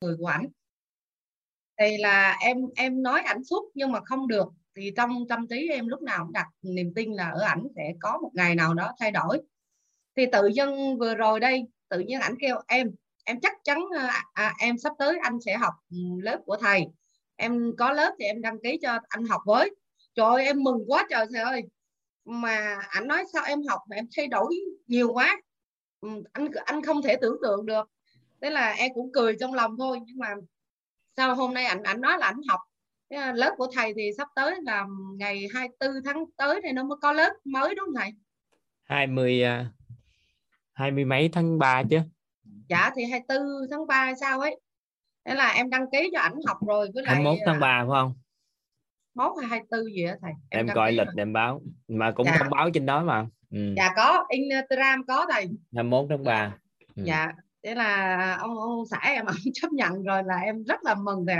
người của ảnh thì là em em nói ảnh suốt nhưng mà không được. Thì trong tâm trí em lúc nào cũng đặt niềm tin là ở ảnh sẽ có một ngày nào đó thay đổi. Thì tự dân vừa rồi đây tự nhiên ảnh kêu em em chắc chắn à, à, em sắp tới anh sẽ học ừ, lớp của thầy. Em có lớp thì em đăng ký cho anh học với. Trời ơi em mừng quá trời thầy ơi. Mà anh nói sao em học mà em thay đổi nhiều quá. Ừ, anh anh không thể tưởng tượng được thế là em cũng cười trong lòng thôi nhưng mà sau hôm nay anh anh nói là anh học. Lớp của thầy thì sắp tới là ngày 24 tháng tới thì nó mới có lớp mới đúng không thầy? 20 hai mươi mấy tháng 3 chứ. Dạ thì 24 tháng 3 sao ấy. Thế là em đăng ký cho ảnh học rồi với lại 21 tháng 3 phải không? mốt hay 24 gì á thầy? Em, em coi lịch rồi. em báo mà cũng dạ. thông báo trên đó mà. Ừ. dạ có Instagram có thầy. 21 tháng 3 ừ. dạ thế là ông ông xã em ông chấp nhận rồi là em rất là mừng rồi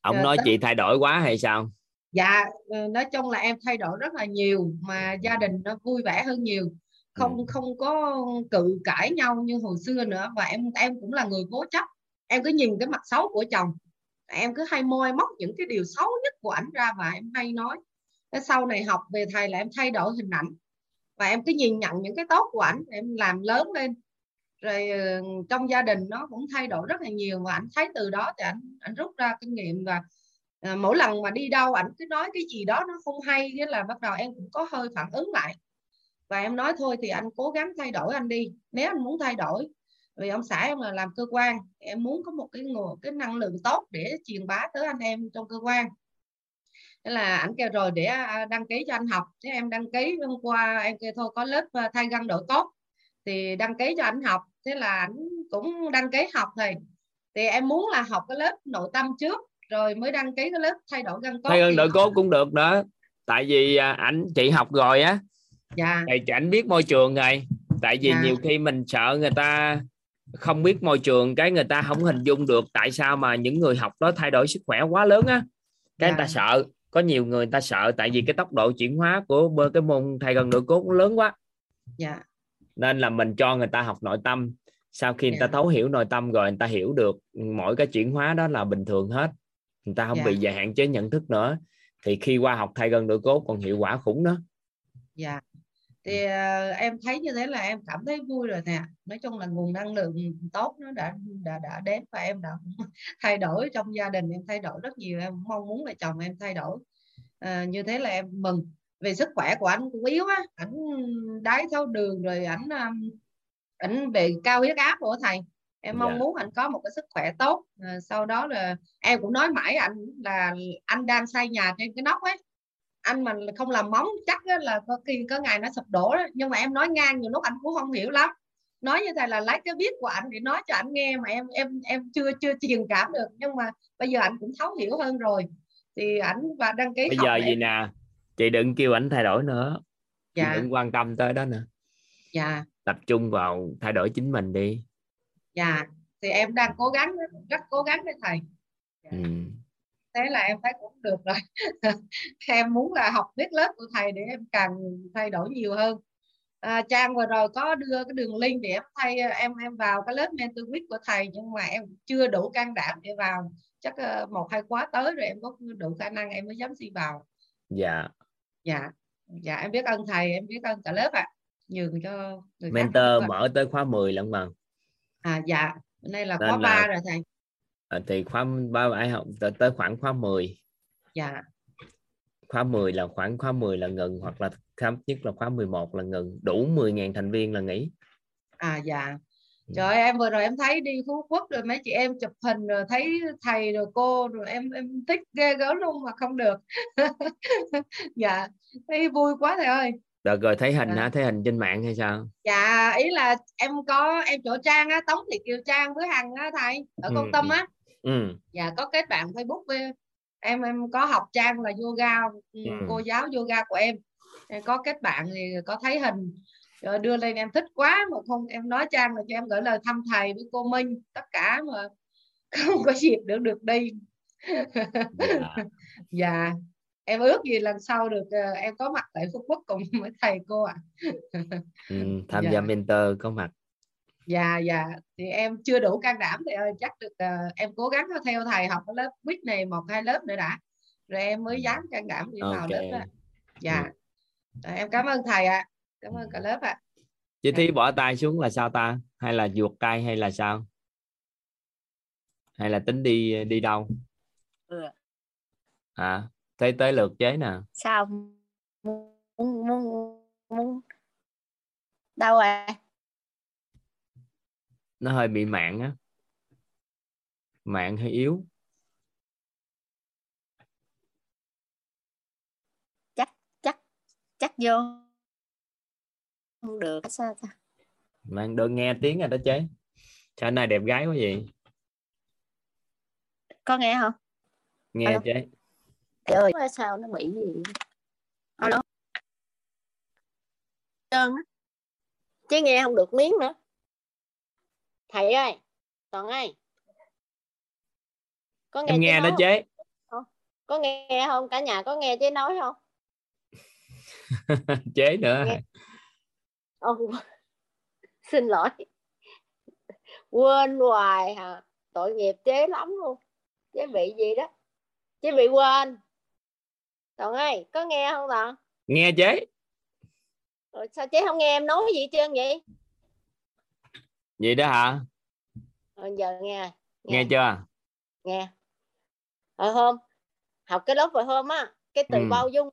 ông rồi, nói tính... chị thay đổi quá hay sao? Dạ ừ, nói chung là em thay đổi rất là nhiều mà gia đình nó vui vẻ hơn nhiều. Không ừ. không có cự cãi nhau như hồi xưa nữa và em em cũng là người cố chấp. Em cứ nhìn cái mặt xấu của chồng em cứ hay môi móc những cái điều xấu nhất của ảnh ra và em hay nói. Cái sau này học về thầy là em thay đổi hình ảnh và em cứ nhìn nhận những cái tốt của ảnh em làm lớn lên rồi ờ, trong gia đình nó cũng thay đổi rất là nhiều và ảnh thấy từ đó thì ảnh ảnh rút ra kinh nghiệm và à, mỗi lần mà đi đâu ảnh cứ nói cái gì đó nó không hay thế là bắt đầu em cũng có hơi phản ứng lại. Và em nói thôi thì anh cố gắng thay đổi anh đi nếu anh muốn thay đổi vì ông xã em là làm cơ quan em muốn có một cái nguồn cái năng lượng tốt để truyền bá tới anh em trong cơ quan. Thế là ảnh kêu rồi để à, đăng ký cho anh học thế em đăng ký hôm qua em kêu thôi có lớp ờ, thay găng đổi tốt thì đăng ký cho anh học thế là cũng đăng ký học thì thì em muốn là học cái lớp nội tâm trước rồi mới đăng ký cái lớp thay đổi gân cốt thay gân độ cốt cũng được đó. Tại vì à, ảnh chị học rồi á. Dạ. Thì ảnh biết môi trường rồi. Tại vì dạ. nhiều khi mình sợ người ta không biết môi trường cái người ta không hình dung được tại sao mà những người học đó thay đổi sức khỏe quá lớn á. Cái dạ. người ta sợ. Có nhiều người ta sợ tại vì cái tốc độ chuyển hóa của cái môn thay gần nửa cốt lớn quá. Dạ. Nên là mình cho người ta học nội tâm. Sau khi người ta dạ. thấu hiểu nội tâm rồi người ta hiểu được mỗi cái chuyển hóa đó là bình thường hết. Người ta không dạ. bị về hạn chế nhận thức nữa. Thì khi qua học thay gần nửa cốt còn hiệu quả khủng đó. Dạ. Thì uh, em thấy như thế là em cảm thấy vui rồi nè. Nói chung là nguồn năng lượng tốt nó đã đã đã đến và em đã thay đổi trong gia đình em thay đổi rất nhiều. Em mong muốn là chồng em thay đổi. Uh, như thế là em mừng về sức khỏe của anh cũng yếu á. Ảnh đái tháo đường rồi ảnh um, ảnh bị cao huyết áp của thầy. Em mong yeah. Dạ. muốn anh có một cái sức khỏe tốt. À, sau đó là em cũng nói mãi anh là anh đang xây nhà trên cái nóc ấy. Anh mà không làm móng chắc là có khi có ngày nó sụp đổ đó. nhưng mà em nói ngang nhiều lúc anh cũng không hiểu lắm. Nói như thầy là lấy cái biết của anh để nói cho anh nghe mà em em em chưa chưa truyền cảm được. Nhưng mà bây giờ anh cũng thấu hiểu hơn rồi. Thì ảnh và đăng ký bây giờ gì nè chị đừng kêu ảnh thay đổi nữa. Dạ. chị đừng quan tâm tới đó nữa. Dạ. Tập trung vào thay đổi chính mình đi. Dạ. Thì em đang cố gắng rất cố gắng đấy thầy. Dạ. ừ. Thế là em thấy cũng được rồi. Em muốn là học biết lớp của thầy để em càng thay đổi nhiều hơn. À, trang vừa rồi có đưa cái đường link để em thay em em vào cái lớp mentor week của thầy nhưng mà em chưa đủ can đảm để vào. Chắc uh, một hai khóa tới rồi em có đủ khả năng em mới dám xin vào. Dạ dạ. Dạ em biết ơn thầy em biết ơn cả lớp ạ. À. nhường cho người mentor mở tới khóa 10 lận mà à dạ. Nay là khóa ba rồi thầy. À, thì khóa ba ai học tới, khoảng khóa 10 dạ. Khóa 10 là khoảng khóa 10 là ngừng hoặc là thấp nhất là khóa 11 là ngừng. Đủ 10.000 thành viên là nghỉ. À dạ. Trời ơi, em vừa rồi em thấy đi phú quốc rồi mấy chị em chụp hình rồi thấy thầy rồi cô rồi em em thích ghê gớm luôn mà không được dạ thấy vui quá thầy ơi được rồi thấy hình dạ. hả thấy hình trên mạng hay sao dạ ý là em có em chỗ trang á tống thị kiều trang với hằng á thầy ở ừ. công tâm á ừ. dạ có kết bạn facebook với em em có học trang là yoga ừ. ừ. cô giáo yoga của em em có kết bạn thì có thấy hình rồi đưa lên em thích quá mà không em nói trang là cho em gửi lời thăm thầy với cô Minh tất cả mà không có dịp được được đi dạ. dạ em ước gì lần sau được uh, em có mặt tại phú quốc cùng với thầy cô ạ à. ừ, tham dạ. gia mentor có mặt dạ dạ thì em chưa đủ can đảm thì ơi chắc được uh, em cố gắng theo thầy học ở lớp quýt này một hai lớp nữa đã rồi em mới dám can đảm đi okay. vào lớp đó dạ rồi, em cảm ơn thầy ạ à. Cảm ơn cả lớp ạ. À. chị thi bỏ tay xuống là sao ta? Hay là ruột tay hay là sao? Hay là tính đi đi đâu? Ừ. à tới tới lượt chế nè. Sao muốn muốn muốn đâu à? Nó hơi bị mạng á. Mạng hơi yếu. Chắc chắc chắc vô không được sao ta? Mang được nghe tiếng rồi đó chế. Sao này đẹp gái quá vậy? Có nghe không? Nghe Alo. chế. Trời ơi sao nó bị gì alo. Trơn á. Chứ nghe không được miếng nữa. Thầy ơi toàn ơi. Có nghe, em nghe đó chế. Có nghe không? Cả nhà có nghe chế nói không? Chế nữa. Nghe. Oh, xin lỗi. Quên hoài hả? Tội nghiệp chế lắm luôn. Chế bị gì đó? Chế bị quên. Toàn ơi có nghe không toàn? Nghe chế rồi sao chế không nghe em nói gì trơn vậy? Vậy đó hả? Rồi giờ nghe. Nghe, nghe. chưa? Nghe. Hồi hôm học cái lớp hồi hôm á cái từ ừ. bao dung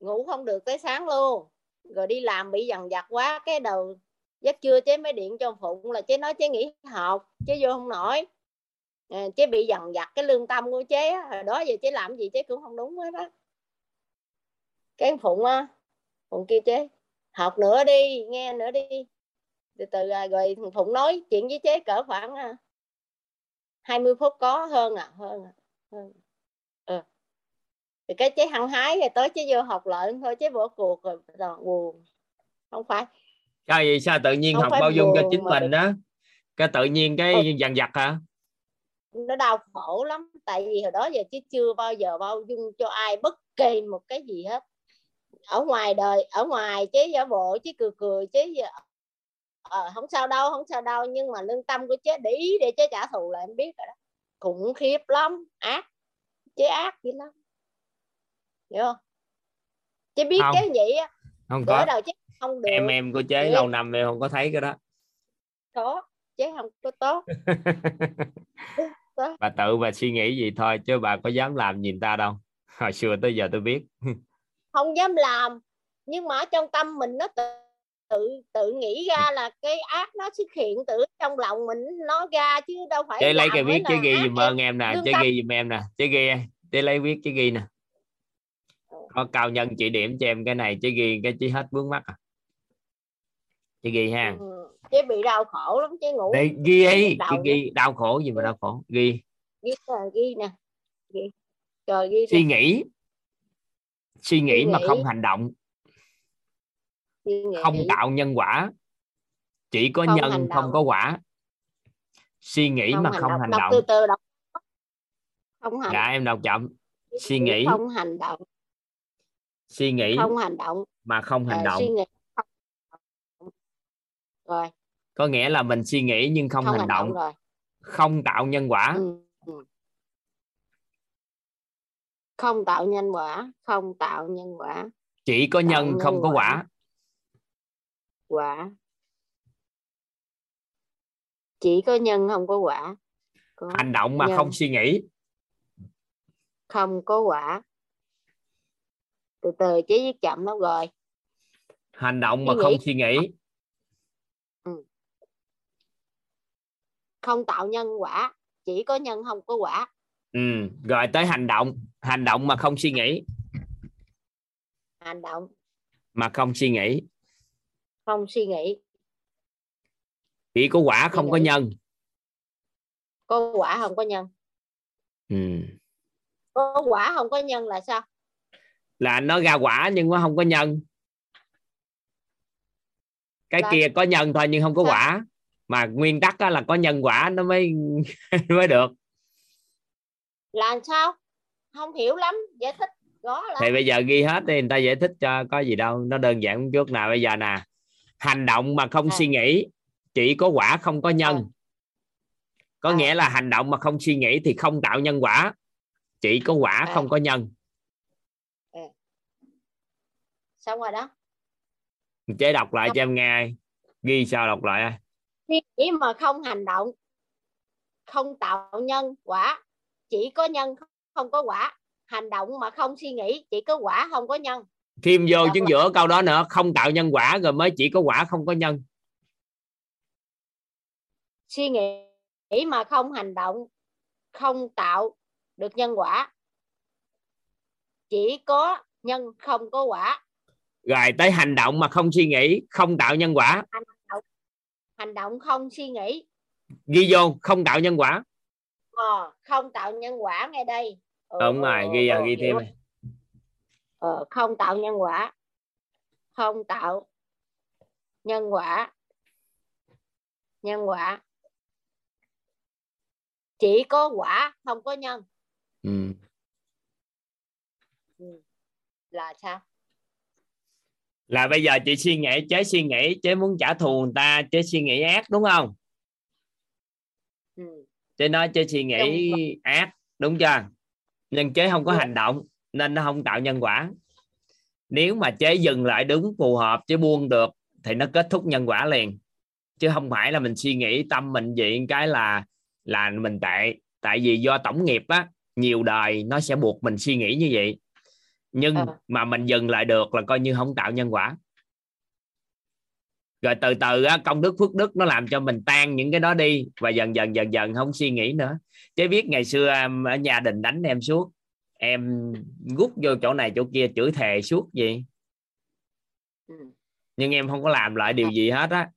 ngủ không được tới sáng luôn rồi đi làm bị dằn vặt quá cái đầu giấc trưa chế mới điện cho phụng là chế nói chế nghỉ học chế vô không nổi. À, chế bị dằn vặt cái lương tâm của chế hồi đó giờ chế làm gì chế cũng không đúng hết đó cái phụng á phụng kia chế học nữa đi nghe nữa đi. Từ từ à, rồi phụng nói chuyện với chế cỡ khoảng à, 20 phút có hơn à hơn à hơn à. ừ thì cái chế hăng hái rồi tới chế vô học lại thôi chế bỏ cuộc rồi toàn buồn không phải. Sao vậy? Sao tự nhiên không học bao dung cho chính mình đó cái tự nhiên cái ừ. dằn vặt hả? Nó đau khổ lắm. Tại vì hồi đó giờ chứ chưa bao giờ bao dung cho ai bất kỳ một cái gì hết. Ở ngoài đời ở ngoài chế giả bộ chế cười cười chế ờ, không sao đâu không sao đâu. Nhưng mà lương tâm của chế để ý để chế trả thù là em biết rồi đó. Khủng khiếp lắm. Ác. Chế ác dữ lắm hiểu không? Chế biết không. cái vậy á không có. đầu chế không được. Em em của chế lâu năm em không có thấy cái đó. Có chế không có tốt. Bà tự bà suy nghĩ gì thôi chứ bà có dám làm nhìn ta đâu. Hồi xưa tới giờ tôi biết. Không dám làm nhưng mà ở trong tâm mình nó tự tự tự nghĩ ra là cái ác nó xuất hiện từ trong lòng mình nó ra chứ đâu phải chơi lấy cái viết chứ ghi dùm ơn em nè chứ ghi dùm em nè chứ ghi chứ lấy viết chứ ghi nè. ừ. Có cao nhân chỉ điểm cho em cái này chứ ghi cái chí hết vướng mắt à. Chứ ghi ha. Ừ. chứ bị đau khổ lắm chứ ngủ Đây, ghi ấy chứ ghi đau khổ gì mà đau khổ? Ghi. Ghi ghi nè. Ghi. Rồi ghi suy nghĩ. Suy nghĩ, nghĩ mà không hành động. Không tạo nhân quả. Chỉ có không nhân không có quả. Suy nghĩ không mà không hành động, từ từ đọc. không hành dạ em đọc chậm. Suy nghĩ. không hành động suy nghĩ không hành động. mà không hành động suy nghĩ rồi. Có nghĩa là mình suy nghĩ nhưng không, không hành, động, động rồi. không tạo nhân quả. Ừ. ừ. không tạo nhân quả không tạo nhân quả. Chỉ có nhân, nhân không có quả. quả. Chỉ có nhân không có quả. Có hành động mà nhân. không suy nghĩ. Không có quả từ từ chế viết chậm lắm rồi. Hành động mà không suy nghĩ. Ừ. không tạo nhân quả chỉ có nhân không có quả. Ừ rồi tới hành động. Hành động mà không suy nghĩ. Hành động. Mà không suy nghĩ. Không suy nghĩ. Chỉ có quả không có nhân. Có quả không có nhân. Ừ. có quả không có nhân là sao là nó ra quả nhưng nó không có nhân cái là... kia có nhân thôi nhưng không có sao? quả mà nguyên tắc là có nhân quả nó mới mới được là sao không hiểu lắm giải thích đó là... thì bây giờ ghi hết đi người ta giải thích cho có gì đâu nó đơn giản chút nào bây giờ nè hành động mà không à. suy nghĩ chỉ có quả không có nhân à. có à. nghĩa là hành động mà không suy nghĩ thì không tạo nhân quả chỉ có quả à. không có nhân à. Xong rồi đó. Chế đọc lại cho em nghe ghi sao đọc lại suy nghĩ mà không hành động không tạo nhân quả chỉ có nhân không có quả. Hành động mà không suy nghĩ chỉ có quả không có nhân. Thêm vô chứng giữa câu đó nữa không tạo nhân quả rồi mới chỉ có quả không có nhân. Suy nghĩ mà không hành động không tạo được nhân quả. Chỉ có nhân không có quả rồi tới hành động mà không suy nghĩ không tạo nhân quả. Hành động, hành động không suy nghĩ. Ghi vô không tạo nhân quả. Ờ, không tạo nhân quả ngay đây. Ờ, đúng rồi ghi ờ, ghi thêm. ờ, không tạo nhân quả. Không tạo nhân quả. Nhân quả. Chỉ có quả không có nhân. Ừ. Ừ. là sao là bây giờ chị suy nghĩ chế suy nghĩ chế muốn trả thù người ta chế suy nghĩ ác đúng không? Ừ. chế nói chế suy nghĩ đúng. ác đúng chưa? Nhưng chế không có hành động nên nó không tạo nhân quả. Nếu mà chế dừng lại đúng phù hợp chế buông được thì nó kết thúc nhân quả liền. Chứ không phải là mình suy nghĩ tâm mình vậy cái là là mình tệ. Tại vì do tổng nghiệp á nhiều đời nó sẽ buộc mình suy nghĩ như vậy nhưng à. mà mình dừng lại được là coi như không tạo nhân quả. Rồi từ từ á, công đức phước đức nó làm cho mình tan những cái đó đi và dần dần dần dần không suy nghĩ nữa. Chứ biết ngày xưa ở nhà đình đánh em suốt. Em rút vô chỗ này chỗ kia chửi thề suốt gì ừ. nhưng em không có làm lại điều gì hết á.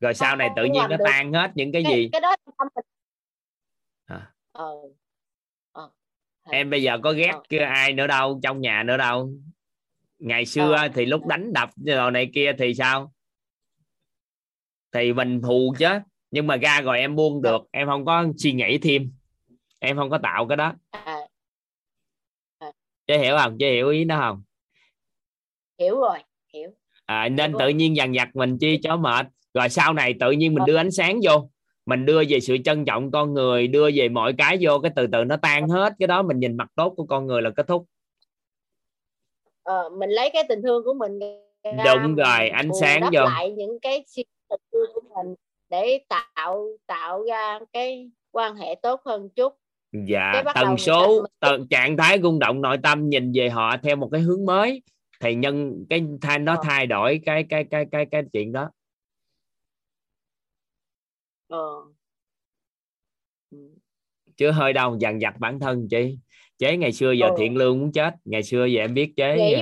Rồi sau này tự nhiên nó tan hết những cái, gì. cái đó à. Ờ. Ờ. em bây giờ có ghét ờ. ai nữa đâu trong nhà nữa đâu ngày xưa ờ. thì lúc đánh đập rồi này kia thì sao thì mình thù chứ nhưng mà ra rồi em buông được em không có suy nghĩ thêm em không có tạo cái đó à. À. chứ hiểu không chứ hiểu ý nó không hiểu rồi hiểu à, nên hiểu tự nhiên dằn vặt mình chi cho mệt rồi sau này tự nhiên mình đưa ánh sáng vô mình đưa về sự trân trọng con người đưa về mọi cái vô cái từ từ nó tan hết. Cái đó mình nhìn mặt tốt của con người là kết thúc. Ờ, mình lấy cái tình thương của mình đúng rồi ánh sáng vô. lại những cái tình thương của mình để tạo tạo ra cái quan hệ tốt hơn chút. Dạ tần số tần trạng thái rung động nội tâm nhìn về họ theo một cái hướng mới thì nhân cái thay nó ờ. thay đổi cái cái cái cái cái chuyện đó ờ. Ừ. chứ hơi đâu dằn vặt bản thân chị. Chế ngày xưa giờ ừ. thiện lương muốn chết ngày xưa giờ em biết chế nghĩ,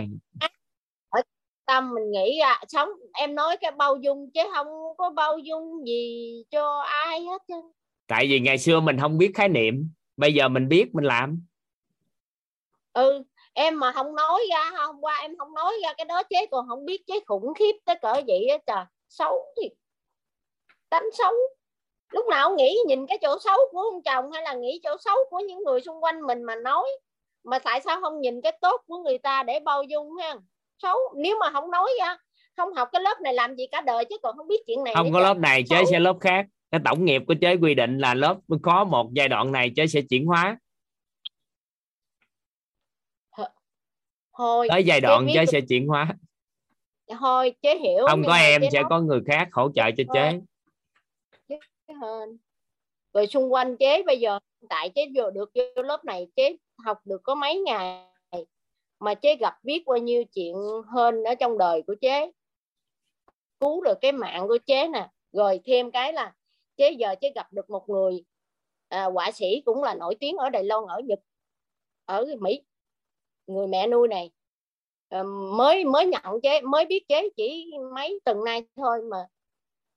ở tâm mình nghĩ ra sống em nói cái bao dung chứ không có bao dung gì cho ai hết chứ. Tại vì ngày xưa mình không biết khái niệm bây giờ mình biết mình làm. Ừ em mà không nói ra hôm qua em không nói ra cái đó chế còn không biết chế khủng khiếp tới cỡ vậy á trời. Xấu thì đánh xấu lúc nào nghĩ nhìn cái chỗ xấu của ông chồng hay là nghĩ chỗ xấu của những người xung quanh mình mà nói. Mà tại sao không nhìn cái tốt của người ta để bao dung ha? Xấu nếu mà không nói ra không học cái lớp này làm gì cả đời chứ còn không biết chuyện này không có lớp này chế sẽ lớp khác. Cái tổng nghiệp của chế quy định là lớp có một giai đoạn này chế sẽ chuyển hóa. Thôi tới giai đoạn chế, sẽ chuyển hóa. Thôi chế hiểu không có em sẽ nói... có người khác hỗ trợ cho chế hơn rồi xung quanh chế bây giờ tại chế vừa được vô lớp này chế học được có mấy ngày mà chế gặp biết bao nhiêu chuyện hơn ở trong đời của chế. Cứu được cái mạng của chế nè. Rồi thêm cái là chế giờ chế gặp được một người à, họa sĩ cũng là nổi tiếng ở Đài Loan ở Nhật ở Mỹ. Người mẹ nuôi này à, mới mới nhận chế mới biết chế chỉ mấy tuần nay thôi mà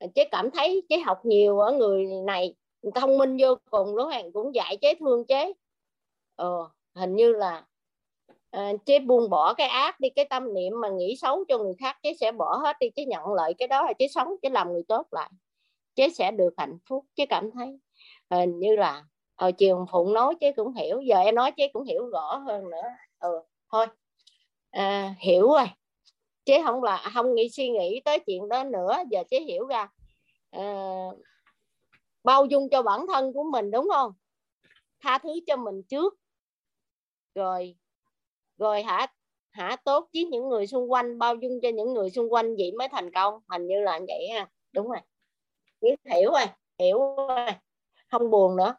Ờ, chế cảm thấy chế học nhiều ở người này thông minh vô cùng lúc hàng cũng dạy chế thương chế. Ờ, hình như là à, chế buông bỏ cái ác đi cái tâm niệm mà nghĩ xấu cho người khác chế sẽ bỏ hết đi chế nhận lợi cái đó là chế sống chế làm người tốt lại. Chế sẽ được hạnh phúc chế cảm thấy. Ờ, hình như là hồi chiều phụng nói chế cũng hiểu giờ em nói chế cũng hiểu rõ hơn nữa. Ừ thôi. À, hiểu rồi chế không là à, không nghĩ suy nghĩ tới chuyện đó nữa. Giờ chế hiểu ra uh, bao dung cho bản thân của mình đúng không? Tha thứ cho mình trước. Rồi rồi hả hả tốt với những người xung quanh bao dung cho những người xung quanh vậy mới thành công. Hình như là vậy ha. Đúng rồi. Biết hiểu rồi hiểu rồi. Không buồn nữa.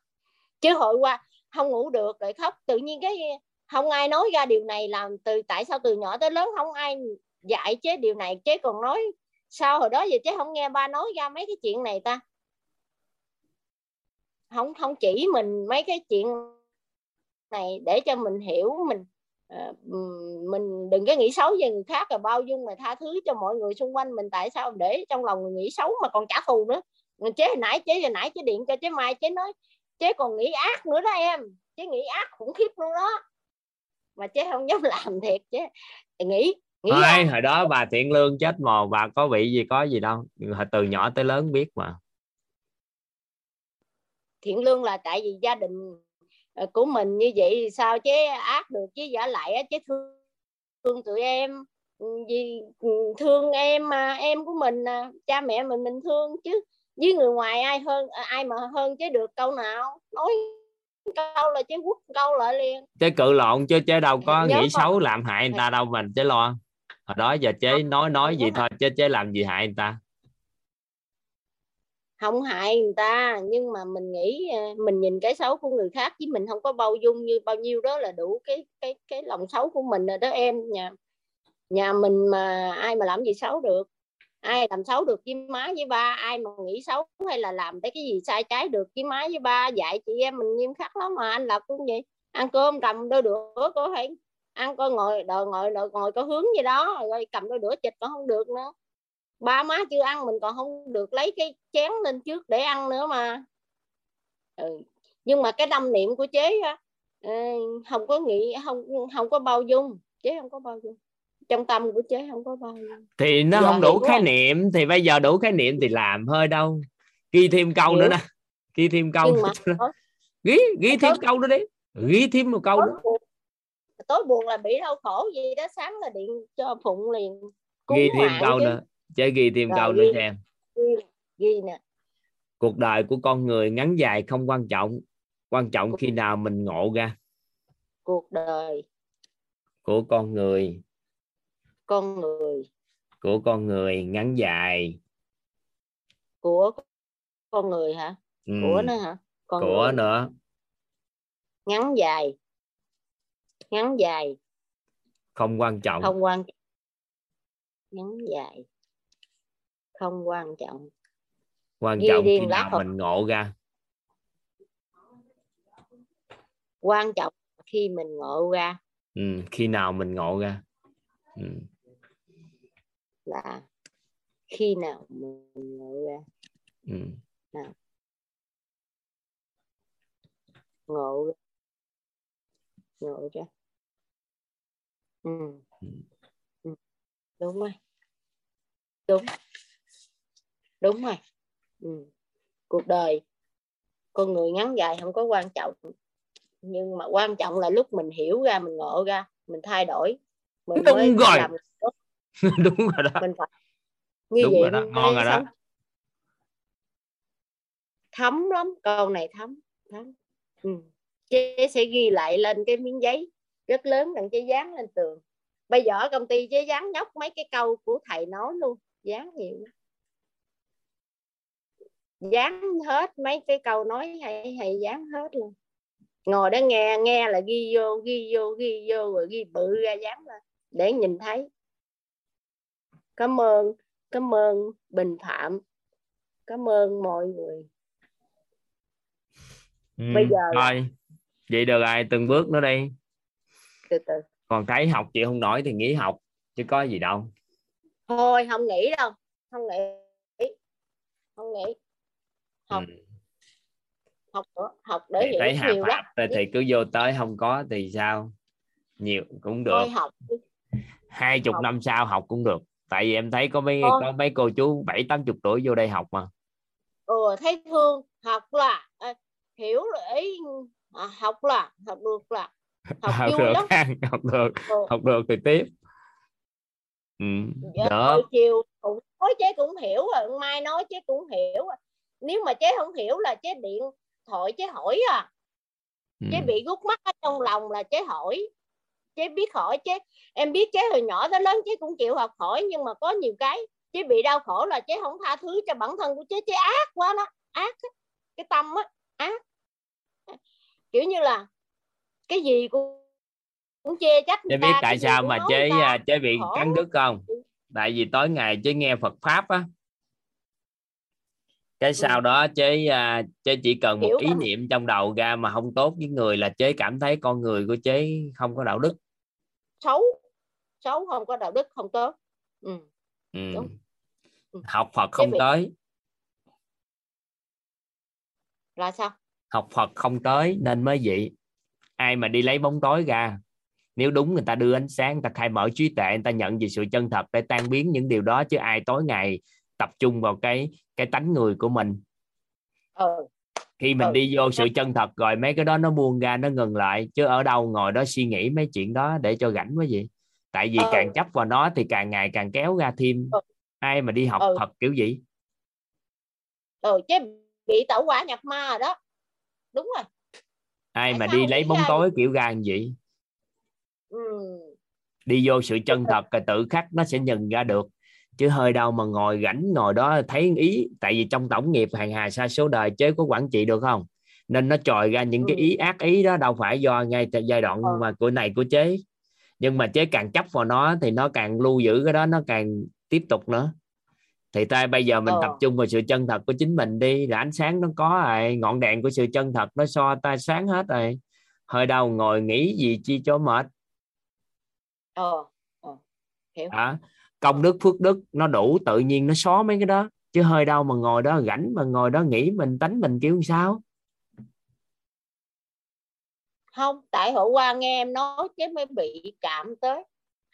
Chứ hội qua không ngủ được rồi khóc. Tự nhiên cái không ai nói ra điều này làm từ tại sao từ nhỏ tới lớn không ai dạy chế điều này chế còn nói sao hồi đó giờ chế không nghe ba nói ra mấy cái chuyện này ta. Không không chỉ mình mấy cái chuyện này để cho mình hiểu mình ờ, mình đừng có nghĩ xấu về người khác là bao dung mà tha thứ cho mọi người xung quanh mình. Tại sao để trong lòng người nghĩ xấu mà còn trả thù nữa? Chế hồi nãy chế hồi nãy chế điện cho chế mai chế nói chế còn nghĩ ác nữa đó em. Chế nghĩ ác khủng khiếp luôn đó. Mà chế không dám làm thiệt chế nghĩ Thôi, hồi đó bà thiện lương chết mồ bà có bị gì có gì đâu. Từ nhỏ tới lớn biết mà. Thiện lương là tại vì gia đình ờ, của mình như vậy sao chế ác được chứ giả lại chế thương, thương tụi em. Ừ, vì ừ, thương em mà em của mình cha mẹ mình mình thương chứ. Với người ngoài ai hơn à, ai mà hơn chế được câu nào? Nói câu là chế quất câu lại liền. Chế cự lộn chứ chế đâu có Nhớ nghĩ không? xấu làm hại người ta đâu mình chế lo hồi đó giờ chế nói nói gì thôi chế chế làm gì hại người ta? Không hại người ta nhưng mà mình nghĩ à, mình nhìn cái xấu của người khác chứ mình không có bao dung như bao nhiêu đó là đủ cái cái cái lòng xấu của mình rồi đó em. Nhà nhà mình mà ai mà làm gì xấu được? Ai làm xấu được với má với ba? Ai mà nghĩ xấu hay là làm cái gì sai trái được với má với ba? Dạy chị em mình nghiêm khắc lắm mà anh lập cũng vậy. Ăn cơm cầm đôi đũa có phải ăn coi ngồi đòi ngồi đòi ngồi có hướng gì đó rồi cầm đôi đũa chịch còn không được nữa ba má chưa ăn mình còn không được lấy cái chén lên trước để ăn nữa mà ừ. nhưng mà cái tâm niệm của chế á không có nghĩ không không có bao dung chế không có bao dung trong tâm của chế không có bao nhiêu thì nó giờ không đủ khái không? niệm thì bây giờ đủ khái niệm thì làm hơi đâu ghi thêm câu hiểu. nữa nè ghi thêm câu nữa. ghi ghi thêm câu nữa đi ghi thêm một câu nữa tối buồn là bị đau khổ gì đó sáng là điện cho phụng liền ghi thêm câu chứ. nữa chơi ghi thêm Rồi, câu ghi, nữa xem. ghi, ghi nè. Cuộc đời của con người ngắn dài không quan trọng quan trọng khi nào mình ngộ ra. Cuộc đời của con người. con người. Của con người ngắn dài. Của con người hả? Ừ. của nữa hả? Con của người. nữa. Ngắn dài ngắn dài. Không quan trọng. Không quan ngắn dài. Không quan trọng. Quan Ghi trọng khi nào mình ngộ ra. Quan trọng khi mình ngộ ra. Ừ, khi nào mình ngộ ra. Ừ. Là khi nào mình ngộ ra. Ừ. nào. Ngộ ngộ ra ừ. ừ. ừ. đúng rồi. Đúng. Đúng rồi. Ừ. cuộc đời con người ngắn dài không có quan trọng. Nhưng mà quan trọng là lúc mình hiểu ra mình ngộ ra mình thay đổi. Mình đúng mới rồi. làm đúng rồi đó. Mình phải như đúng vậy rồi đó. ngon rồi đó. thấm lắm câu này thấm thấm. Ừ. chế sẽ ghi lại lên cái miếng giấy rất lớn đằng chế dán lên tường. Bây giờ ở công ty chế dán nhóc mấy cái câu của thầy nói luôn. Dán nhiều dán hết mấy cái câu nói hay hay dán hết luôn. Ngồi đó nghe nghe là ghi vô ghi vô ghi vô rồi ghi bự ra dán lên để nhìn thấy. Cảm ơn cảm ơn bình phạm. Cảm ơn mọi người. Ừ, bây giờ thôi vậy được rồi từng bước nữa đi từ từ. Còn thấy học chị không nổi thì nghỉ học chứ có gì đâu. Thôi không nghĩ đâu. Không nghĩ không nghĩ học. Ừ. học học để thì thấy học nhiều lắm thì, thì cứ vô tới không có thì sao? Nhiều cũng được. Thôi học hai chục năm sau học cũng được. Tại vì em thấy có mấy có mấy cô chú bảy tám chục tuổi vô đây học mà. Ừ thấy thương. Học là à, hiểu ý à, học là học được là học, học được lắm. học được ừ. học được thì tiếp ừ. Dạ, chiều cũng nói chế cũng hiểu rồi mai nói chế cũng hiểu nếu mà chế không hiểu là chế điện thoại chế hỏi à ừ. chế bị gút mắt ở trong lòng là chế hỏi chế biết hỏi chế em biết chế hồi nhỏ tới lớn chế cũng chịu học hỏi nhưng mà có nhiều cái chế bị đau khổ là chế không tha thứ cho bản thân của chế chế ác quá đó ác cái tâm á ác kiểu như là cái gì cũng cũng chê trách chế biết tại sao mà chế chế bị khổ. cắn đứt không ừ. tại vì tối ngày chế nghe Phật pháp á cái ừ. sau đó chế à, chế chỉ cần một Hiểu ý không? niệm trong đầu ra mà không tốt với người là chế cảm thấy con người của chế không có đạo đức xấu xấu không có đạo đức không tốt ừ. Ừ. ừ. học Phật không bị... tới là sao học Phật không tới nên mới vậy ai mà đi lấy bóng tối ra nếu đúng người ta đưa ánh sáng người ta khai mở trí tuệ người ta nhận về sự chân thật để tan biến những điều đó chứ ai tối ngày tập trung vào cái cái tánh người của mình ừ. khi mình ừ. đi vô sự chân thật rồi mấy cái đó nó buông ra nó ngừng lại chứ ở đâu ngồi đó suy nghĩ mấy chuyện đó để cho rảnh quá gì tại vì ừ. càng chấp vào nó thì càng ngày càng kéo ra thêm ừ. ai mà đi học ừ. thật kiểu gì ừ chứ bị tẩu quả nhập ma rồi đó đúng rồi ai Tại mà đi lấy bóng tối kiểu ra như vậy? Ừ. đi vô sự chân thật. rồi tự khắc nó sẽ nhận ra được. Chứ hơi đâu mà ngồi rảnh ngồi đó thấy ý tại vì trong tổng nghiệp hàng hà sa số đời chế có quản trị được không? Nên nó trồi ra những cái ý ác ý đó đâu phải do ngay tại giai đoạn mà của này của chế. Nhưng mà chế càng chấp vào nó thì nó càng lưu giữ cái đó nó càng tiếp tục nữa thì ta bây giờ mình ờ. tập trung vào sự chân thật của chính mình đi là ánh sáng nó có rồi ngọn đèn của sự chân thật nó so ta sáng hết rồi. Hơi đâu ngồi nghĩ gì chi cho mệt. Ờ, ờ. hiểu. À, công đức phước đức nó đủ tự nhiên nó xóa mấy cái đó. Chứ hơi đâu mà ngồi đó rảnh mà ngồi đó nghĩ mình tánh mình kiểu sao? Không tại hôm qua nghe em nói chứ mới bị chạm tới.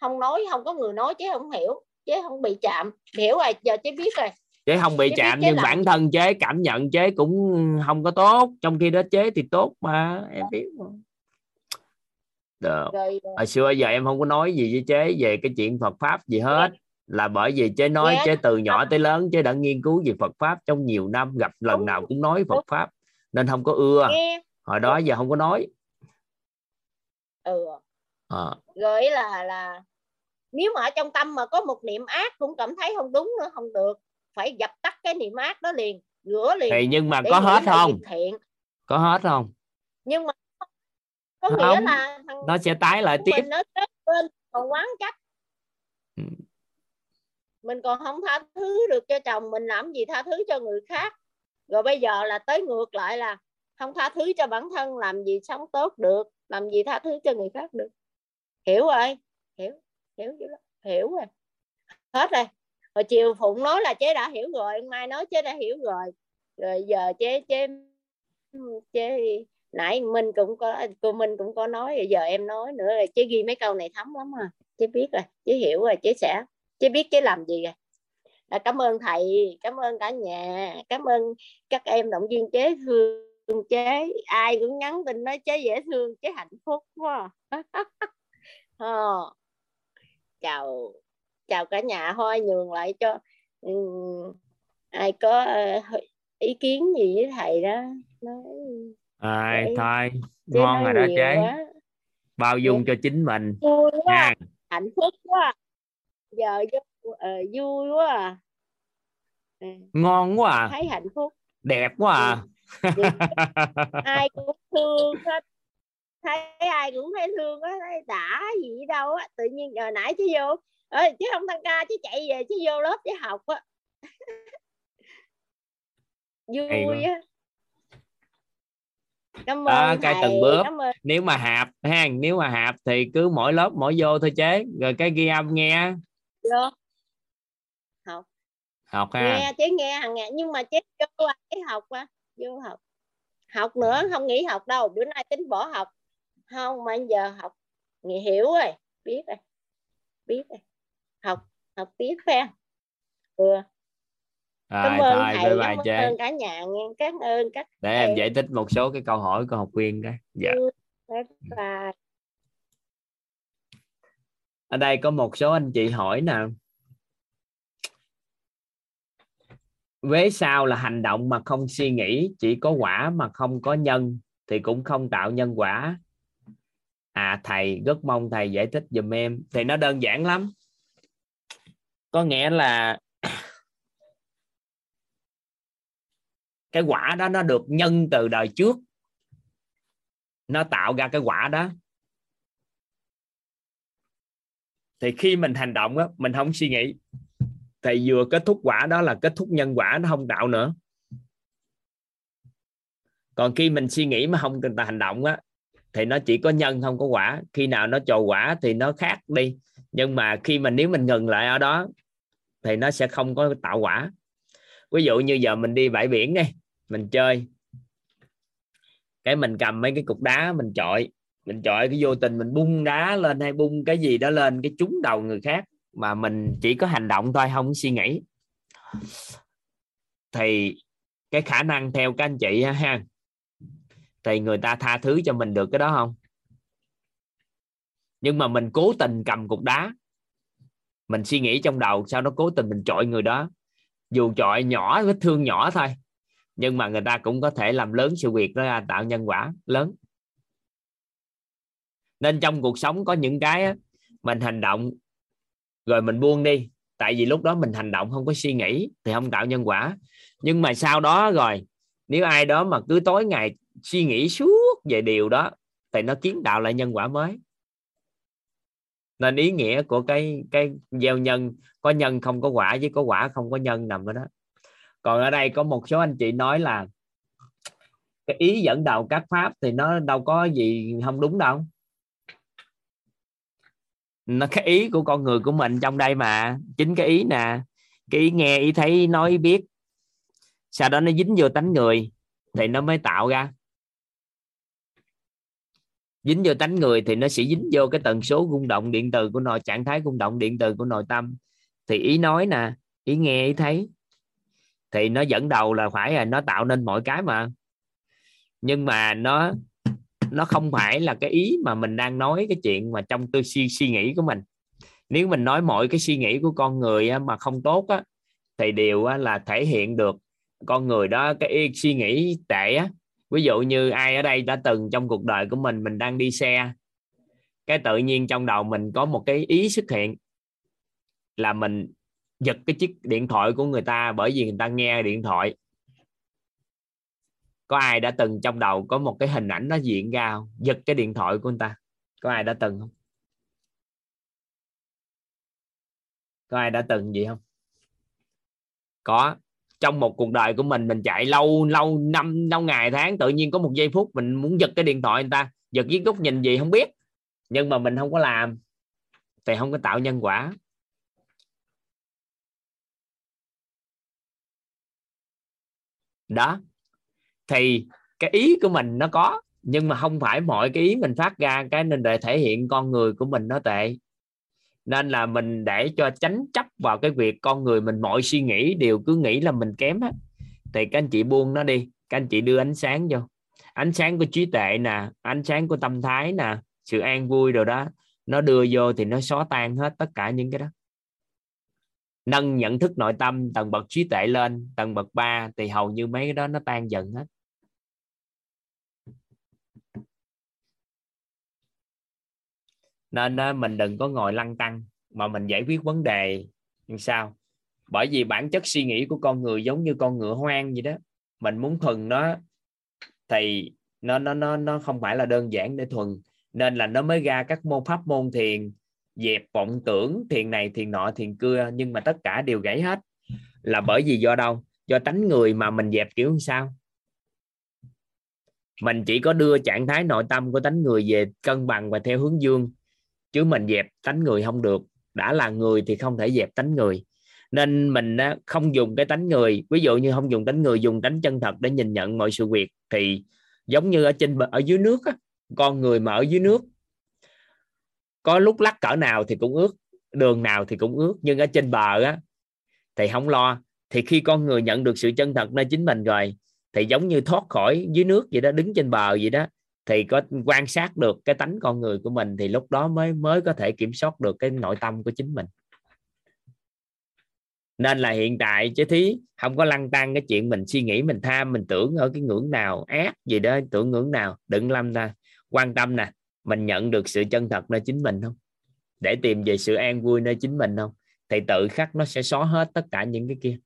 Không nói không có người nói chứ không hiểu chứ không bị chạm. Hiểu rồi giờ chứ biết rồi. Chế không bị chế chạm nhưng làm. bản thân chế cảm nhận chế cũng không có tốt. Trong khi đó chế thì tốt mà em biết mà. Được. Rồi, hồi xưa giờ em không có nói gì với chế về cái chuyện Phật pháp gì hết. Yeah. là bởi vì chế nói yeah. chế từ nhỏ tới lớn chế đã nghiên cứu về Phật pháp trong nhiều năm gặp lần nào cũng nói Phật pháp nên không có ưa. Hồi đó giờ không có nói. Ừ. À. rồi là là nếu mà ở trong tâm mà có một niệm ác cũng cảm thấy không đúng nữa không được. Phải dập tắt cái niệm ác đó liền rửa liền thì nhưng mà có hết không? thiện. có hết không? Nhưng mà có nghĩa không. là thằng nó sẽ tái lại tiếp. nó bên còn quán trách. Ừ. mình còn không tha thứ được cho chồng mình làm gì tha thứ cho người khác. Rồi bây giờ là tới ngược lại là không tha thứ cho bản thân làm gì sống tốt được làm gì tha thứ cho người khác được. Hiểu rồi? Hiểu hiểu chưa hiểu rồi. Hết rồi. Hồi chiều phụng nói là chế đã hiểu rồi mai nói chế đã hiểu rồi. Rồi giờ chế chế chế nãy mình cũng có cô minh cũng có nói rồi giờ em nói nữa là chế ghi mấy câu này thấm lắm à. Chế biết rồi chế hiểu rồi chế sẽ chế biết chế làm gì rồi. À, cảm ơn thầy cảm ơn cả nhà cảm ơn các em động viên chế thương chế. Ai cũng nhắn tin nói chế dễ thương chế hạnh phúc quá. Ờ chào chào cả nhà thôi nhường lại cho um, ai có uh, ý kiến gì với thầy đó nói à, thôi ngon rồi đó chế quá. bao dung cho chính mình vui quá hạnh phúc quá giờ uh, vui quá à. Ừ. ngon quá à. thấy hạnh phúc đẹp quá à ừ. ai cũng thương hết thấy ai cũng thấy thương á thấy đã gì đâu á tự nhiên giờ nãy chứ vô ơi chứ không tăng ca chứ chạy về chứ vô lớp chứ học á. Vui á. Cảm ơn à, cái từng bước. ơn. nếu mà hạp ha nếu mà hạp thì cứ mỗi lớp mỗi vô thôi chế rồi cái ghi âm nghe. Vô. Học. Học ha. Nghe chế nghe hàng ngày nhưng mà chế vô cái học á vô học. Học nữa không nghỉ học đâu bữa nay tính bỏ học không mà giờ học nghỉ hiểu rồi. Biết rồi. Biết rồi. Học học tiếp phe ừ. Rồi, cảm ơn thầy cảm chế. ơn cả nhà nghe cảm ơn các để thầy. em giải thích một số cái câu hỏi của học viên cái. Dạ. Bye ở đây có một số anh chị hỏi nè vế sau là hành động mà không suy nghĩ chỉ có quả mà không có nhân thì cũng không tạo nhân quả à thầy, rất mong thầy giải thích giùm em. Thì nó đơn giản lắm. Có nghĩa là cái quả đó nó được nhân từ đời trước. Nó tạo ra cái quả đó. Thì khi mình hành động á, mình không suy nghĩ. Thì vừa kết thúc quả đó là kết thúc nhân quả, nó không tạo nữa. Còn khi mình suy nghĩ mà không cần ta hành động á thì nó chỉ có nhân không có quả. Khi nào nó trồ quả thì nó khác đi. Nhưng mà khi mà nếu mình ngừng lại ở đó thì nó sẽ không có tạo quả. Ví dụ như giờ mình đi bãi biển đi, mình chơi, cái mình cầm mấy cái cục đá mình chọi mình chọi cái vô tình mình bung đá lên hay bung cái gì đó lên cái trúng đầu người khác mà mình chỉ có hành động thôi, không suy nghĩ. Thì cái khả năng theo các anh chị ha thì người ta tha thứ cho mình được cái đó không? Nhưng mà mình cố tình cầm cục đá. Mình suy nghĩ trong đầu sao nó cố tình mình chọi người đó. Dù chọi nhỏ, vết thương nhỏ thôi. Nhưng mà người ta cũng có thể làm lớn sự việc đó ra, tạo nhân quả lớn. Nên trong cuộc sống có những cái mình hành động rồi mình buông đi. Tại vì lúc đó mình hành động không có suy nghĩ thì không tạo nhân quả. Nhưng mà sau đó rồi, nếu ai đó mà cứ tối ngày suy nghĩ suốt về điều đó thì nó kiến tạo lại nhân quả mới. Nên ý nghĩa của cái cái gieo nhân, có nhân không có quả với có quả không có nhân nằm ở đó. Còn ở đây có một số anh chị nói là cái ý dẫn đầu các pháp thì nó đâu có gì không đúng đâu. Nó cái ý của con người của mình trong đây mà, chính cái ý nè. Cái ý nghe, ý thấy, nói ý biết. Sau đó nó dính vô tánh người thì nó mới tạo ra dính vô tánh người thì nó sẽ dính vô cái tần số rung động điện từ của nội trạng thái rung động điện từ của nội tâm. Thì ý nói nè ý nghe ý thấy. Thì nó dẫn đầu là phải là nó tạo nên mọi cái mà. Nhưng mà nó nó không phải là cái ý mà mình đang nói cái chuyện mà trong tư suy suy nghĩ của mình. Nếu mình nói mọi cái suy nghĩ của con người mà không tốt á, thì đều là thể hiện được con người đó cái suy nghĩ tệ á ví dụ như ai ở đây đã từng trong cuộc đời của mình mình đang đi xe, cái tự nhiên trong đầu mình có một cái ý xuất hiện là mình giật cái chiếc điện thoại của người ta bởi vì người ta nghe điện thoại. Có ai đã từng trong đầu có một cái hình ảnh nó diễn ra không? giật cái điện thoại của người ta. Có ai đã từng không? Có ai đã từng gì không? Có trong một cuộc đời của mình mình chạy lâu lâu, năm, lâu ngày tháng, tự nhiên có một giây phút mình muốn giật cái điện thoại người ta, giật viết góc nhìn gì không biết. Nhưng mà mình không có làm, thì không có tạo nhân quả. Đó. Thì cái ý của mình nó có, nhưng mà không phải mọi cái ý mình phát ra, cái nên để thể hiện con người của mình nó tệ nên là mình để cho tránh chấp vào cái việc con người mình mọi suy nghĩ đều cứ nghĩ là mình kém á. Thì các anh chị buông nó đi, các anh chị đưa ánh sáng vô. Ánh sáng của trí tuệ nè, ánh sáng của tâm thái nè, sự an vui rồi đó, nó đưa vô thì nó xóa tan hết tất cả những cái đó. Nâng nhận thức nội tâm, tầng bậc trí tuệ lên, tầng bậc 3 thì hầu như mấy cái đó nó tan dần hết. Nên mình đừng có ngồi lăn tăng mà mình giải quyết vấn đề như sao. Bởi vì bản chất suy nghĩ của con người giống như con ngựa hoang vậy đó. Mình muốn thuần nó thì nó nó nó nó không phải là đơn giản để thuần. Nên là nó mới ra các môn pháp, môn thiền, dẹp vọng tưởng, thiền này, thiền nọ, thiền cưa nhưng mà tất cả đều gãy hết. Là bởi vì do đâu? Do tánh người mà mình dẹp kiểu sao? Mình chỉ có đưa trạng thái nội tâm của tánh người về cân bằng và theo hướng dương chứ mình dẹp tánh người không được. Đã là người thì không thể dẹp tánh người. Nên mình không dùng cái tánh người. Ví dụ như không dùng tánh người dùng tánh chân thật để nhìn nhận mọi sự việc thì giống như ở trên ở dưới nước á, con người mà ở dưới nước có lúc lắc cỡ nào thì cũng ướt đường nào thì cũng ướt nhưng ở trên bờ á thì không lo. Thì khi con người nhận được sự chân thật nơi chính mình rồi thì giống như thoát khỏi dưới nước vậy đó đứng trên bờ vậy đó thì có quan sát được cái tánh con người của mình thì lúc đó mới mới có thể kiểm soát được cái nội tâm của chính mình. Nên là hiện tại chứ thí, không có lăn tăng cái chuyện mình suy nghĩ, mình tham, mình tưởng ở cái ngưỡng nào, ác gì đó, tưởng ngưỡng nào, đừng lâm ta quan tâm nè, mình nhận được sự chân thật nơi chính mình không? Để tìm về sự an vui nơi chính mình không? Thì tự khắc nó sẽ xóa hết tất cả những cái kia.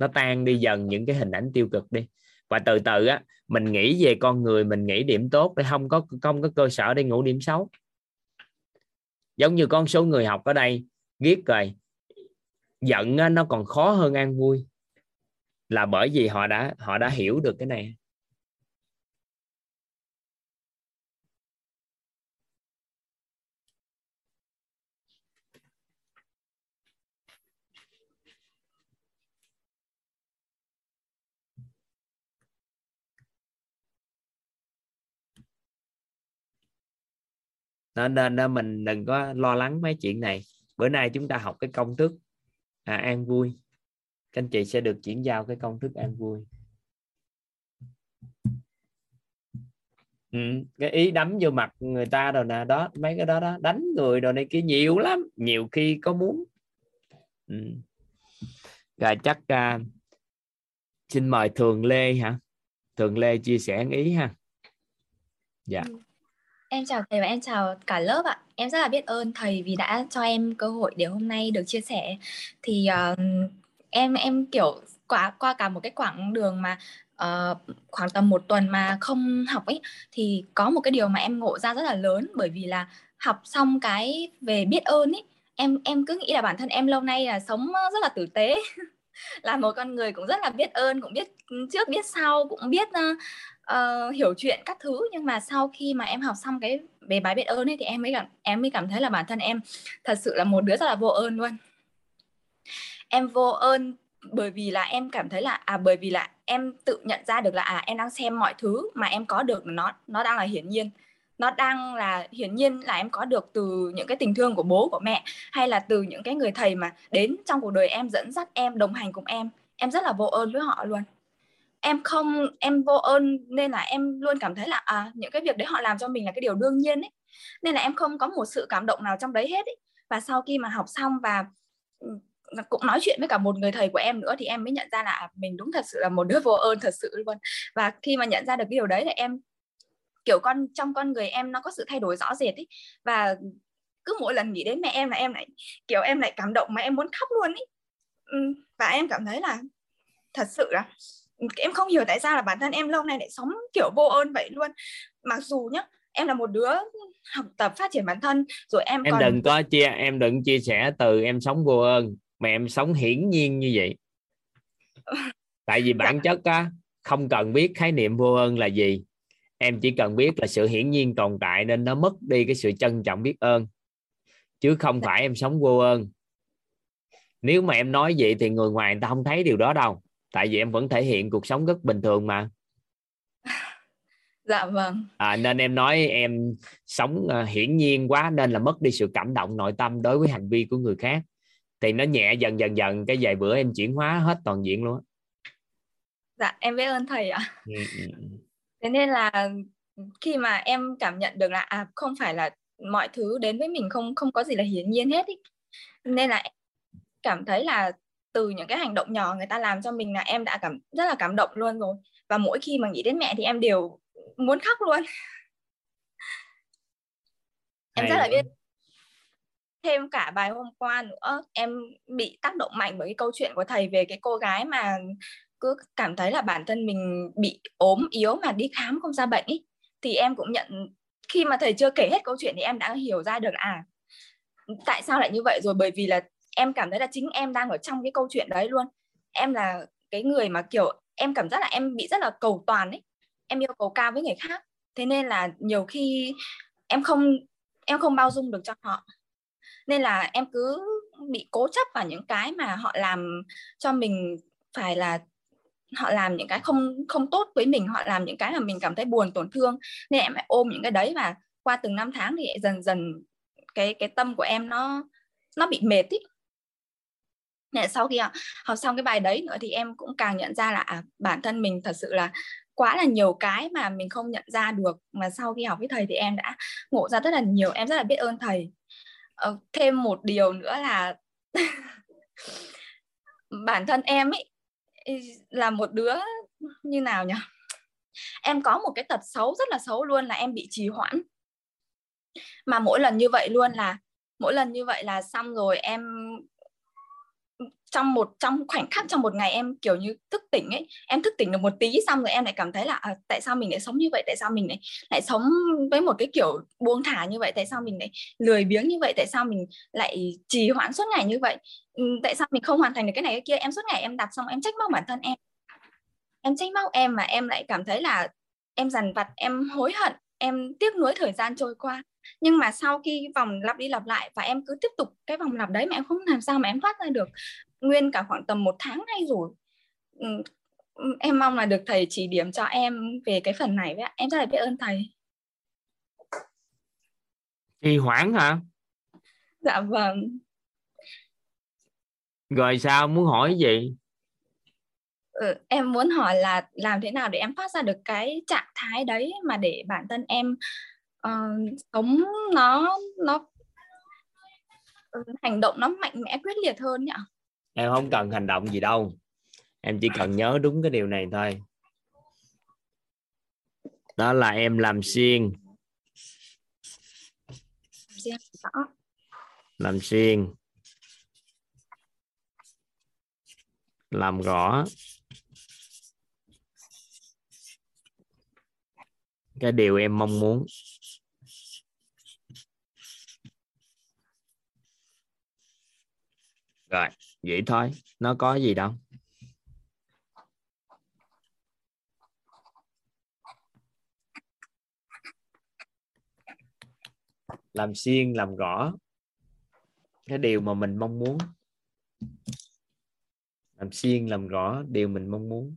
Nó tan đi dần những cái hình ảnh tiêu cực đi và từ từ á mình nghĩ về con người mình nghĩ điểm tốt để không có không có cơ sở để ngủ điểm xấu. Giống như con số người học ở đây viết rồi giận á, nó còn khó hơn an vui. Là bởi vì họ đã họ đã hiểu được cái này. Nên nên nên mình đừng có lo lắng mấy chuyện này. Bữa nay chúng ta học cái công thức à, an vui. Các anh chị sẽ được chuyển giao cái công thức an vui. Ừ, cái ý đấm vô mặt người ta rồi nè đó mấy cái đó đó đánh người rồi này kia nhiều lắm nhiều khi có muốn. Ừ. rồi chắc à, xin mời thường lê hả? Thường lê chia sẻ ý ha. Dạ. Yeah. Em chào thầy và em chào cả lớp ạ. Em rất là biết ơn thầy vì đã cho em cơ hội để hôm nay được chia sẻ. Thì uh, em em kiểu qua qua cả một cái quãng đường mà uh, khoảng tầm một tuần mà không học ấy thì có một cái điều mà em ngộ ra rất là lớn bởi vì là học xong cái về biết ơn ấy em em cứ nghĩ là bản thân em lâu nay là sống rất là tử tế là một con người cũng rất là biết ơn cũng biết trước biết sau cũng biết uh, uh, hiểu chuyện các thứ nhưng mà sau khi mà em học xong cái bề bài biết ơn ấy thì em mới cảm em mới cảm thấy là bản thân em thật sự là một đứa rất là vô ơn luôn. Em vô ơn bởi vì là em cảm thấy là à bởi vì là em tự nhận ra được là à em đang xem mọi thứ mà em có được nó nó đang là hiển nhiên. Nó đang là hiển nhiên là em có được từ những cái tình thương của bố của mẹ hay là từ những cái người thầy mà đến trong cuộc đời em dẫn dắt em đồng hành cùng em. Em rất là vô ơn với họ luôn em không, em vô ơn nên là em luôn cảm thấy là à những cái việc đấy họ làm cho mình là cái điều đương nhiên ấy. Nên là em không có một sự cảm động nào trong đấy hết ấy. Và sau khi mà học xong và ừ, cũng nói chuyện với cả một người thầy của em nữa thì em mới nhận ra là à, mình đúng thật sự là một đứa vô ơn thật sự luôn. Và khi mà nhận ra được cái điều đấy thì em, kiểu con, trong con người em nó có sự thay đổi rõ rệt ấy. Và cứ mỗi lần nghĩ đến mẹ em là em lại, kiểu em lại cảm động mà em muốn khóc luôn ấy. Ừ, và em cảm thấy là thật sự là em không hiểu tại sao là bản thân em lâu nay lại sống kiểu vô ơn vậy luôn. Mặc dù nhá em là một đứa học tập phát triển bản thân rồi em em còn... đừng có chia em đừng chia sẻ từ em sống vô ơn mà em sống hiển nhiên như vậy. Tại vì bản dạ. chất á không cần biết khái niệm vô ơn là gì. Em chỉ cần biết là sự hiển nhiên tồn tại nên nó mất đi cái sự trân trọng biết ơn. Chứ không dạ. phải em sống vô ơn. Nếu mà em nói vậy thì người ngoài người ta không thấy điều đó đâu tại vì em vẫn thể hiện cuộc sống rất bình thường mà dạ vâng à, nên em nói em sống uh, hiển nhiên quá nên là mất đi sự cảm động nội tâm đối với hành vi của người khác thì nó nhẹ dần dần dần cái vài bữa em chuyển hóa hết toàn diện luôn dạ em biết ơn thầy ạ ừ, ừ, ừ. thế nên là khi mà em cảm nhận được là à không phải là mọi thứ đến với mình không không có gì là hiển nhiên hết ý. nên là cảm thấy là từ những cái hành động nhỏ người ta làm cho mình là em đã cảm rất là cảm động luôn rồi. Và mỗi khi mà nghĩ đến mẹ thì em đều muốn khóc luôn. Em rất là biết thêm cả bài hôm qua nữa em bị tác động mạnh bởi cái câu chuyện của thầy về cái cô gái mà cứ cảm thấy là bản thân mình bị ốm yếu mà đi khám không ra bệnh ý. Thì em cũng nhận khi mà thầy chưa kể hết câu chuyện thì em đã hiểu ra được à tại sao lại như vậy rồi? Bởi vì là em cảm thấy là chính em đang ở trong cái câu chuyện đấy luôn. Em là cái người mà, kiểu, em cảm giác là em bị rất là cầu toàn ấy. Em yêu cầu cao với người khác. Thế nên là nhiều khi em không em không bao dung được cho họ. Nên là em cứ bị cố chấp vào những cái mà họ làm cho mình phải là họ làm những cái không không tốt với mình, họ làm những cái mà mình cảm thấy buồn, tổn thương. Nên em phải ôm những cái đấy và qua từng năm tháng thì dần dần cái cái tâm của em nó nó bị mệt ý nên sau khi học xong cái bài đấy nữa thì em cũng càng nhận ra là à, bản thân mình thật sự là quá là nhiều cái mà mình không nhận ra được. Mà sau khi học với thầy thì em đã ngộ ra rất là nhiều em rất là biết ơn thầy. Ờ, thêm một điều nữa là bản thân em ấy là một đứa như nào nhỉ? Em có một cái tật xấu rất là xấu luôn là em bị trì hoãn. Mà mỗi lần như vậy luôn là mỗi lần như vậy là xong rồi em trong một trong khoảnh khắc trong một ngày em kiểu như thức tỉnh ấy em thức tỉnh được một tí xong rồi em lại cảm thấy là à, tại sao mình lại sống như vậy tại sao mình lại lại sống với một cái kiểu buông thả như vậy tại sao mình lại lười biếng như vậy tại sao mình lại trì hoãn suốt ngày như vậy? Ừ, tại sao mình không hoàn thành được cái này cái kia? Em suốt ngày em đặt xong em trách móc bản thân em. Em trách móc em mà em lại cảm thấy là em dằn vặt em hối hận em tiếc nuối thời gian trôi qua nhưng mà sau khi vòng lặp đi lặp lại và em cứ tiếp tục cái vòng lặp đấy mà em không làm sao mà em thoát ra được nguyên cả khoảng tầm một tháng nay rồi. Ừ, em mong là được thầy chỉ điểm cho em về cái phần này với em rất là biết ơn thầy. Trì hoãn hả? Dạ vâng. Rồi sao? Muốn hỏi gì? Ừ, em muốn hỏi là làm thế nào để em thoát ra được cái trạng thái đấy mà để bản thân em uh, sống nó nó ừ, hành động nó mạnh mẽ quyết liệt hơn nhỉ? Em không cần hành động gì đâu. Em chỉ cần nhớ đúng cái điều này thôi. Đó là em làm xuyên làm xuyên làm rõ. Cái điều em mong muốn rồi, vậy thôi, nó có gì đâu. Làm xuyên làm rõ cái điều mà mình mong muốn. Làm xuyên làm rõ điều mình mong muốn.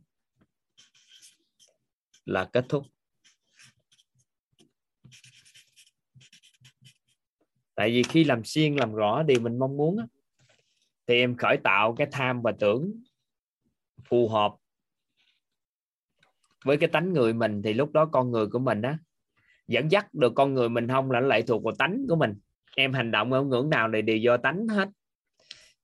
Là kết thúc. Tại vì khi làm xuyên làm rõ điều mình mong muốn thì em khởi tạo cái tham và tưởng phù hợp với cái tánh người mình, thì lúc đó con người của mình á, dẫn dắt được con người mình không là lại thuộc vào tánh của mình. Em hành động ở ngưỡng nào này đều do tánh hết.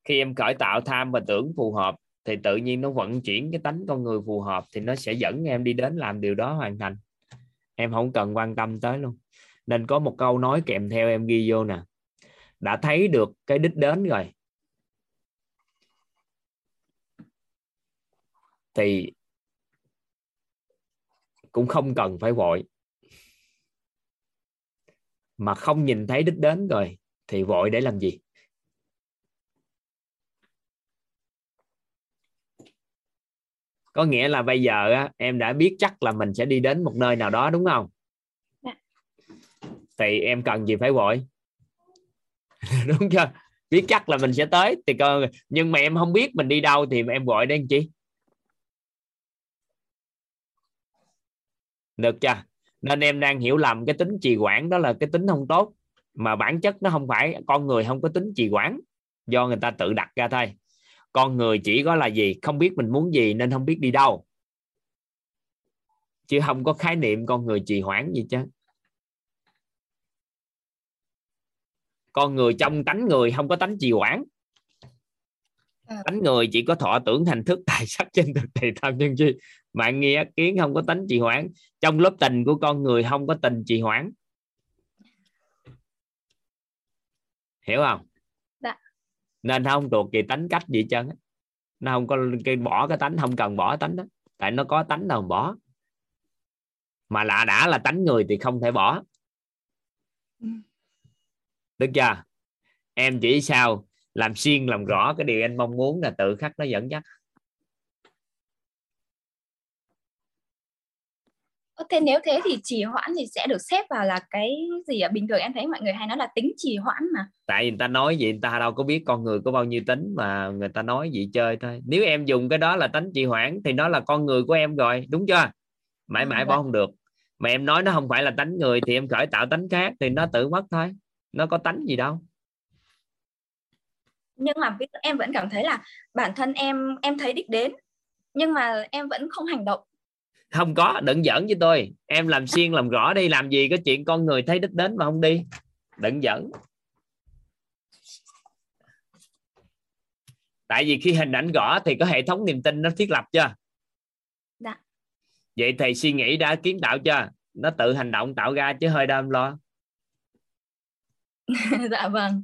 Khi em khởi tạo tham và tưởng phù hợp, thì tự nhiên nó vận chuyển cái tánh con người phù hợp, thì nó sẽ dẫn em đi đến làm điều đó hoàn thành. Em không cần quan tâm tới luôn. Nên có một câu nói kèm theo em ghi vô nè. Đã thấy được cái đích đến rồi thì cũng không cần phải vội. Mà không nhìn thấy đích đến rồi thì vội để làm gì? Có nghĩa là bây giờ á, em đã biết chắc là mình sẽ đi đến một nơi nào đó đúng không? Dạ. thì em cần gì phải vội? Đúng chưa? Biết chắc là mình sẽ tới thì cơ nhưng mà em không biết mình đi đâu thì em gọi đến chi được chưa? Nên em đang hiểu lầm cái tính trì quản đó là cái tính không tốt. Mà bản chất nó không phải con người không có tính trì quản. Do người ta tự đặt ra thôi. Con người chỉ có là gì? Không biết mình muốn gì nên không biết đi đâu. Chứ không có khái niệm con người trì hoãn gì chứ. Con người trong tánh người không có tánh trì hoãn. À. tánh người chỉ có thọ tưởng thành thức tài sắc trên thực thì tham nhân chi mạng nghe kiến không có tánh trì hoãn. Trong lớp tình của con người không có tình trì hoãn. Hiểu không? Dạ. nên không thuộc về tánh cách gì chân nó không có cái bỏ cái tánh không cần bỏ tánh đó. Tại nó có tánh nào bỏ. Mà lạ đã là tánh người thì không thể bỏ. Được chưa? Em chỉ sao làm xuyên làm rõ cái điều anh mong muốn là tự khắc nó dẫn dắt thế nếu thế thì trì hoãn thì sẽ được xếp vào là cái gì ạ? Bình thường em thấy mọi người hay nói là tính trì hoãn mà. Tại vì người ta nói gì người ta đâu có biết con người có bao nhiêu tính mà người ta nói gì chơi thôi. Nếu em dùng cái đó là tính trì hoãn thì nó là con người của em rồi, đúng chưa? Mãi à, mãi bỏ vâng. không được. Mà em nói nó không phải là tánh người thì em khởi tạo tánh khác thì nó tự mất thôi. Nó có tánh gì đâu nhưng mà em vẫn cảm thấy là bản thân em em thấy đích đến nhưng mà em vẫn không hành động không có đừng giỡn với tôi. Em làm xuyên làm rõ đi làm gì có chuyện con người thấy đích đến mà không đi. Đừng giỡn. Tại vì khi hình ảnh gõ thì có hệ thống niềm tin nó thiết lập chưa? Dạ. Vậy thầy suy nghĩ đã kiến tạo chưa? Nó tự hành động tạo ra chứ hơi đâm lo. Dạ vâng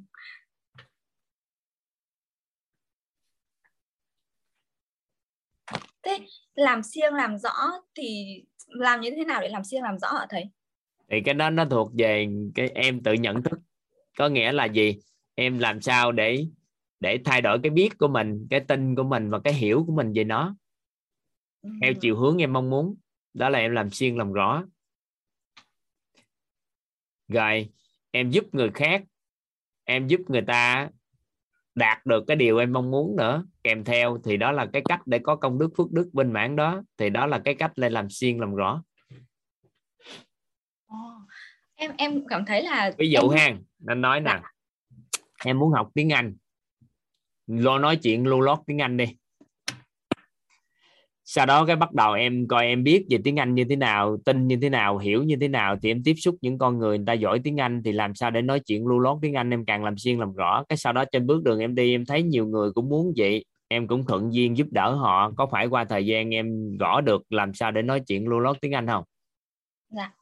thế làm siêng làm rõ thì làm như thế nào để làm siêng làm rõ hả thầy? Thì cái đó nó thuộc về cái em tự nhận thức. Có nghĩa là gì? Em làm sao để để thay đổi cái biết của mình cái tin của mình và cái hiểu của mình về nó theo chiều hướng em mong muốn. Đó là em làm xuyên làm rõ. Rồi em giúp người khác em giúp người ta đạt được cái điều em mong muốn nữa kèm theo thì đó là cái cách để có công đức phước đức bên mảng đó. Thì đó là cái cách để làm xuyên làm rõ. Em em cảm thấy là ví dụ em... ha nên nói nè. Dạ. em muốn học tiếng Anh. Lo nói chuyện lưu lót tiếng Anh đi. Sau đó cái bắt đầu em coi em biết về tiếng Anh như thế nào tin như thế nào hiểu như thế nào thì em tiếp xúc những con người người ta giỏi tiếng Anh thì làm sao để nói chuyện lưu lót tiếng Anh em càng làm xuyên làm rõ. Cái sau đó trên bước đường em đi em thấy nhiều người cũng muốn vậy em cũng thuận duyên giúp đỡ họ. Có phải qua thời gian em gõ được làm sao để nói chuyện lưu lót tiếng Anh không? Dạ.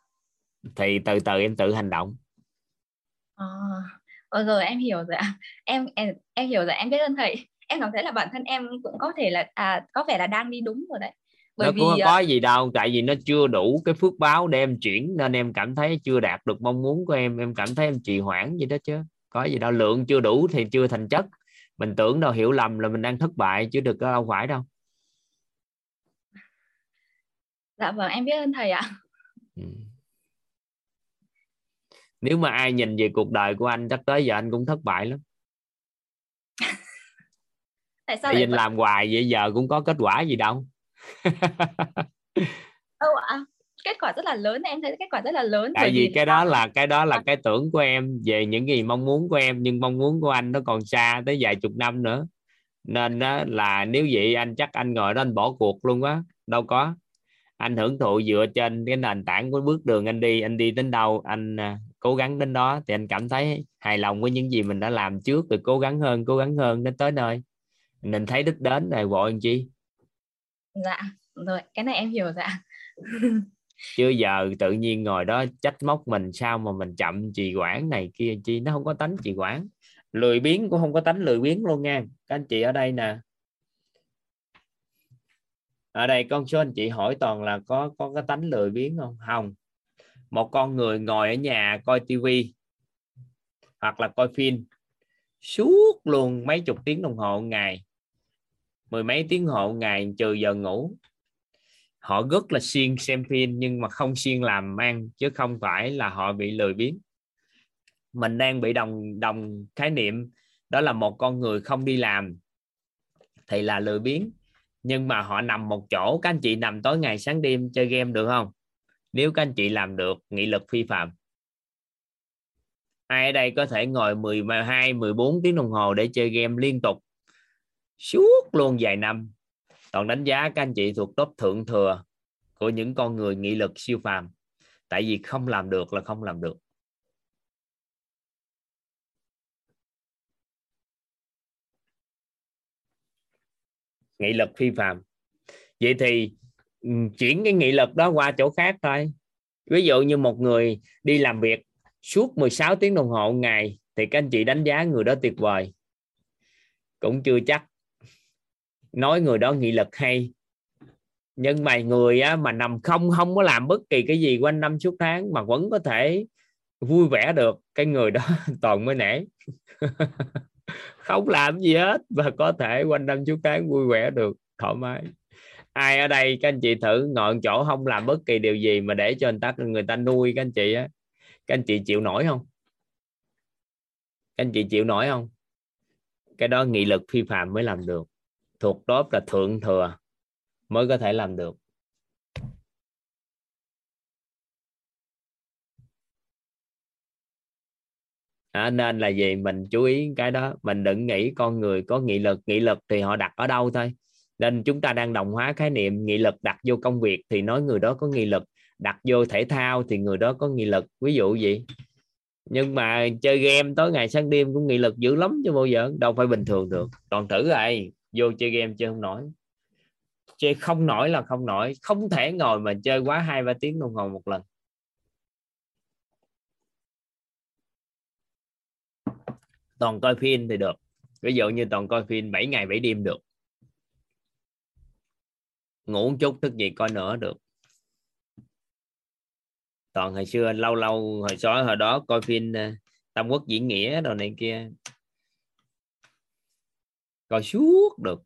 Thì từ từ em tự hành động. À, rồi em hiểu rồi ạ. Em em em hiểu rồi em biết ơn thầy. Em cảm thấy là bản thân em cũng có thể là à, có vẻ là đang đi đúng rồi đấy. Bởi nó vì cũng có gì đâu tại vì nó chưa đủ cái phước báo để em chuyển nên em cảm thấy chưa đạt được mong muốn của em. Em cảm thấy em trì hoãn vậy đó chứ. Có gì đâu lượng chưa đủ thì chưa thành chất mình tưởng đâu hiểu lầm là mình đang thất bại chứ được đâu phải đâu. Dạ vâng em biết ơn thầy ạ. Ừ. nếu mà ai nhìn về cuộc đời của anh chắc tới giờ anh cũng thất bại lắm. Tại sao Tại làm hoài vậy giờ cũng có kết quả gì đâu. Đâu ạ kết quả rất là lớn em thấy kết quả rất là lớn tại vì, cái đó là cái đó là cái tưởng của em về những gì mong muốn của em nhưng mong muốn của anh nó còn xa tới vài chục năm nữa. Nên đó là nếu vậy anh chắc anh ngồi đó anh bỏ cuộc luôn á đâu có. Anh hưởng thụ dựa trên cái nền tảng của bước đường anh đi anh đi đến đâu anh à, cố gắng đến đó thì anh cảm thấy hài lòng với những gì mình đã làm trước rồi cố gắng hơn cố gắng hơn đến tới nơi. Mình thấy đích đến rồi vội làm chi? Dạ rồi cái này em hiểu dạ chứ giờ tự nhiên ngồi đó trách móc mình sao mà mình chậm trì quản này kia chi, nó không có tánh trì quản. Lười biếng cũng không có tánh lười biếng luôn nha. Các anh chị ở đây nè. Ở đây con số anh chị hỏi toàn là có có cái tánh lười biếng không? Không. Một con người ngồi ở nhà coi tivi hoặc là coi phim suốt luôn mấy chục tiếng đồng hồ ngày. Mười mấy tiếng hộ ngày trừ giờ ngủ họ rất là xuyên xem phim, nhưng mà không xuyên làm ăn, chứ không phải là họ bị lười biếng. Mình đang bị đồng đồng khái niệm, đó là một con người không đi làm thì là lười biếng. Nhưng mà họ nằm một chỗ, các anh chị nằm tối ngày sáng đêm chơi game được không? Nếu các anh chị làm được, nghị lực phi phạm. Ai ở đây có thể ngồi 12 14 tiếng đồng hồ để chơi game liên tục? Suốt luôn vài năm toàn đánh giá các anh chị thuộc top thượng thừa của những con người nghị lực siêu phàm. Tại vì không làm được là không làm được. Nghị lực phi phàm. Vậy thì ừ, chuyển cái nghị lực đó qua chỗ khác thôi. Ví dụ như một người đi làm việc suốt 16 tiếng đồng hồ ngày thì các anh chị đánh giá người đó tuyệt vời. Cũng chưa chắc nói người đó nghị lực hay. Nhưng mà người á, mà nằm không không có làm bất kỳ cái gì quanh năm suốt tháng mà vẫn có thể vui vẻ được cái người đó toàn mới nể. Không làm gì hết và có thể quanh năm suốt tháng vui vẻ được thoải mái. Ai ở đây các anh chị thử ngồi chỗ không làm bất kỳ điều gì mà để cho người ta người ta nuôi các anh chị á. Các anh chị chịu nổi không? Các anh chị chịu nổi không? Cái đó nghị lực phi phạm mới làm được thuộc đó là thượng thừa mới có thể làm được. À, nên là gì? Mình chú ý cái đó. Mình đừng nghĩ con người có nghị lực. Nghị lực thì họ đặt ở đâu thôi. Nên chúng ta đang đồng hóa khái niệm nghị lực đặt vô công việc thì nói người đó có nghị lực. Đặt vô thể thao thì người đó có nghị lực. Ví dụ gì nhưng mà chơi game tối ngày sáng đêm cũng nghị lực dữ lắm chứ bao giờ. Đâu phải bình thường được. Toàn thử rồi vô chơi game chơi không nổi. Chơi không nổi là không nổi. Không thể ngồi mà chơi quá hai, ba tiếng đồng hồ một lần. Toàn coi phim thì được. Ví dụ như toàn coi phim 7 ngày 7 đêm được. Ngủ một chút thức gì coi nữa được. Toàn hồi xưa, lâu lâu hồi xóa hồi đó coi phim ờ, Tam Quốc diễn nghĩa đồ này kia coi suốt được.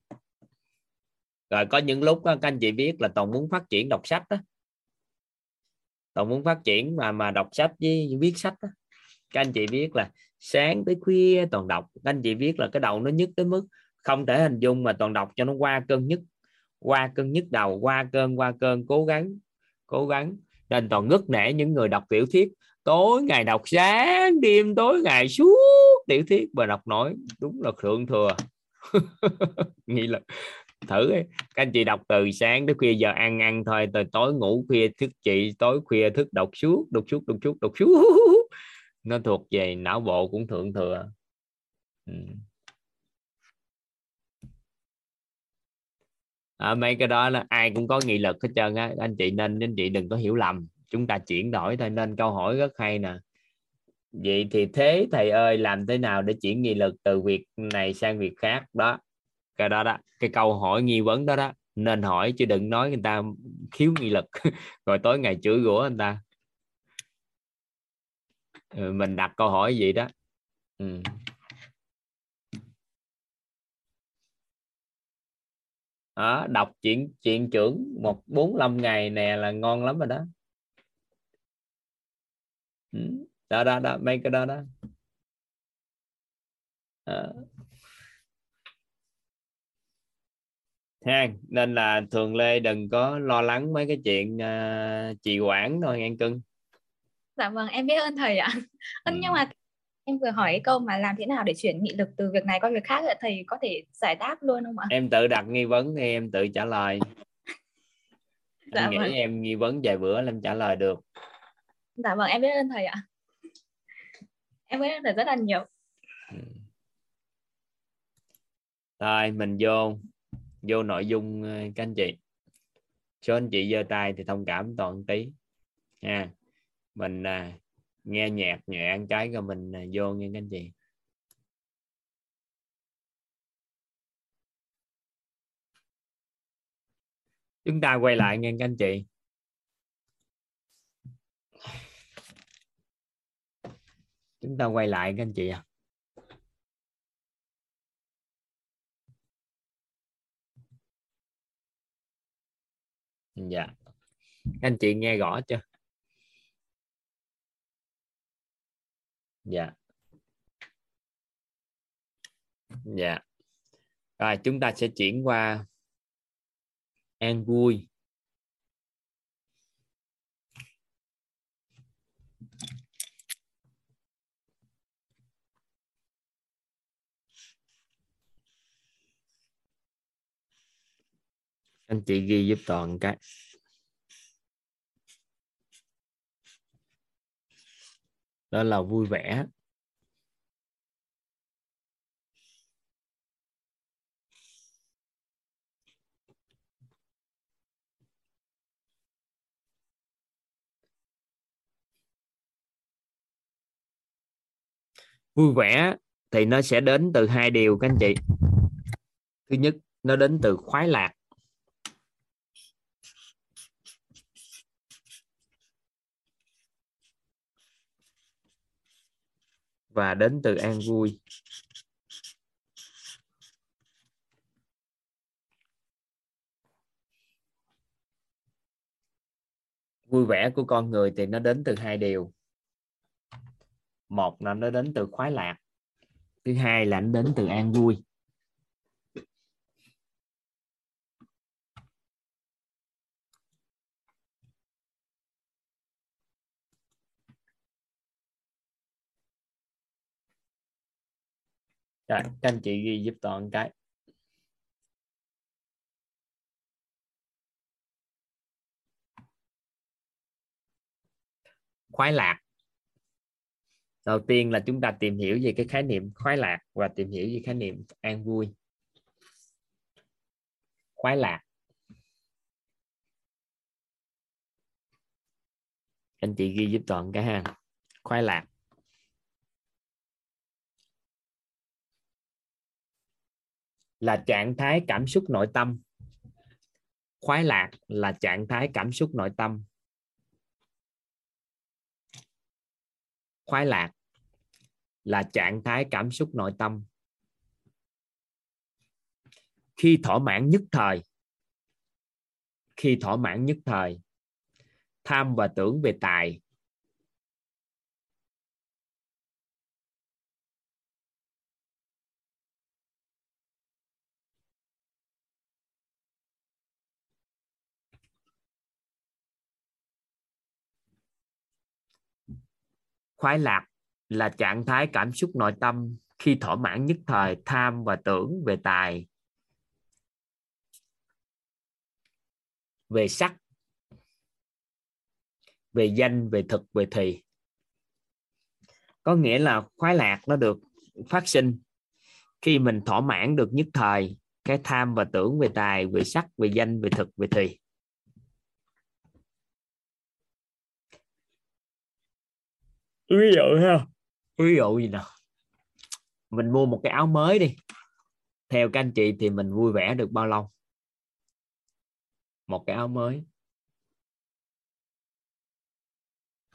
Rồi có những lúc các anh chị biết là toàn muốn phát triển đọc sách đó toàn muốn phát triển mà mà đọc sách với viết sách đó. các anh chị biết là sáng tới khuya toàn đọc. Các anh chị biết là cái đầu nó nhức tới mức không thể hình dung mà toàn đọc cho nó qua cơn nhức. Qua cơn nhức đầu, qua cơn qua cơn, cố gắng cố gắng. Nên toàn ngất nể những người đọc tiểu thuyết. Tối ngày đọc sáng, đêm tối ngày suốt tiểu thuyết và đọc nổi. Đúng là thượng thừa. nghĩ là thử ấy. các anh chị đọc từ sáng tới khuya giờ ăn ăn thôi từ tối ngủ khuya thức chị tối khuya thức đọc suốt đọc suốt đọc suốt đọc suốt nó thuộc về não bộ cũng thượng thừa. Ừ. à, mấy cái đó là ai cũng có nghị lực hết trơn á. Anh chị nên anh chị đừng có hiểu lầm. Chúng ta chuyển đổi thôi nên câu hỏi rất hay nè vậy thì thế thầy ơi làm thế nào để chuyển nghị lực từ việc này sang việc khác đó? Cái đó đó cái câu hỏi nghi vấn đó đó. Nên hỏi chứ đừng nói người ta khiếu nghị lực. Rồi tối ngày chửi rủa người ta. Ừ, mình đặt câu hỏi gì đó. Ừ. đó, đọc chuyện chuyện trưởng một bốn năm ngày nè là ngon lắm rồi đó. Ừ đó đó đó mấy cái đó đó. À. ha nên là thường lê đừng có lo lắng mấy cái chuyện uh, trì quản thôi nghe cưng. Dạ vâng em biết ơn thầy ạ. Ừ. nhưng mà em vừa hỏi cái câu mà làm thế nào để chuyển nghị lực từ việc này qua việc khác thầy có thể giải đáp luôn không ạ? Em tự đặt nghi vấn thì em tự trả lời. Dạ em nghĩ vâng. em nghi vấn vài bữa em trả lời được. Dạ vâng em biết ơn thầy ạ em biết là rất là nhiều. Ừ. Rồi mình vô vô nội dung ờ, các anh chị. Số anh chị giơ tay thì thông cảm toàn tí. Nha mình à, nghe nhạc nhẹ ăn cái rồi mình à, vô nghe các anh chị. Chúng ta quay lại nghe các anh chị. Chúng ta quay lại các anh chị à dạ. Các anh chị nghe rõ chưa? Dạ. Dạ. Rồi, chúng ta sẽ chuyển qua an vui. Anh chị ghi giúp toàn cái. Đó là vui vẻ. Vui vẻ thì nó sẽ đến từ hai điều các anh chị. Thứ nhất, nó đến từ khoái lạc. Và đến từ an vui. Vui vẻ của con người thì nó đến từ hai điều. Một là nó đến từ khoái lạc, thứ hai là nó đến từ an vui. Rồi, các anh chị ghi giúp toàn cái. Khoái lạc. đầu tiên là chúng ta tìm hiểu về cái khái niệm khoái lạc và tìm hiểu về khái niệm an vui khoái lạc anh chị ghi giúp toàn cái ha khoái lạc là trạng thái cảm xúc nội tâm. Khoái lạc là trạng thái cảm xúc nội tâm. Khoái lạc là trạng thái cảm xúc nội tâm. Khi thỏa mãn nhất thời, khi thỏa mãn nhất thời, tham và tưởng về tài khoái lạc là trạng thái cảm xúc nội tâm khi thỏa mãn nhất thời tham và tưởng về tài, về sắc, về danh, về thực, về thì. Có nghĩa là khoái lạc nó được phát sinh khi mình thỏa mãn được nhất thời cái tham và tưởng về tài, về sắc, về danh, về thực, về thì. Ví dụ ha ví dụ gì nào mình mua một cái áo mới đi. Theo các anh chị thì mình vui vẻ được bao lâu? Một cái áo mới.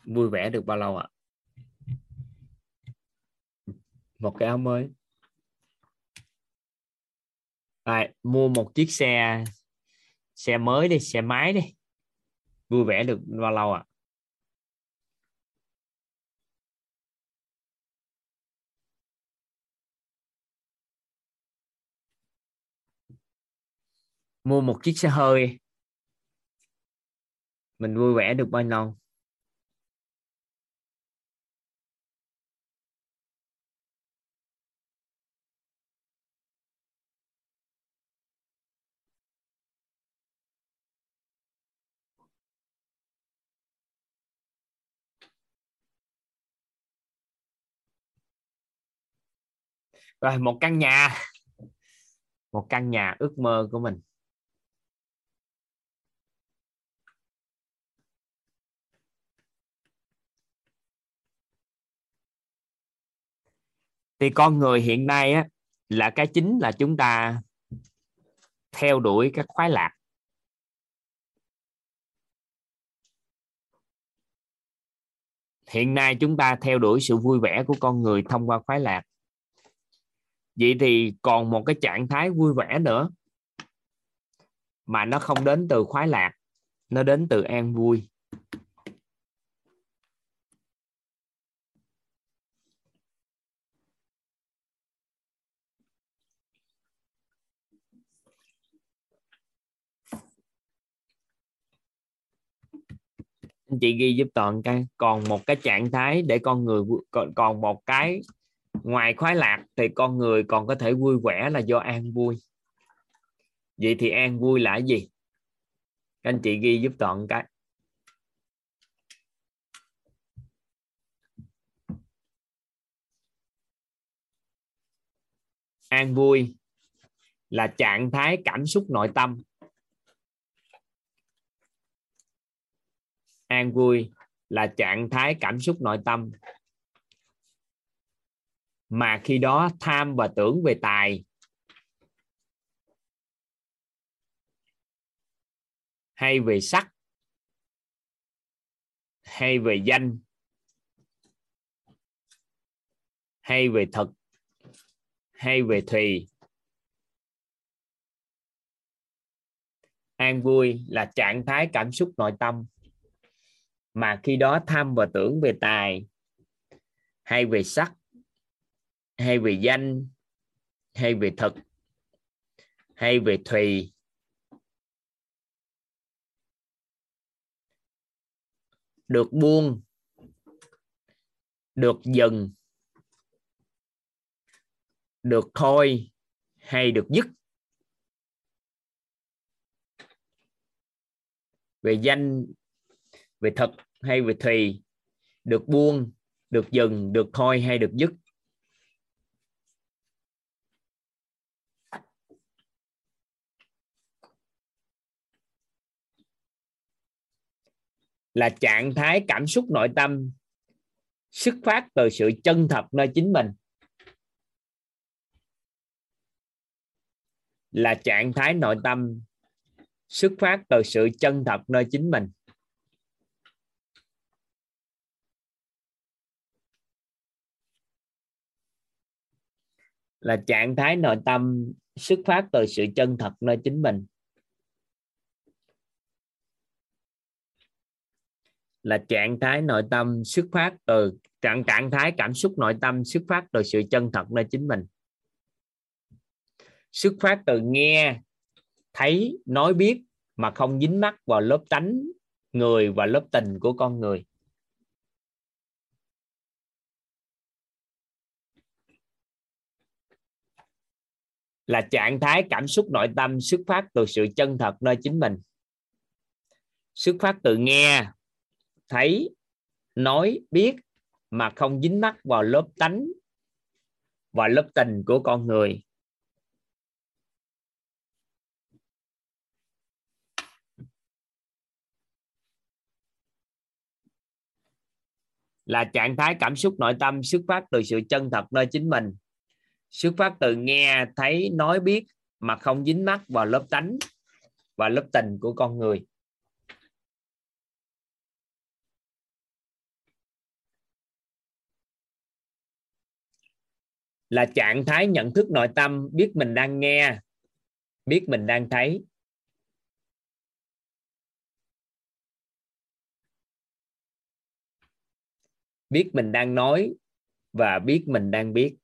Vui vẻ được bao lâu ạ? Một cái áo mới. À, mua một chiếc xe xe mới đi xe máy đi. Vui vẻ được bao lâu ạ? à? Mua một chiếc xe hơi. Mình vui vẻ được bao lâu? Rồi, một căn nhà. Một căn nhà ước mơ của mình. Thì con người hiện nay á, là cái chính là chúng ta theo đuổi các khoái lạc. Hiện nay chúng ta theo đuổi sự vui vẻ của con người thông qua khoái lạc. Vậy thì còn một cái trạng thái vui vẻ nữa, mà nó không đến từ khoái lạc, nó đến từ an vui. Anh chị ghi giúp toàn cái còn một cái trạng thái để con người còn, còn một cái ngoài khoái lạc thì con người còn có thể vui vẻ là do an vui. Vậy thì an vui là gì? Anh chị ghi giúp toàn cái an vui là trạng thái cảm xúc nội tâm. An vui là trạng thái cảm xúc nội tâm. Mà khi đó tham và tưởng về tài. Hay về sắc. Hay về danh. Hay về thực. Hay về thùy. An vui là trạng thái cảm xúc nội tâm mà khi đó tham và tưởng về tài, hay về sắc, hay về danh, hay về thực, hay về thùy. Được buông, được dừng được thôi hay được dứt. Về danh, về thực hay về thùy, được buông, được dừng, được thôi hay được dứt? Là trạng thái cảm xúc nội tâm, xuất phát từ sự chân thật nơi chính mình. Là trạng thái nội tâm, xuất phát từ sự chân thật nơi chính mình. Là trạng thái nội tâm xuất phát từ sự chân thật nơi chính mình. Là trạng thái nội tâm xuất phát từ, trạng trạng thái cảm xúc nội tâm xuất phát từ sự chân thật nơi chính mình. Xuất phát từ nghe, thấy, nói biết mà không dính mắc vào lớp tánh người và lớp tình của con người. Là trạng thái cảm xúc nội tâm xuất phát từ sự chân thật nơi chính mình. Xuất phát từ nghe, thấy, nói, biết mà không dính mắc vào lớp tánh và lớp tình của con người. Là trạng thái cảm xúc nội tâm xuất phát từ sự chân thật nơi chính mình xuất phát từ nghe, thấy, nói, biết mà không dính mắc vào lớp tánh và lớp tình của con người. Là trạng thái nhận thức nội tâm, biết mình đang nghe, biết mình đang thấy. Biết mình đang nói và biết mình đang biết.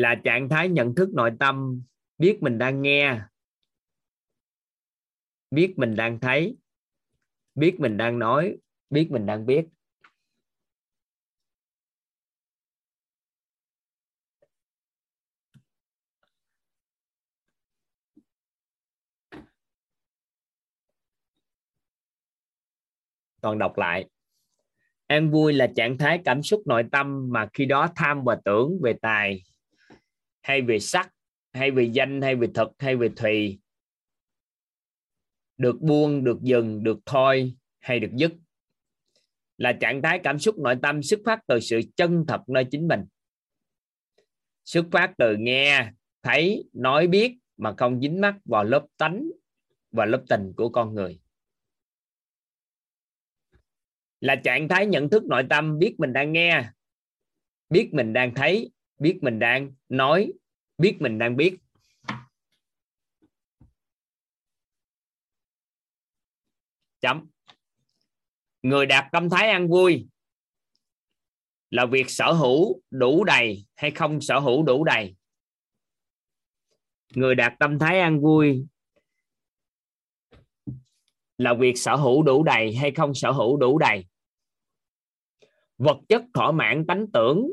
Là trạng thái nhận thức nội tâm. Biết mình đang nghe. Biết mình đang thấy. Biết mình đang nói. Biết mình đang biết. Toàn đọc lại. An vui là trạng thái cảm xúc nội tâm mà khi đó tham và tưởng về tài hay về sắc, hay về danh, hay về thực, hay về thùy. Được buông, được dừng, được thôi, hay được dứt. Là trạng thái cảm xúc nội tâm xuất phát từ sự chân thật nơi chính mình. Xuất phát từ nghe, thấy, nói biết mà không dính mắc vào lớp tánh và lớp tình của con người. Là trạng thái nhận thức nội tâm biết mình đang nghe, biết mình đang thấy biết mình đang nói, biết mình đang biết. Chấm. Người đạt tâm thái an vui là việc sở hữu đủ đầy hay không sở hữu đủ đầy? Người đạt tâm thái an vui là việc sở hữu đủ đầy hay không sở hữu đủ đầy? Vật chất thỏa mãn tánh tưởng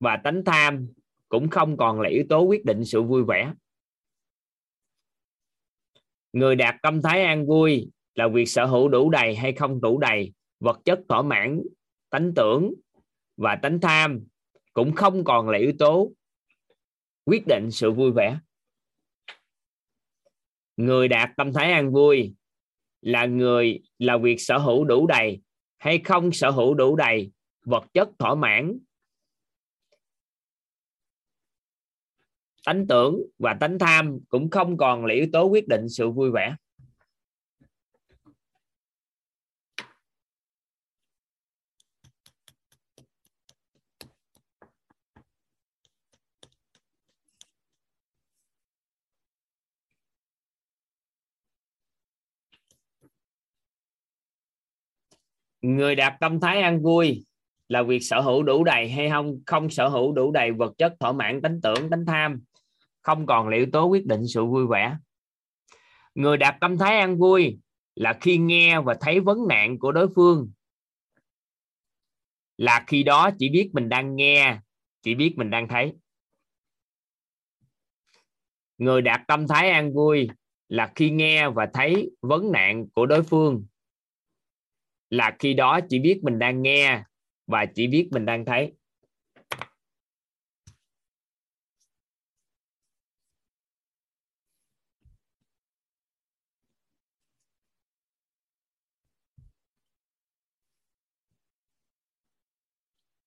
và tánh tham cũng không còn là yếu tố quyết định sự vui vẻ. Người đạt tâm thái an vui là việc sở hữu đủ đầy hay không đủ đầy, vật chất thỏa mãn, tánh tưởng và tánh tham cũng không còn là yếu tố quyết định sự vui vẻ. Người đạt tâm thái an vui là người, là việc sở hữu đủ đầy hay không sở hữu đủ đầy, vật chất thỏa mãn tánh tưởng và tánh tham cũng không còn là yếu tố quyết định sự vui vẻ. Người đạt tâm thái an vui là việc sở hữu đủ đầy hay không? Không sở hữu đủ đầy vật chất, thỏa mãn tánh tưởng, tánh tham không còn là yếu tố quyết định sự vui vẻ. Người đạt tâm thái an vui là khi nghe và thấy vấn nạn của đối phương. Là khi đó chỉ biết mình đang nghe, chỉ biết mình đang thấy. Người đạt tâm thái an vui là khi nghe và thấy vấn nạn của đối phương. Là khi đó chỉ biết mình đang nghe và chỉ biết mình đang thấy.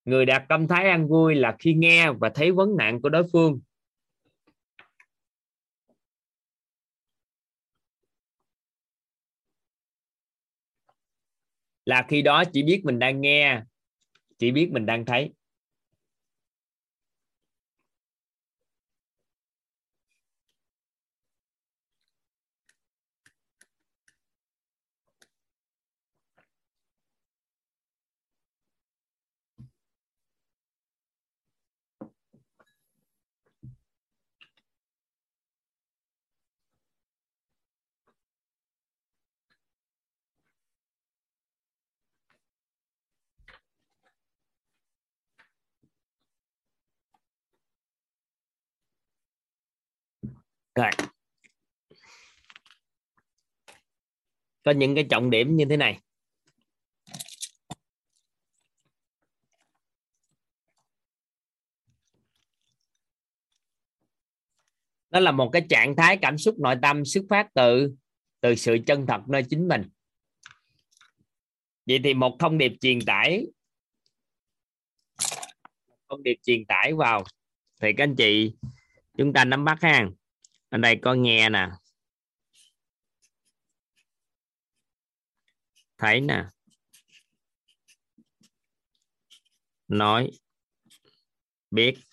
Người đạt tâm thái an vui là khi nghe và thấy vấn nạn của đối phương. Là khi đó chỉ biết mình đang nghe, chỉ biết mình đang thấy. Rồi. Có những cái trọng điểm như thế này. Đó là một cái trạng thái cảm xúc nội tâm xuất phát từ từ sự chân thật nơi chính mình. Vậy thì một thông điệp truyền tải thông điệp truyền tải vào. Thì các anh chị, chúng ta nắm bắt ha ở đây có nghe nè. Thấy nè. Nói. Biết.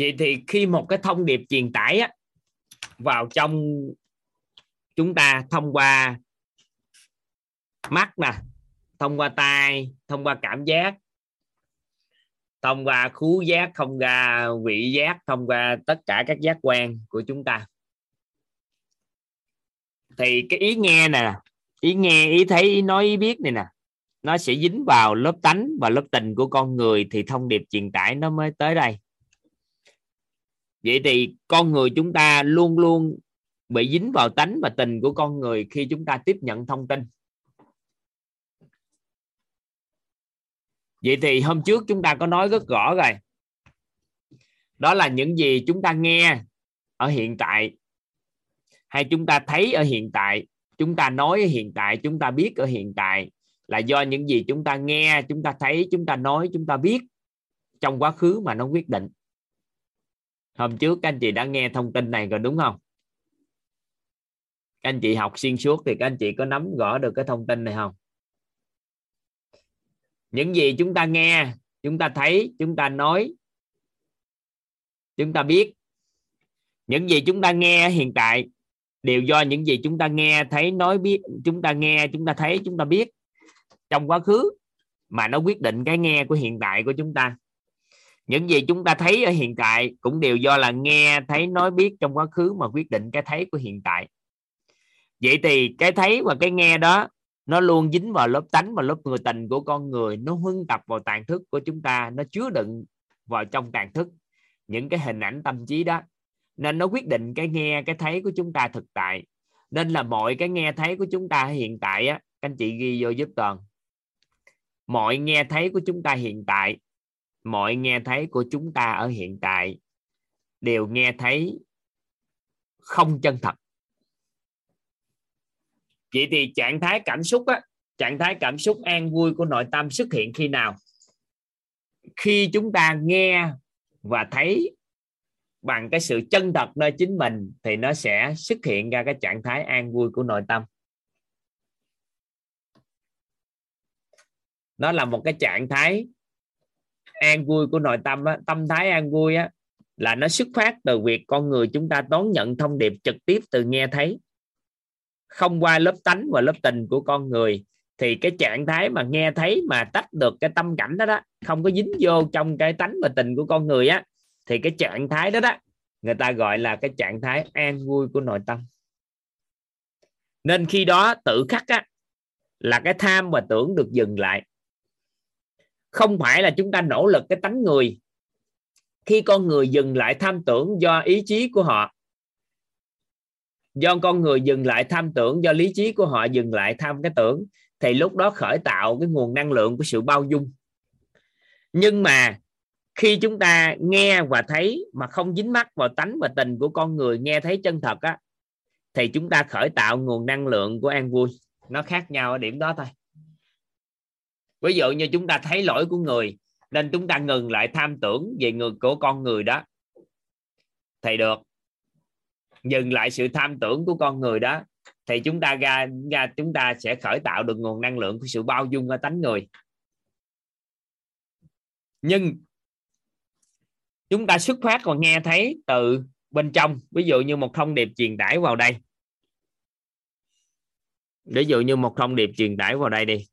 Vậy thì khi một cái thông điệp truyền tải á, vào trong chúng ta thông qua mắt nè thông qua tai thông qua cảm giác thông qua khú giác thông qua vị giác thông qua tất cả các giác quan của chúng ta. Thì cái ý nghe nè ý nghe ý thấy ý nói ý biết này nè nó sẽ dính vào lớp tánh và lớp tình của con người thì thông điệp truyền tải nó mới tới đây vậy thì con người chúng ta luôn luôn bị dính vào tánh và tình của con người khi chúng ta tiếp nhận thông tin vậy thì hôm trước chúng ta có nói rất rõ rồi đó là những gì chúng ta nghe ở hiện tại hay chúng ta thấy ở hiện tại chúng ta nói ở hiện tại chúng ta biết ở hiện tại là do những gì chúng ta nghe chúng ta thấy chúng ta nói chúng ta biết trong quá khứ mà nó quyết định hôm trước các anh chị đã nghe thông tin này rồi đúng không? Các anh chị học xuyên suốt thì các anh chị có nắm rõ được cái thông tin này không? Những gì chúng ta nghe, chúng ta thấy, chúng ta nói, chúng ta biết. Những gì chúng ta nghe hiện tại đều do những gì chúng ta nghe, thấy, nói, biết. Chúng ta nghe, chúng ta thấy, chúng ta biết. Trong quá khứ mà nó quyết định cái nghe của hiện tại của chúng ta những gì chúng ta thấy ở hiện tại cũng đều do là nghe, thấy, nói biết trong quá khứ mà quyết định cái thấy của hiện tại. Vậy thì cái thấy và cái nghe đó, nó luôn dính vào lớp tánh và lớp người tình của con người. Nó huân tập vào tàn thức của chúng ta, nó chứa đựng vào trong tàn thức những cái hình ảnh tâm trí đó. Nên nó quyết định cái nghe, cái thấy của chúng ta thực tại. Nên là mọi cái nghe thấy của chúng ta hiện tại á, các anh chị ghi vô giúp toàn. Mọi nghe thấy của chúng ta hiện tại mọi nghe thấy của chúng ta ở hiện tại đều nghe thấy không chân thật. Vậy thì trạng thái cảm xúc á, trạng thái cảm xúc an vui của nội tâm xuất hiện khi nào? Khi chúng ta nghe và thấy bằng cái sự chân thật nơi chính mình thì nó sẽ xuất hiện ra cái trạng thái an vui của nội tâm. Nó là một cái trạng thái an vui của nội tâm á, tâm thái an vui á, là nó xuất phát từ việc con người chúng ta đón nhận thông điệp trực tiếp từ nghe thấy. Không qua lớp tánh và lớp tình của con người thì cái trạng thái mà nghe thấy mà tách được cái tâm cảnh đó đó không có dính vô trong cái tánh và tình của con người á thì cái trạng thái đó đó người ta gọi là cái trạng thái an vui của nội tâm. Nên khi đó tự khắc á là cái tham và tưởng được dừng lại không phải là chúng ta nỗ lực cái tánh người. Khi con người dừng lại tham tưởng do ý chí của họ, do con người dừng lại tham tưởng, do lý trí của họ dừng lại tham cái tưởng, thì lúc đó khởi tạo cái nguồn năng lượng của sự bao dung. Nhưng mà khi chúng ta nghe và thấy mà không dính mắc vào tánh và tình của con người, nghe thấy chân thật á, thì chúng ta khởi tạo nguồn năng lượng của an vui. Nó khác nhau ở điểm đó thôi ví dụ như chúng ta thấy lỗi của người nên chúng ta ngừng lại tham tưởng về người của con người đó. Thì được. Dừng lại sự tham tưởng của con người đó thì chúng ta ra, ra chúng ta sẽ khởi tạo được nguồn năng lượng của sự bao dung ở tánh người. Nhưng chúng ta xuất phát còn nghe thấy từ bên trong. Ví dụ như một thông điệp truyền tải vào đây. Ví dụ như một thông điệp truyền tải vào đây đi.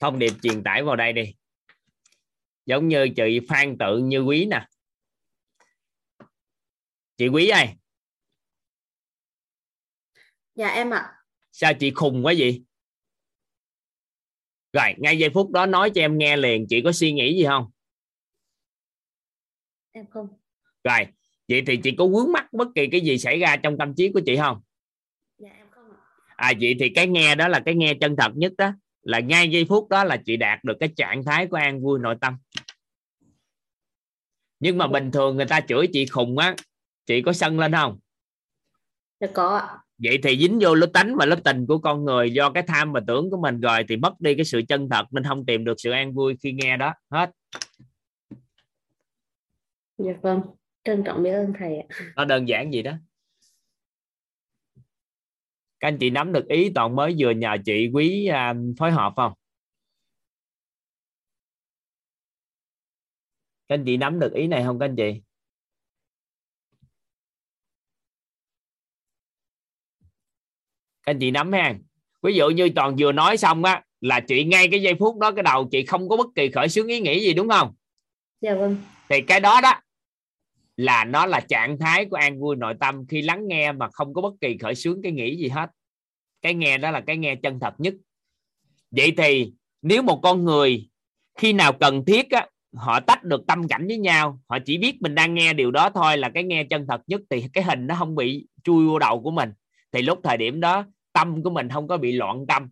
Thông điệp truyền tải vào đây đi. Giống như chị phan tự như quý nè. Chị quý ơi. Dạ em ạ. Sao chị khùng quá vậy? Rồi ngay giây phút đó nói cho em nghe liền chị có suy nghĩ gì không? Em không. Rồi vậy thì chị có vướng mắc bất kỳ cái gì xảy ra trong tâm trí của chị không? Dạ em không ạ. À vậy thì cái nghe đó là cái nghe chân thật nhất đó là ngay giây phút đó là chị đạt được cái trạng thái của an vui nội tâm. Nhưng mà bình thường người ta chửi chị khùng á chị có sân lên không? Dạ có ạ. Vậy thì dính vô lớp tánh và lớp tình của con người do cái tham và tưởng của mình rồi thì mất đi cái sự chân thật nên không tìm được sự an vui khi nghe đó. Hết. Dạ vâng. Trân trọng biết ơn thầy ạ. Nó đơn giản gì đó các anh chị nắm được ý toàn mới vừa nhờ chị quý à, phối hợp không? Các anh chị nắm được ý này không các anh chị? Các anh chị nắm ha. Ví dụ như toàn vừa nói xong á là chị ngay cái giây phút đó cái đầu chị không có bất kỳ khởi xướng ý nghĩ gì đúng không? Dạ vâng. Thì cái đó đó là nó là trạng thái của an vui nội tâm khi lắng nghe mà không có bất kỳ khởi sướng cái nghĩ gì hết. Cái nghe đó là cái nghe chân thật nhất. Vậy thì nếu một con người khi nào cần thiết á, họ tách được tâm cảnh với nhau họ chỉ biết mình đang nghe điều đó thôi là cái nghe chân thật nhất thì cái hình nó không bị chui vô đầu của mình. Thì lúc thời điểm đó tâm của mình không có bị loạn tâm.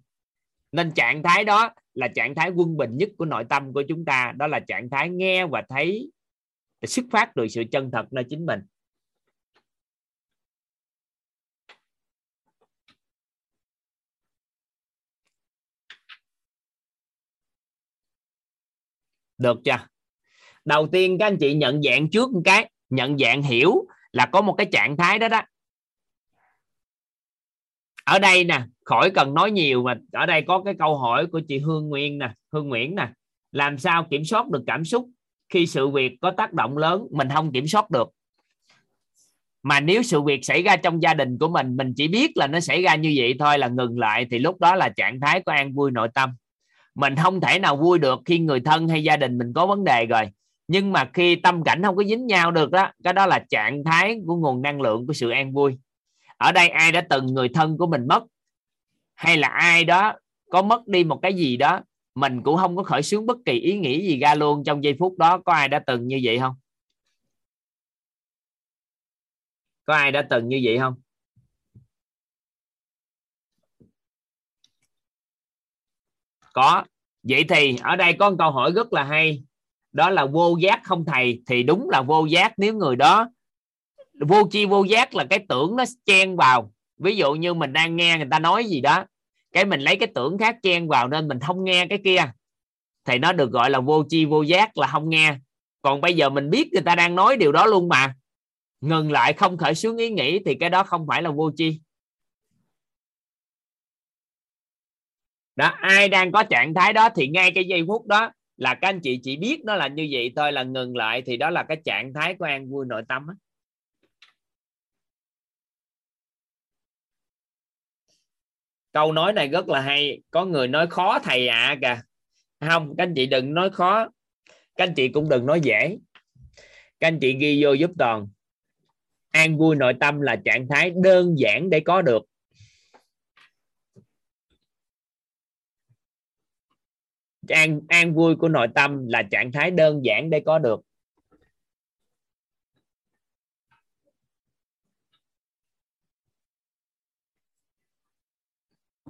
Nên trạng thái đó là trạng thái quân bình nhất của nội tâm của chúng ta. Đó là trạng thái nghe và thấy xuất phát từ sự chân thật nơi chính mình. Được chưa? Đầu tiên các anh chị nhận dạng trước một cái, nhận dạng hiểu là có một cái trạng thái đó đó. Ở đây nè, khỏi cần nói nhiều mà ở đây có cái câu hỏi của chị Hương Nguyên nè, Hương Nguyễn nè, làm sao kiểm soát được cảm xúc? Khi sự việc có tác động lớn, mình không kiểm soát được. Mà nếu sự việc xảy ra trong gia đình của mình mình chỉ biết là nó xảy ra như vậy thôi, là ngừng lại, thì lúc đó là trạng thái của an vui nội tâm. Mình không thể nào vui được khi người thân hay gia đình mình có vấn đề rồi. Nhưng mà khi tâm cảnh không có dính nhau được đó, cái đó là trạng thái của nguồn năng lượng của sự an vui. Ở đây ai đã từng người thân của mình mất, hay là ai đó có mất đi một cái gì đó mình cũng không có khởi xướng bất kỳ ý nghĩ gì ra luôn trong giây phút đó. Có ai đã từng như vậy không? Có ai đã từng như vậy không? Có. Vậy thì ở đây có một câu hỏi rất là hay. Đó là vô giác không thầy. Thì đúng là vô giác. Nếu người đó, vô chi vô giác là cái tưởng nó chen vào. Ví dụ như mình đang nghe người ta nói gì đó cái mình lấy cái tưởng khác chen vào nên mình không nghe cái kia. Thì nó được gọi là vô chi vô giác là không nghe. Còn bây giờ mình biết người ta đang nói điều đó luôn mà. Ngừng lại không khởi xướng ý nghĩ thì cái đó không phải là vô chi đó, ai đang có trạng thái đó thì ngay cái giây phút đó là các anh chị chỉ biết nó là như vậy thôi, là ngừng lại thì đó là cái trạng thái của an vui nội tâm á. Câu nói này rất là hay. Có người nói khó thầy ạ à kìa. Không, các anh chị đừng nói khó. Các anh chị cũng đừng nói dễ. Các anh chị ghi vô giúp toàn. An vui nội tâm là trạng thái đơn giản để có được. An an vui của nội tâm là trạng thái đơn giản để có được.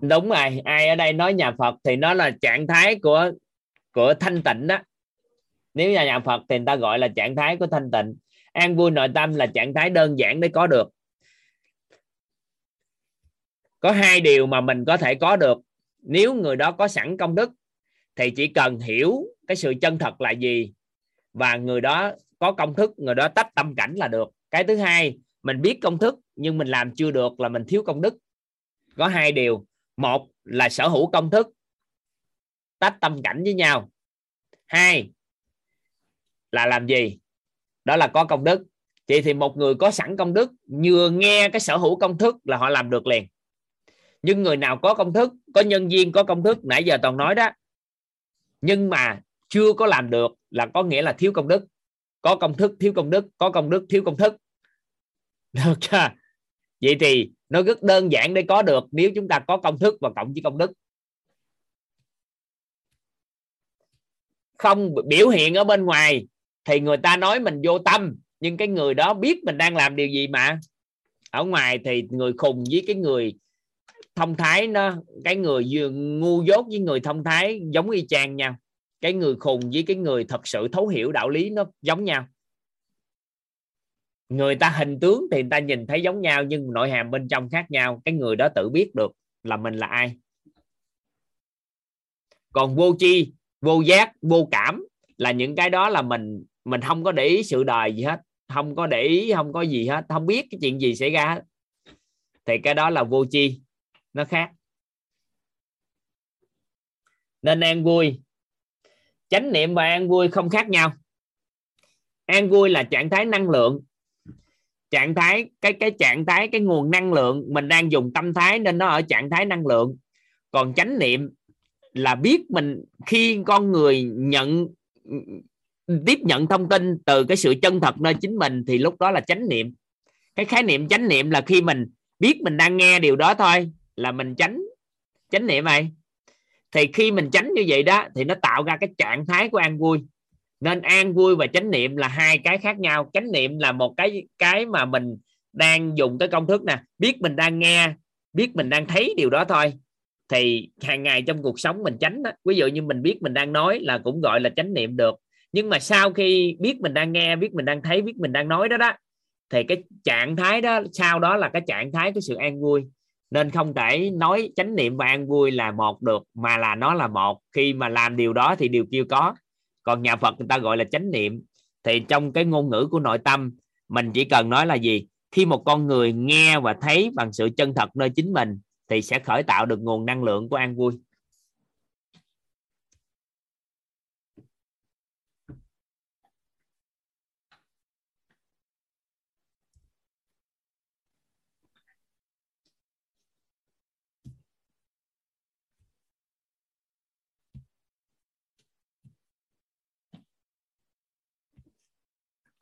Đúng rồi, ai ở đây nói nhà Phật thì nó là trạng thái của của thanh tịnh đó. Nếu nhà nhà Phật thì người ta gọi là trạng thái của thanh tịnh. An vui nội tâm là trạng thái đơn giản để có được. Có hai điều mà mình có thể có được. Nếu người đó có sẵn công đức, thì chỉ cần hiểu cái sự chân thật là gì và người đó có công thức, người đó tách tâm cảnh là được. Cái thứ hai, mình biết công thức nhưng mình làm chưa được là mình thiếu công đức. Có hai điều một là sở hữu công thức, tách tâm cảnh với nhau. Hai là làm gì? Đó là có công đức. Vậy thì một người có sẵn công đức, vừa nghe cái sở hữu công thức là họ làm được liền. Nhưng người nào có công thức, có nhân viên có công thức, nãy giờ toàn nói đó. Nhưng mà chưa có làm được là có nghĩa là thiếu công đức. Có công thức, thiếu công đức, có công đức, thiếu công thức. Được chưa vậy thì nó rất đơn giản để có được nếu chúng ta có công thức và cộng với công đức. Không biểu hiện ở bên ngoài thì người ta nói mình vô tâm, nhưng cái người đó biết mình đang làm điều gì mà. Ở ngoài thì người khùng với cái người thông thái nó, cái người ngu dốt với người thông thái giống y chang nhau. Cái người khùng với cái người thật sự thấu hiểu đạo lý nó giống nhau người ta hình tướng thì người ta nhìn thấy giống nhau, nhưng nội hàm bên trong khác nhau. Cái người đó tự biết được là mình là ai. Còn vô chi vô giác, vô cảm là những cái đó là mình mình không có để ý sự đời gì hết. Không có để ý, không có gì hết. Không biết cái chuyện gì xảy ra hết. Thì cái đó là vô chi nó khác. Nên an vui. Chánh niệm và an vui không khác nhau. An vui là trạng thái năng lượng trạng thái, cái cái trạng thái, cái nguồn năng lượng mình đang dùng tâm thái nên nó ở trạng thái năng lượng. Còn chánh niệm là biết mình khi con người nhận, tiếp nhận thông tin từ cái sự chân thật nơi chính mình thì lúc đó là chánh niệm. Cái khái niệm chánh niệm là khi mình biết mình đang nghe điều đó thôi, là mình tránh chánh niệm này thì khi mình tránh như vậy đó, thì nó tạo ra cái trạng thái của an vui nên an vui và chánh niệm là hai cái khác nhau. Chánh niệm là một cái cái mà mình đang dùng cái công thức nè. Biết mình đang nghe, biết mình đang thấy điều đó thôi. Thì hàng ngày trong cuộc sống mình tránh đó. ví dụ như mình biết mình đang nói là cũng gọi là chánh niệm được. Nhưng mà sau khi biết mình đang nghe, biết mình đang thấy, biết mình đang nói đó đó, thì cái trạng thái đó, sau đó là cái trạng thái của sự an vui. Nên không thể nói chánh niệm và an vui là một được, mà là nó là một. Khi mà làm điều đó thì điều kia có còn nhà Phật người ta gọi là chánh niệm. Thì trong cái ngôn ngữ của nội tâm, mình chỉ cần nói là gì? Khi một con người nghe và thấy bằng sự chân thật nơi chính mình, thì sẽ khởi tạo được nguồn năng lượng của an vui.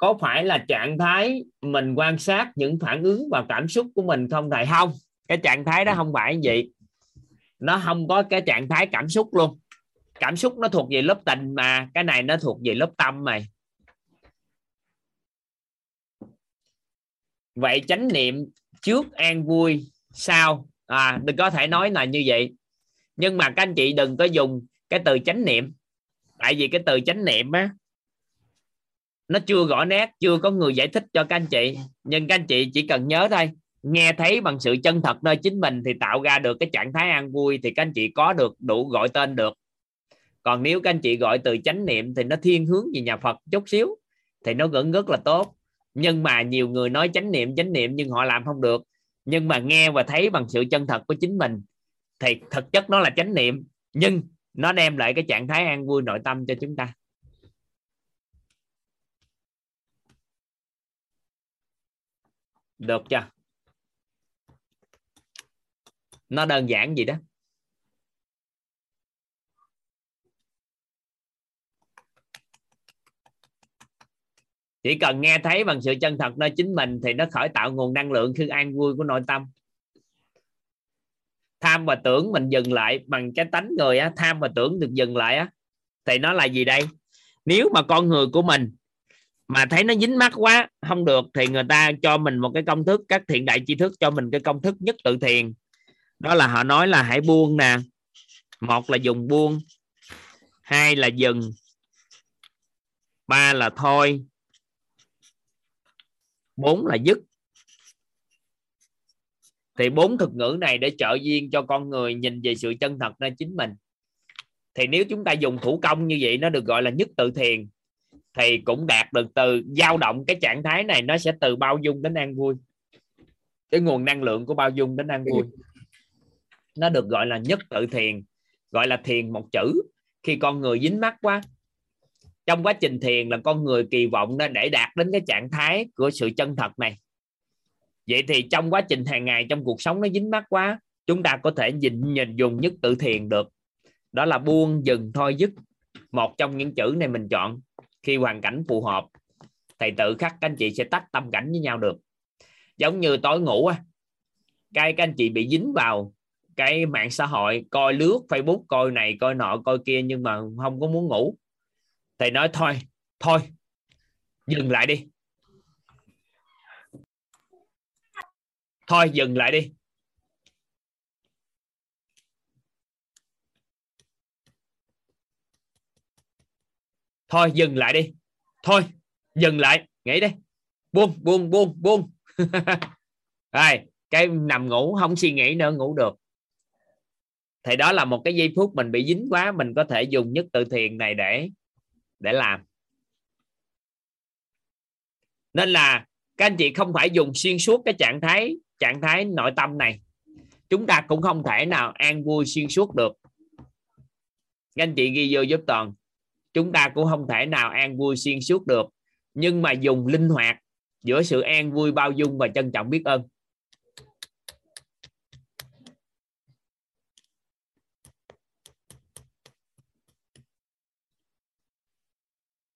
Có phải là trạng thái mình quan sát những phản ứng và cảm xúc của mình không thầy? Không. Cái trạng thái đó không phải vậy. Nó không có cái trạng thái cảm xúc luôn. Cảm xúc nó thuộc về lớp tình mà, cái này nó thuộc về lớp tâm mày. Vậy chánh niệm trước an vui sau à đừng có thể nói là như vậy. Nhưng mà các anh chị đừng có dùng cái từ chánh niệm. Tại vì cái từ chánh niệm á nó chưa rõ nét, chưa có người giải thích cho các anh chị. Nhưng các anh chị chỉ cần nhớ thôi, nghe thấy bằng sự chân thật nơi chính mình thì tạo ra được cái trạng thái an vui thì các anh chị có được đủ gọi tên được. Còn nếu các anh chị gọi từ chánh niệm thì nó thiên hướng về nhà Phật chút xíu thì nó vẫn rất là tốt. Nhưng mà nhiều người nói chánh niệm chánh niệm nhưng họ làm không được. Nhưng mà nghe và thấy bằng sự chân thật của chính mình thì thực chất nó là chánh niệm, nhưng nó đem lại cái trạng thái an vui nội tâm cho chúng ta. Được chưa? Nó đơn giản gì đó. Chỉ cần nghe thấy bằng sự chân thật nơi chính mình thì nó khởi tạo nguồn năng lượng khư an vui của nội tâm. Tham và tưởng mình dừng lại bằng cái tánh người á, tham và tưởng được dừng lại á, thì nó là gì đây? Nếu mà con người của mình mà thấy nó dính mắt quá, không được, thì người ta cho mình một cái công thức, các thiện đại tri thức cho mình cái công thức nhất tự thiền. Đó là họ nói là hãy buông nè. Một là dùng buông, hai là dừng, ba là thôi, bốn là dứt. Thì bốn thực ngữ này để trợ duyên cho con người nhìn về sự chân thật nơi chính mình. Thì nếu chúng ta dùng thủ công như vậy, nó được gọi là nhất tự thiền thì cũng đạt được từ dao động cái trạng thái này nó sẽ từ bao dung đến an vui. Cái nguồn năng lượng của bao dung đến an vui. Nó được gọi là nhất tự thiền, gọi là thiền một chữ. Khi con người dính mắt quá, trong quá trình thiền là con người kỳ vọng để đạt đến cái trạng thái của sự chân thật này. Vậy thì trong quá trình hàng ngày, trong cuộc sống nó dính mắt quá, chúng ta có thể nhìn nhìn dùng nhất tự thiền được. Đó là buông dừng, thôi dứt. Một trong những chữ này mình chọn khi hoàn cảnh phù hợp, thầy tự khắc các anh chị sẽ tách tâm cảnh với nhau được. Giống như tối ngủ á, cái các anh chị bị dính vào cái mạng xã hội, coi lướt facebook, coi này, coi nọ, coi kia, nhưng mà không có muốn ngủ. Thầy nói, thôi thôi, dừng lại đi. Thôi, dừng lại đi. Thôi, dừng lại đi. Thôi, dừng lại. Nghỉ đi. Buông buông buông buông. Rồi, cái nằm ngủ, không suy nghĩ nữa, ngủ được. Thì đó là một cái giây phút mình bị dính quá, mình có thể dùng nhất tự thiền này để để làm. Nên là các anh chị không phải dùng xuyên suốt cái trạng thái trạng thái nội tâm này. Chúng ta cũng không thể nào an vui xuyên suốt được. Các anh chị ghi vô giúp toàn chúng ta cũng không thể nào an vui xuyên suốt được. Nhưng mà dùng linh hoạt giữa sự an vui, bao dung và trân trọng biết ơn.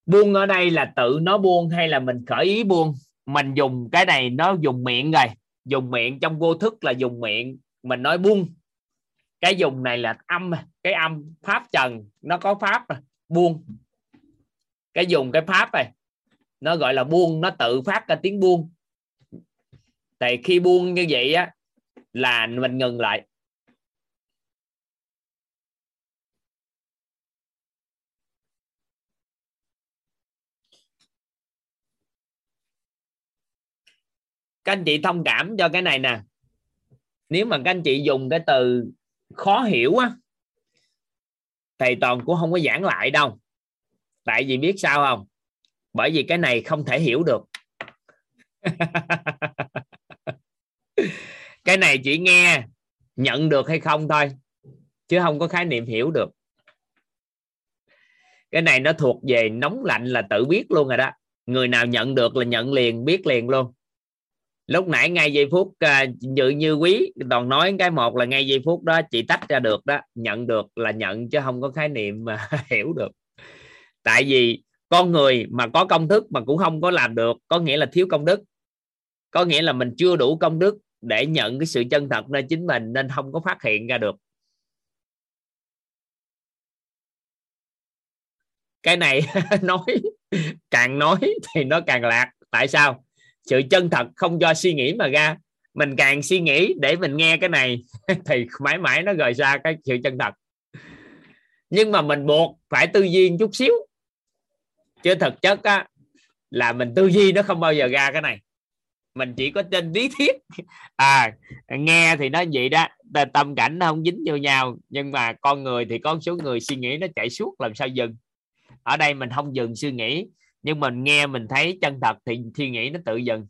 Buông ở đây là tự nó buông hay là mình khởi ý buông? Mình dùng cái này, nó dùng miệng rồi. Dùng miệng trong vô thức là dùng miệng. Mình nói buông. Cái dùng này là âm, cái âm pháp trần. Nó có pháp buông. Cái dùng cái pháp này, nó gọi là buông, nó tự phát ra tiếng buông. Thì khi buông như vậy á, là mình ngừng lại. Các anh chị thông cảm cho cái này nè. Nếu mà các anh chị dùng cái từ khó hiểu á thầy toàn cũng không có giảng lại đâu. Tại vì biết sao không? Bởi vì cái này không thể hiểu được. Cái này chỉ nghe, nhận được hay không thôi, chứ không có khái niệm hiểu được. Cái này nó thuộc về nóng lạnh là tự biết luôn rồi đó. Người nào nhận được là nhận liền, biết liền luôn lúc nãy ngay giây phút dự như như quý toàn nói cái một là ngay giây phút đó, chị tách ra được đó, nhận được là nhận chứ không có khái niệm mà hiểu được. Tại vì con người mà có công thức mà cũng không có làm được, có nghĩa là thiếu công đức. Có nghĩa là mình chưa đủ công đức để nhận cái sự chân thật nơi chính mình nên không có phát hiện ra được. Cái này nói, càng nói thì nó càng lạc. Tại sao? Sự chân thật không do suy nghĩ mà ra. Mình càng suy nghĩ để mình nghe cái này thì mãi mãi nó rời ra cái sự chân thật. Nhưng mà mình buộc phải tư duy chút xíu. Chứ thực chất á, là mình tư duy nó không bao giờ ra cái này. Mình chỉ có trên lý thuyết. À nghe thì nó vậy đó. Tâm cảnh nó không dính vô nhau. Nhưng mà con người thì có số người suy nghĩ nó chạy suốt làm sao dừng? Ở đây mình không dừng suy nghĩ nhưng mình nghe mình thấy chân thật thì suy nghĩ nó tự dừng.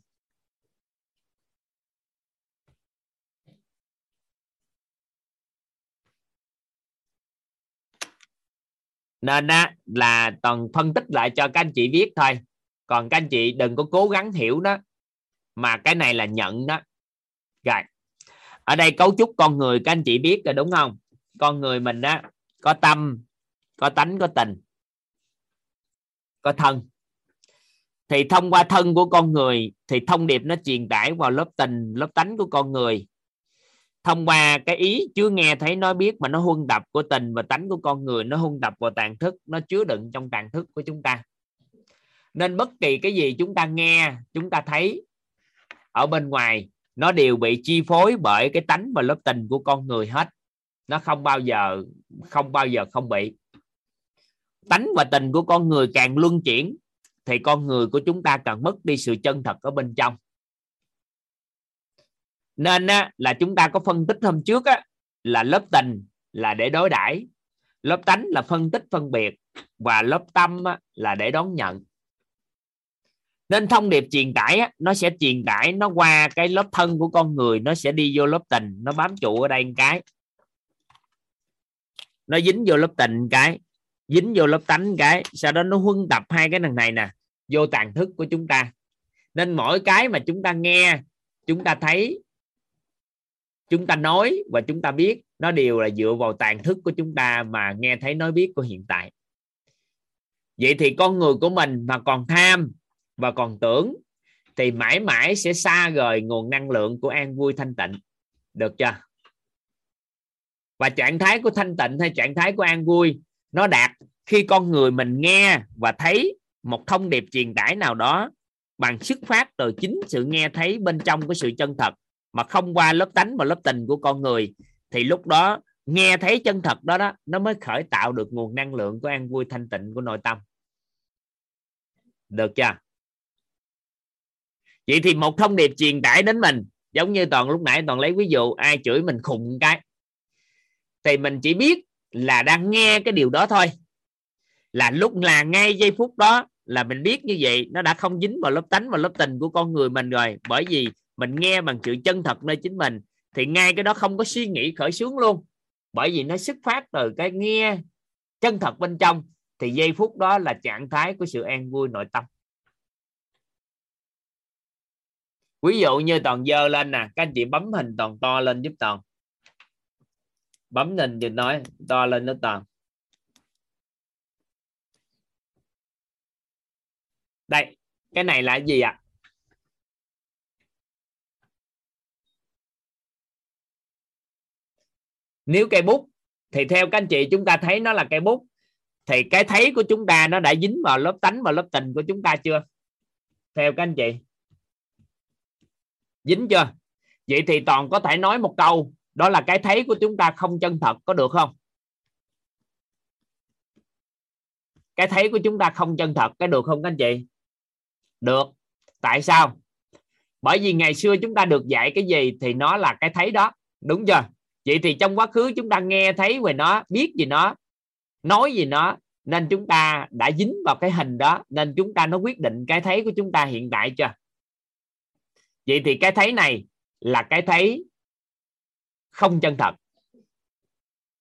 Nên á, là toàn phân tích lại cho các anh chị biết thôi. Còn các anh chị đừng có cố gắng hiểu đó mà cái này là nhận đó. Rồi. Ở đây cấu trúc con người các anh chị biết rồi đúng không? Con người mình đó có tâm có tánh có tình có thân thì thông qua thân của con người, thì thông điệp nó truyền tải vào lớp tình, lớp tánh của con người. Thông qua cái ý chưa nghe thấy nói biết mà nó huân tập của tình và tánh của con người, nó huân tập vào tàn thức, nó chứa đựng trong tàn thức của chúng ta. Nên bất kỳ cái gì chúng ta nghe, chúng ta thấy ở bên ngoài, nó đều bị chi phối bởi cái tánh và lớp tình của con người hết. Nó không bao giờ, không bao giờ không bị. Tánh và tình của con người càng luân chuyển thì con người của chúng ta cần mất đi sự chân thật ở bên trong. Nên á, là chúng ta có phân tích hôm trước á, là lớp tình là để đối đãi. Lớp tánh là phân tích phân biệt và lớp tâm á, là để đón nhận. Nên thông điệp truyền tải á, nó sẽ truyền tải nó qua cái lớp thân của con người nó sẽ đi vô lớp tình nó bám trụ ở đây một cái. Nó dính vô lớp tình một cái dính vô lớp tánh một cái sau đó nó huân tập hai cái thằng này nè vô tàn thức của chúng ta. Nên mỗi cái mà chúng ta nghe, chúng ta thấy, chúng ta nói và chúng ta biết, nó đều là dựa vào tàn thức của chúng ta mà nghe thấy nói biết của hiện tại. Vậy thì con người của mình mà còn tham và còn tưởng, thì mãi mãi sẽ xa rời nguồn năng lượng của an vui thanh tịnh. Được chưa? Và trạng thái của thanh tịnh hay trạng thái của an vui, nó đạt khi con người mình nghe và thấy một thông điệp truyền tải nào đó bằng xuất phát từ chính sự nghe thấy bên trong của sự chân thật mà không qua lớp tánh và lớp tình của con người, thì lúc đó nghe thấy chân thật đó đó, nó mới khởi tạo được nguồn năng lượng của an vui thanh tịnh của nội tâm. Được chưa? Vậy thì một thông điệp truyền tải đến mình, giống như toàn lúc nãy toàn lấy ví dụ, ai chửi mình khùng cái, thì mình chỉ biết là đang nghe cái điều đó thôi. Là lúc là ngay giây phút đó là mình biết như vậy, nó đã không dính vào lớp tánh và lớp tình của con người mình rồi. Bởi vì mình nghe bằng sự chân thật nơi chính mình, thì ngay cái đó không có suy nghĩ khởi xướng luôn. Bởi vì nó xuất phát từ cái nghe chân thật bên trong, thì giây phút đó là trạng thái của sự an vui nội tâm. Ví dụ như toàn dơ lên nè, các anh chị bấm hình toàn to lên giúp toàn. Bấm hình thì nói, to lên nó toàn. Đây, cái này là gì ạ? À? nếu cây bút, thì theo các anh chị chúng ta thấy nó là cây bút, thì cái thấy của chúng ta nó đã dính vào lớp tánh và lớp tình của chúng ta chưa? Theo các anh chị. Dính chưa? Vậy thì toàn có thể nói một câu, đó là cái thấy của chúng ta không chân thật, có được không? Cái thấy của chúng ta không chân thật cái được không các anh chị? Được. Tại sao? Bởi vì ngày xưa chúng ta được dạy cái gì thì nó là cái thấy đó. Đúng chưa? Vậy thì trong quá khứ chúng ta nghe thấy về nó, biết gì nó, nói gì nó, nên chúng ta đã dính vào cái hình đó, nên chúng ta nó quyết định cái thấy của chúng ta hiện tại chưa? Vậy thì cái thấy này là cái thấy không chân thật.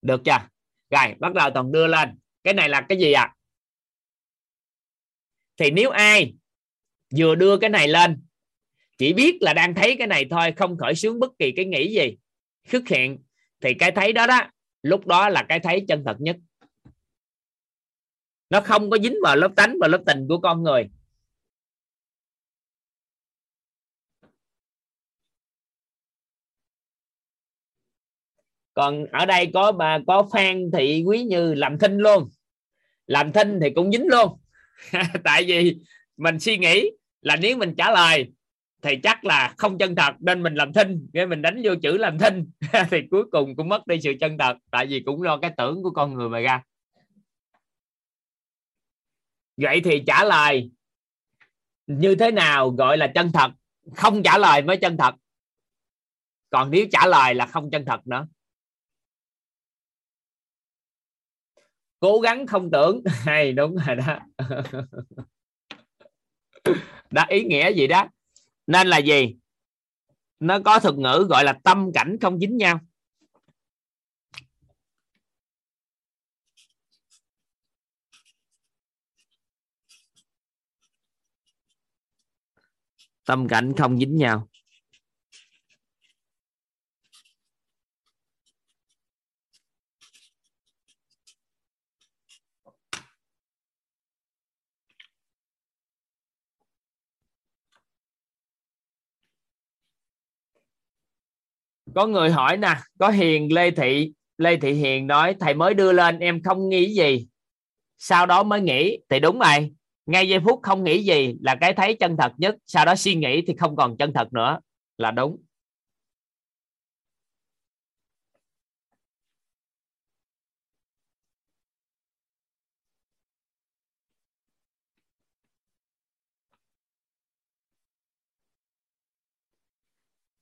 Được chưa? Rồi, bắt đầu toàn đưa lên. Cái này là cái gì ạ? À? thì nếu ai vừa đưa cái này lên. Chỉ biết là đang thấy cái này thôi, không khởi sướng bất kỳ cái nghĩ gì. Xuất hiện thì cái thấy đó đó, lúc đó là cái thấy chân thật nhất. Nó không có dính vào lớp tánh và lớp tình của con người. Còn ở đây có bà, có phan thị quý như làm thinh luôn. Làm thinh thì cũng dính luôn. Tại vì mình suy nghĩ là nếu mình trả lời thì chắc là không chân thật, nên mình làm thinh. Cái mình đánh vô chữ làm thinh thì cuối cùng cũng mất đi sự chân thật. Tại vì cũng do cái tưởng của con người mà ra. Vậy thì trả lời như thế nào gọi là chân thật? Không trả lời mới chân thật. Còn nếu trả lời là không chân thật nữa. Cố gắng không tưởng. Hay, đúng rồi đó. đã ý nghĩa gì đó? Nên là gì? Nó có thuật ngữ gọi là tâm cảnh không dính nhau. Tâm cảnh không dính nhau. Có người hỏi nè, có hiền, lê thị lê thị hiền nói, thầy mới đưa lên, em không nghĩ gì. Sau đó mới nghĩ, thì đúng rồi. Ngay giây phút không nghĩ gì là cái thấy chân thật nhất, sau đó suy nghĩ thì không còn chân thật nữa, là đúng.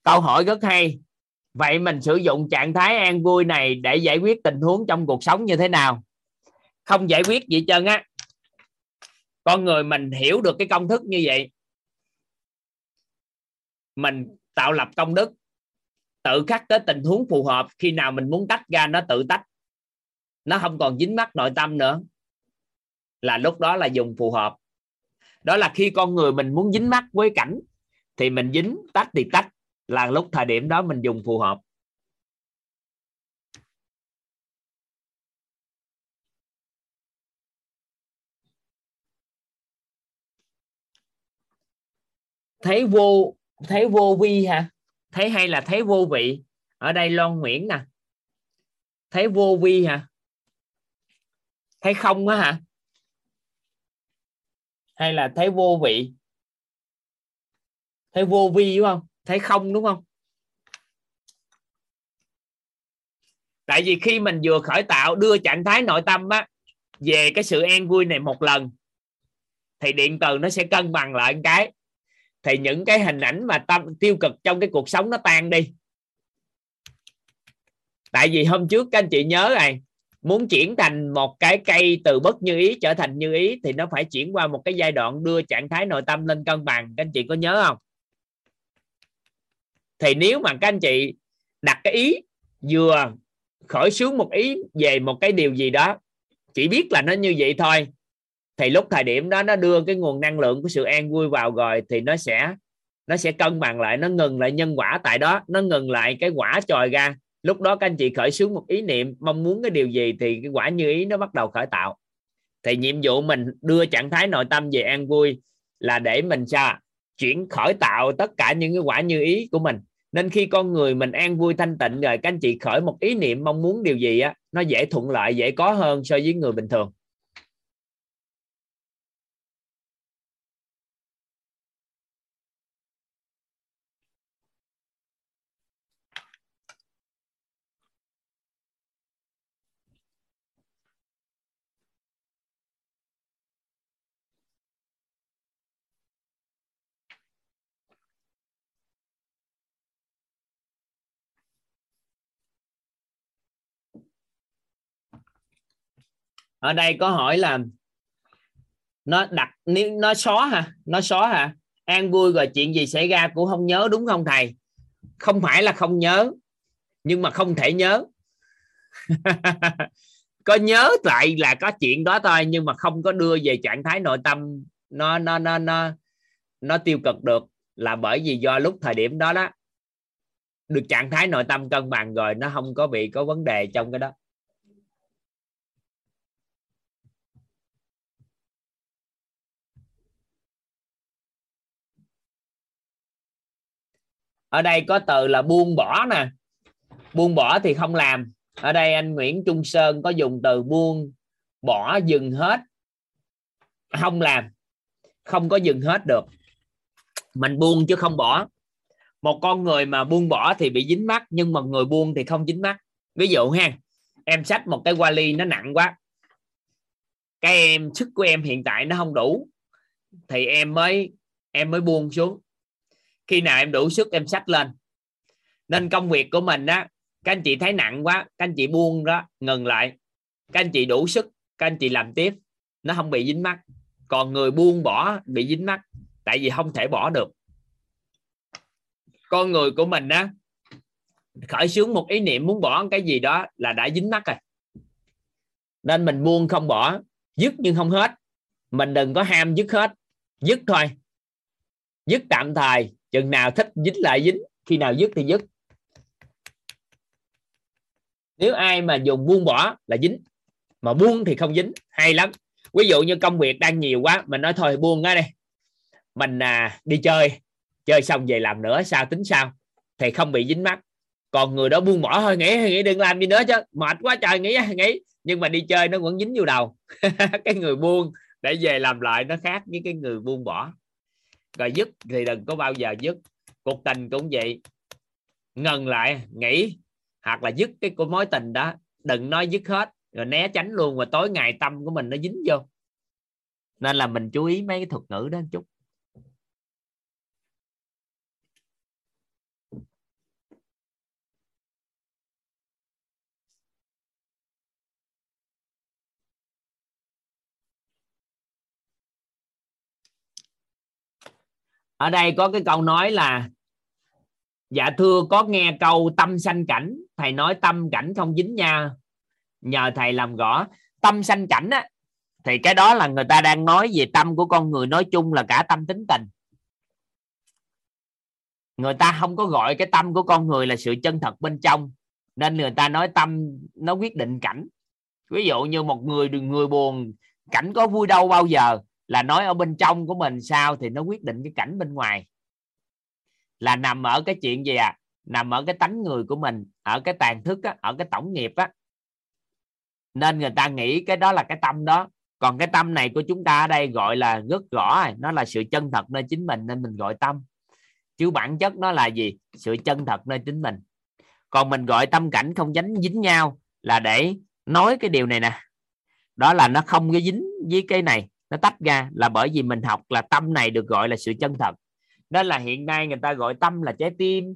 Câu hỏi rất hay vậy mình sử dụng trạng thái an vui này để giải quyết tình huống trong cuộc sống như thế nào? Không giải quyết gì chân á. Con người mình hiểu được cái công thức như vậy. Mình tạo lập công đức, tự khắc tới tình huống phù hợp. Khi nào mình muốn tách ra, nó tự tách. Nó không còn dính mắc nội tâm nữa. Là lúc đó là dùng phù hợp. Đó là khi con người mình muốn dính mắc với cảnh, thì mình dính, tách thì tách là lúc thời điểm đó mình dùng phù hợp. Thấy vô thấy vô vi hả? Thấy hay là thấy vô vị? Ở đây Loan Nguyễn nè. Thấy vô vi hả? Thấy không á hả? Hay là thấy vô vị? Thấy vô vi đúng không? Thấy không, đúng không? Tại vì khi mình vừa khởi tạo, đưa trạng thái nội tâm á, về cái sự an vui này một lần, thì điện từ nó sẽ cân bằng lại một cái. Thì những cái hình ảnh mà tâm, tiêu cực trong cái cuộc sống nó tan đi. Tại vì hôm trước các anh chị nhớ này, muốn chuyển thành một cái cây từ bất như ý trở thành như ý, thì nó phải chuyển qua một cái giai đoạn đưa trạng thái nội tâm lên cân bằng. Các anh chị có nhớ không? Thì nếu mà các anh chị đặt cái ý vừa khởi xướng một ý về một cái điều gì đó, chỉ biết là nó như vậy thôi, thì lúc thời điểm đó nó đưa cái nguồn năng lượng của sự an vui vào rồi thì nó sẽ nó sẽ cân bằng lại, nó ngừng lại nhân quả tại đó, nó ngừng lại cái quả trồi ra. Lúc đó các anh chị khởi xướng một ý niệm, mong muốn cái điều gì thì cái quả như ý nó bắt đầu khởi tạo. Thì nhiệm vụ mình đưa trạng thái nội tâm về an vui là để mình sao chuyển khởi tạo tất cả những cái quả như ý của mình. Nên khi con người mình an vui thanh tịnh rồi, các anh chị khởi một ý niệm mong muốn điều gì á, nó dễ thuận lợi, dễ có hơn so với người bình thường. Ở đây có hỏi là nó đặt, nếu nó xóa hả? Nó xóa hả? An vui rồi, chuyện gì xảy ra cũng không nhớ, đúng không thầy? Không phải là không nhớ, nhưng mà không thể nhớ. Có nhớ lại là có chuyện đó thôi, nhưng mà không có đưa về trạng thái nội tâm. Nó nó nó nó nó tiêu cực được là bởi vì do lúc thời điểm đó đó, được trạng thái nội tâm cân bằng rồi, nó không có bị có vấn đề trong cái đó. Ở đây có từ là buông bỏ nè. Buông bỏ thì không làm. Ở đây anh Nguyễn Trung Sơn có dùng từ buông bỏ dừng hết. Không làm. Không có dừng hết được. Mình buông chứ không bỏ. Một con người mà buông bỏ thì bị dính mắt, nhưng mà người buông thì không dính mắt. Ví dụ ha, em xách một cái vali nó nặng quá. Cái em sức của em hiện tại nó không đủ, thì em mới em mới buông xuống khi nào em đủ sức em sách lên. Nên công việc của mình á, các anh chị thấy nặng quá, các anh chị buông đó, ngừng lại. Các anh chị đủ sức, các anh chị làm tiếp. Nó không bị dính mắt còn người buông bỏ bị dính mắt tại vì không thể bỏ được. Con người của mình á, khởi xướng một ý niệm muốn bỏ cái gì đó là đã dính mắt rồi. Nên mình buông không bỏ, dứt nhưng không hết. Mình đừng có ham dứt hết. Dứt thôi. Dứt tạm thời chừng nào thích dính lại dính khi nào dứt thì dứt. Nếu ai mà dùng buông bỏ là dính mà buông thì không dính hay lắm. Ví dụ như công việc đang nhiều quá mình nói thôi buông á đây mình à, đi chơi chơi xong về làm nữa sao tính sao? Thì không bị dính mắt còn người đó buông bỏ thôi nghĩ nghĩ đừng làm gì nữa chứ mệt quá trời nghĩ nghĩ nhưng mà đi chơi nó vẫn dính vô đầu. Cái người buông để về làm lại nó khác với cái người buông bỏ rồi dứt thì đừng có bao giờ dứt. Cuộc tình cũng vậy. Ngừng lại nghĩ hoặc là dứt cái của mối tình đó. Đừng nói dứt hết. Rồi né tránh luôn. Và tối ngày tâm của mình nó dính vô. Nên là mình chú ý mấy cái thuật ngữ đó một chút. Ở đây có cái câu nói là dạ thưa, có nghe câu tâm sanh cảnh, thầy nói tâm cảnh không dính nha, nhờ thầy làm rõ tâm sanh cảnh á, thì cái đó là người ta đang nói về tâm của con người, nói chung là cả tâm tính tình. Người ta không có gọi cái tâm của con người là sự chân thật bên trong, nên người ta nói tâm nó quyết định cảnh. Ví dụ như một người người buồn, cảnh có vui đâu bao giờ là nói ở bên trong của mình sao thì nó quyết định cái cảnh bên ngoài. Là nằm ở cái chuyện gì à nằm ở cái tánh người của mình ở cái tàn thức á, ở cái tổng nghiệp á. Nên người ta nghĩ cái đó là cái tâm đó. Còn cái tâm này của chúng ta ở đây gọi là rất rõ à, nó là sự chân thật nơi chính mình nên mình gọi tâm. Chứ bản chất nó là gì? Sự chân thật nơi chính mình. Còn mình gọi tâm cảnh không dính dính nhau là để nói cái điều này nè. Đó là nó không có dính với cái này nó tách ra là bởi vì mình học là tâm này được gọi là sự chân thật. Nên là hiện nay người ta gọi tâm là trái tim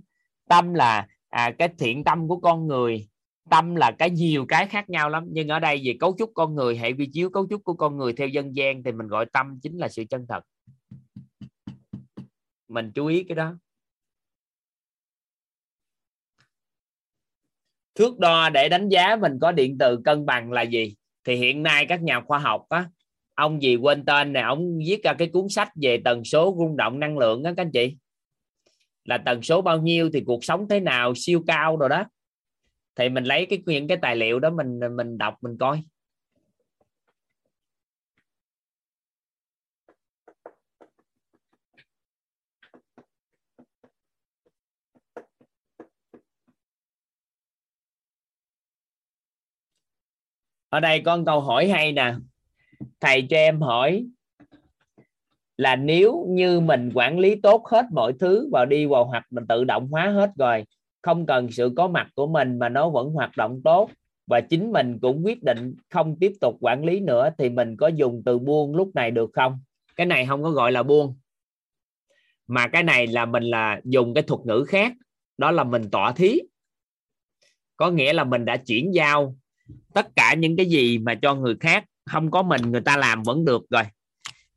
tâm là à, cái thiện tâm của con người tâm là cái nhiều cái khác nhau lắm. Nhưng ở đây về cấu trúc con người hệ vi chiếu cấu trúc của con người theo dân gian thì mình gọi tâm chính là sự chân thật. Mình chú ý cái đó. Thước đo để đánh giá mình có điện từ cân bằng là gì? Thì hiện nay các nhà khoa học á ông gì quên tên này ông viết ra cái cuốn sách về tần số rung động năng lượng đó các anh chị. Là tần số bao nhiêu thì cuộc sống thế nào, siêu cao rồi đó. Thì mình lấy cái, những cái tài liệu đó mình mình đọc, mình coi. Ở đây có câu hỏi hay nè thầy cho em hỏi là nếu như mình quản lý tốt hết mọi thứ và đi vào hoạt mình tự động hóa hết rồi, không cần sự có mặt của mình mà nó vẫn hoạt động tốt và chính mình cũng quyết định không tiếp tục quản lý nữa, thì mình có dùng từ buông lúc này được không? Cái này không có gọi là buông, mà cái này là mình là dùng cái thuật ngữ khác, đó là mình tọa thí. Có nghĩa là mình đã chuyển giao tất cả những cái gì mà cho người khác không có mình người ta làm vẫn được rồi.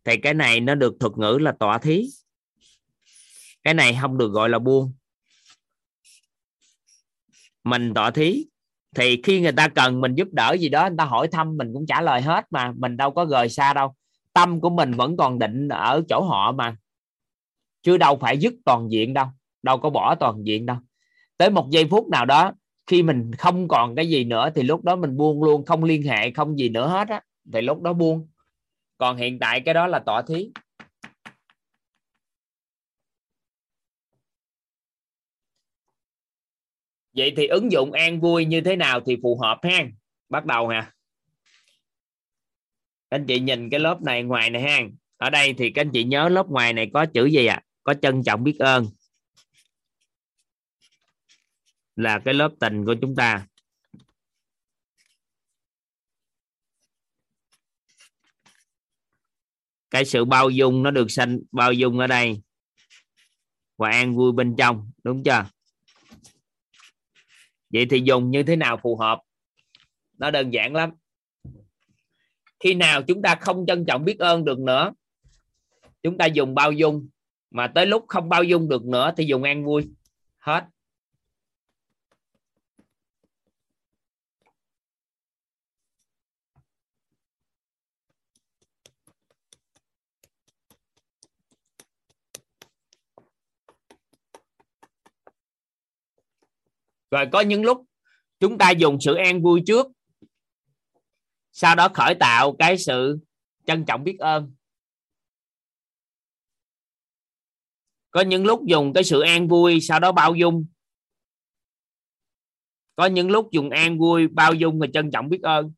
Thì cái này nó được thuật ngữ là tọa thí. Cái này không được gọi là buông. Mình tọa thí. Thì khi người ta cần mình giúp đỡ gì đó, người ta hỏi thăm mình cũng trả lời hết mà, mình đâu có rời xa đâu. Tâm của mình vẫn còn định ở chỗ họ mà. Chứ đâu phải dứt toàn diện đâu đâu có bỏ toàn diện đâu. Tới một giây phút nào đó, khi mình không còn cái gì nữa, thì lúc đó mình buông luôn, không liên hệ, không gì nữa hết á thì lúc đó buông. Còn hiện tại cái đó là tọa thí. Vậy thì ứng dụng an vui như thế nào thì phù hợp ha? Bắt đầu nè. Các anh chị nhìn cái lớp này ngoài này ha. Ở đây thì các anh chị nhớ lớp ngoài này có chữ gì ạ? À? có trân trọng biết ơn. Là cái lớp tình của chúng ta. Cái sự bao dung nó được sanh, bao dung ở đây. Và an vui bên trong, đúng chưa? Vậy thì dùng như thế nào phù hợp? Nó đơn giản lắm. Khi nào chúng ta không trân trọng biết ơn được nữa, chúng ta dùng bao dung. Mà tới lúc không bao dung được nữa thì dùng an vui. Hết. Rồi có những lúc chúng ta dùng sự an vui trước, sau đó khởi tạo cái sự trân trọng biết ơn. Có những lúc dùng cái sự an vui, sau đó bao dung. Có những lúc dùng an vui, bao dung và trân trọng biết ơn.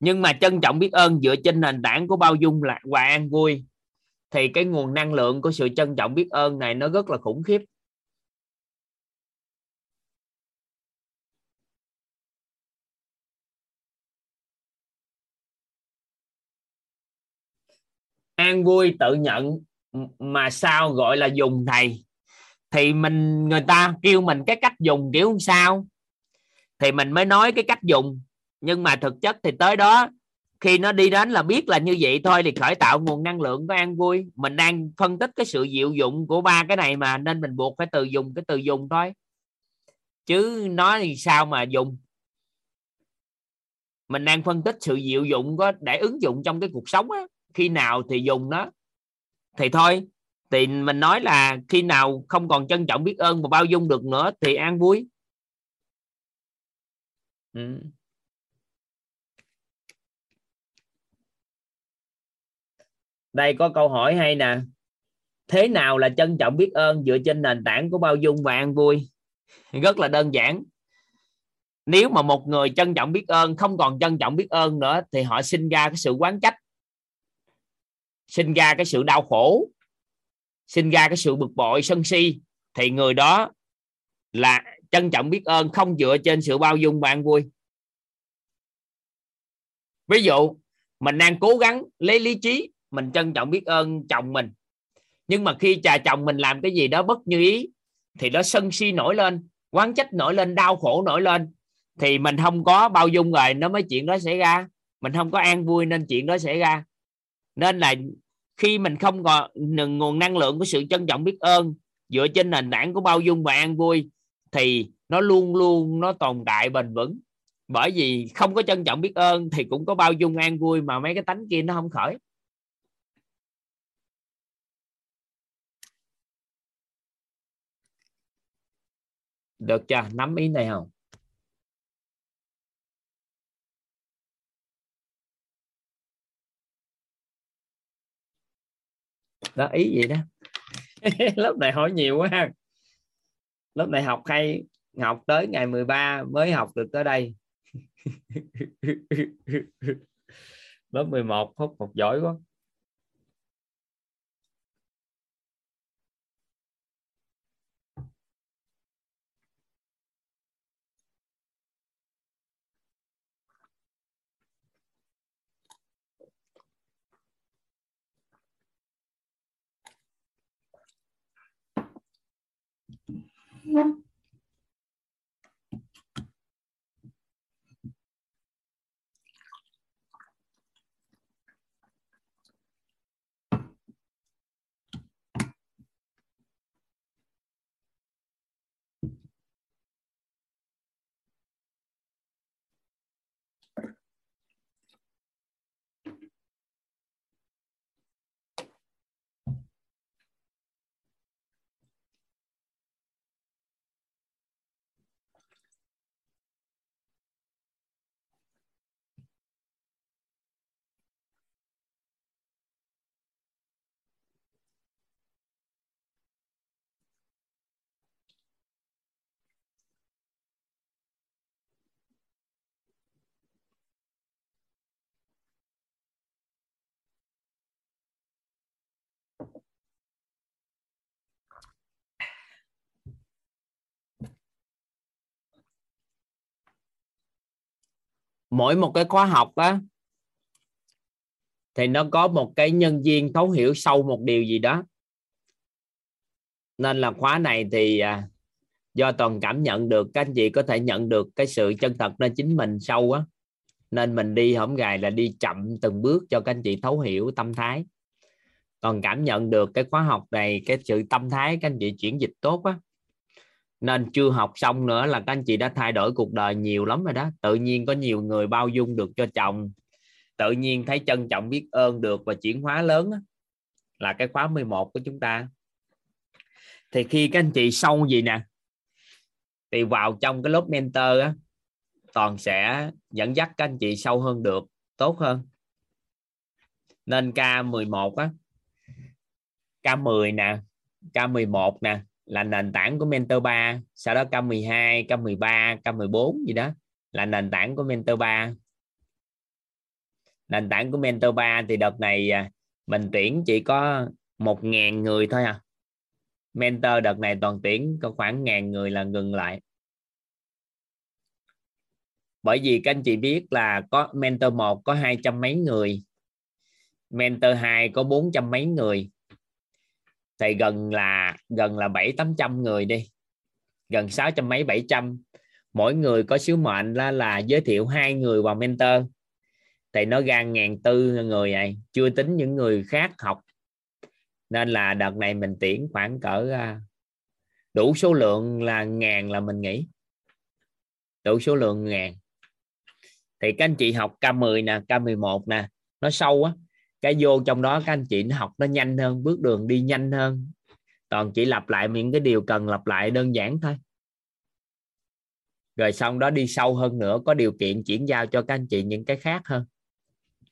Nhưng mà trân trọng biết ơn dựa trên nền tảng của bao dung là, và an vui thì cái nguồn năng lượng của sự trân trọng biết ơn này nó rất là khủng khiếp. An vui tự nhận mà sao gọi là dùng thầy. Thì mình, người ta kêu mình cái cách dùng kiểu sao? Thì mình mới nói cái cách dùng. Nhưng mà thực chất thì tới đó khi nó đi đến là biết là như vậy thôi thì khởi tạo nguồn năng lượng của an vui. Mình đang phân tích cái sự diệu dụng của ba cái này mà nên mình buộc phải từ dùng cái từ dùng thôi. Chứ nói thì sao mà dùng? Mình đang phân tích sự diệu dụng có để ứng dụng trong cái cuộc sống á. Khi nào thì dùng nó. Thì thôi, thì mình nói là khi nào không còn trân trọng biết ơn và bao dung được nữa thì an vui. Ừ. đây có câu hỏi hay nè. Thế nào là trân trọng biết ơn dựa trên nền tảng của bao dung và an vui? Rất là đơn giản. Nếu mà một người trân trọng biết ơn, không còn trân trọng biết ơn nữa, thì họ sinh ra cái sự quán trách, sinh ra cái sự đau khổ, sinh ra cái sự bực bội, sân si. Thì người đó là trân trọng biết ơn không dựa trên sự bao dung và an vui. Ví dụ, mình đang cố gắng lấy lý trí mình trân trọng biết ơn chồng mình. Nhưng mà khi trà chồng mình làm cái gì đó bất như ý, thì nó sân si nổi lên, quán trách nổi lên, đau khổ nổi lên. Thì mình không có bao dung rồi, nó mới chuyện đó xảy ra. Mình không có an vui nên chuyện đó xảy ra. Nên là khi mình không còn nguồn năng lượng của sự trân trọng biết ơn dựa trên nền tảng của bao dung và an vui, thì nó luôn luôn nó tồn tại bền vững. Bởi vì không có trân trọng biết ơn thì cũng có bao dung an vui mà mấy cái tánh kia nó không khởi. Được chưa? Nắm ý này không? Đó, ý gì đó? Lớp này hỏi nhiều quá ha. Lớp này học hay, học tới ngày 13 mới học được tới đây. Lớp 11 hút học giỏi quá. Yeah. Mỗi một cái khóa học á thì nó có một cái nhân viên thấu hiểu sâu một điều gì đó. Nên là khóa này thì à, do toàn cảm nhận được các anh chị có thể nhận được cái sự chân thật nơi chính mình sâu á. Nên mình đi hổng gài là đi chậm từng bước cho các anh chị thấu hiểu tâm thái. Còn cảm nhận được cái khóa học này cái sự tâm thái các anh chị chuyển dịch tốt á nên chưa học xong nữa là các anh chị đã thay đổi cuộc đời nhiều lắm rồi đó. Tự nhiên có nhiều người bao dung được cho chồng. Tự nhiên thấy trân trọng biết ơn được và chuyển hóa lớn đó, là cái khóa 11 của chúng ta. Thì khi các anh chị sâu gì nè thì vào trong cái lớp mentor á toàn sẽ dẫn dắt các anh chị sâu hơn được tốt hơn. Nên K11 á K10 nè K11 nè là nền tảng của mentor 3 sau đó K12 K13 K14 gì đó là nền tảng của mentor 3 nền tảng của mentor 3 thì đợt này à, mình tuyển chỉ có 1.000 người thôi à. Mentor đợt này toàn tuyển có khoảng ngàn người là ngừng lại. Bởi vì các anh chị biết là có mentor 1 có hai trăm mấy người, mentor 2 có bốn trăm mấy người thì gần là gần là bảy tám trăm người đi. Gần sáu trăm mấy bảy trăm. Mỗi người có sứ mệnh là, là giới thiệu hai người vào mentor. Thì nó ra ngàn tư người này chưa tính những người khác học. Nên là đợt này mình tuyển khoảng cỡ à, đủ số lượng là ngàn là mình nghĩ. Đủ số lượng ngàn. Thì các anh chị học K10 nè K11 nè nó sâu á cái vô trong đó các anh chị nó học nó nhanh hơn, bước đường đi nhanh hơn. Toàn chỉ lặp lại những cái điều cần lặp lại đơn giản thôi. Rồi xong đó đi sâu hơn nữa, có điều kiện chuyển giao cho các anh chị những cái khác hơn.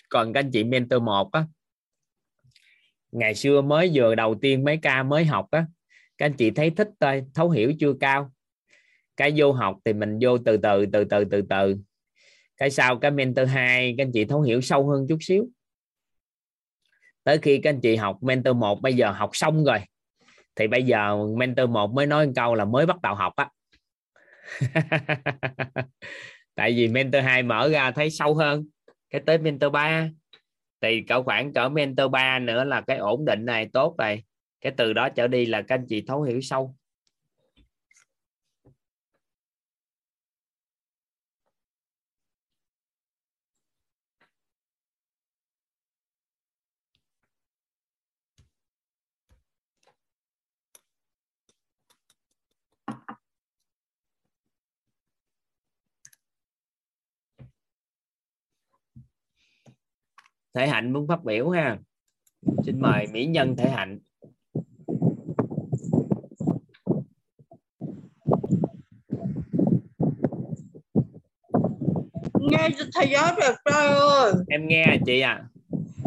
Còn các anh chị mentor một á, ngày xưa mới vừa đầu tiên mấy ca mới học á, các anh chị thấy thích thôi, thấu hiểu chưa cao. Cái vô học thì mình vô từ từ từ từ từ từ. Cái sau cái mentor 2 các anh chị thấu hiểu sâu hơn chút xíu tới khi các anh chị học mentor 1 bây giờ học xong rồi, thì bây giờ mentor 1 mới nói một câu là mới bắt đầu học á. Tại vì mentor 2 mở ra thấy sâu hơn cái tới mentor 3 thì cỡ khoảng cỡ mentor 3 nữa là cái ổn định này, tốt rồi cái từ đó trở đi là các anh chị thấu hiểu sâu. Thể hạnh muốn phát biểu ha. Xin mời mỹ nhân thể hạnh. Nghe thầy giáo đẹp trai ơi. Em nghe chị à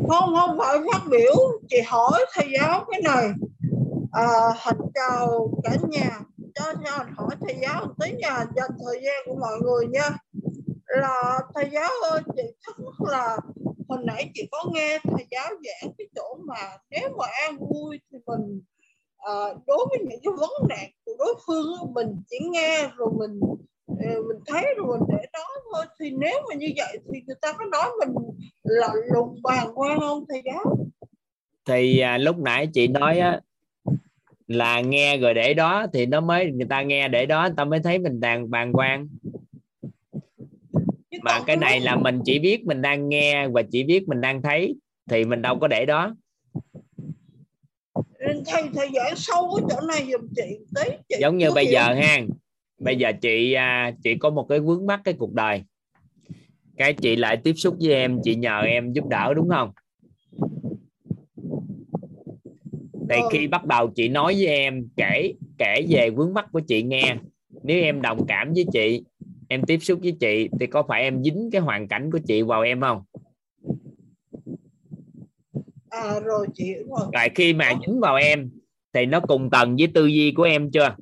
không không phải phát biểu. Chị hỏi thầy giáo cái này. À, hành chào cả nhà. Cho cho hỏi thầy giáo một tí nha. Dành thời gian của mọi người nha. Là thầy giáo ơi chị thắc mắc là hồi nãy chị có nghe thầy giáo giảng cái chỗ mà nếu mà an vui thì mình à, đối với những cái vấn nạn của đối phương mình chỉ nghe rồi mình ờ, mình thấy rồi mình để đó thôi. Thì nếu mà như vậy thì người ta có nói mình là lùng bàn quan không thầy giáo? Thì à, lúc nãy chị nói á là nghe rồi để đó thì nó mới người ta nghe để đó người ta mới thấy mình đàn bàn quan mà cái này là mình chỉ biết mình đang nghe và chỉ biết mình đang thấy thì mình đâu có để đó. Thầy thầy giảng sâu cái chỗ này giùm chị tí chị giống như bây giờ ha. Bây giờ chị à, chị có một cái vướng mắc cái cuộc đời. Cái chị lại tiếp xúc với em chị nhờ em giúp đỡ đúng không? Thì ừ. khi bắt đầu chị nói với em kể kể về vướng mắc của chị nghe nếu em đồng cảm với chị em tiếp xúc với chị thì có phải em dính cái hoàn cảnh của chị vào em không? À rồi chị rồi. rồi khi mà dính vào em thì nó cùng tầng với tư duy của em chưa?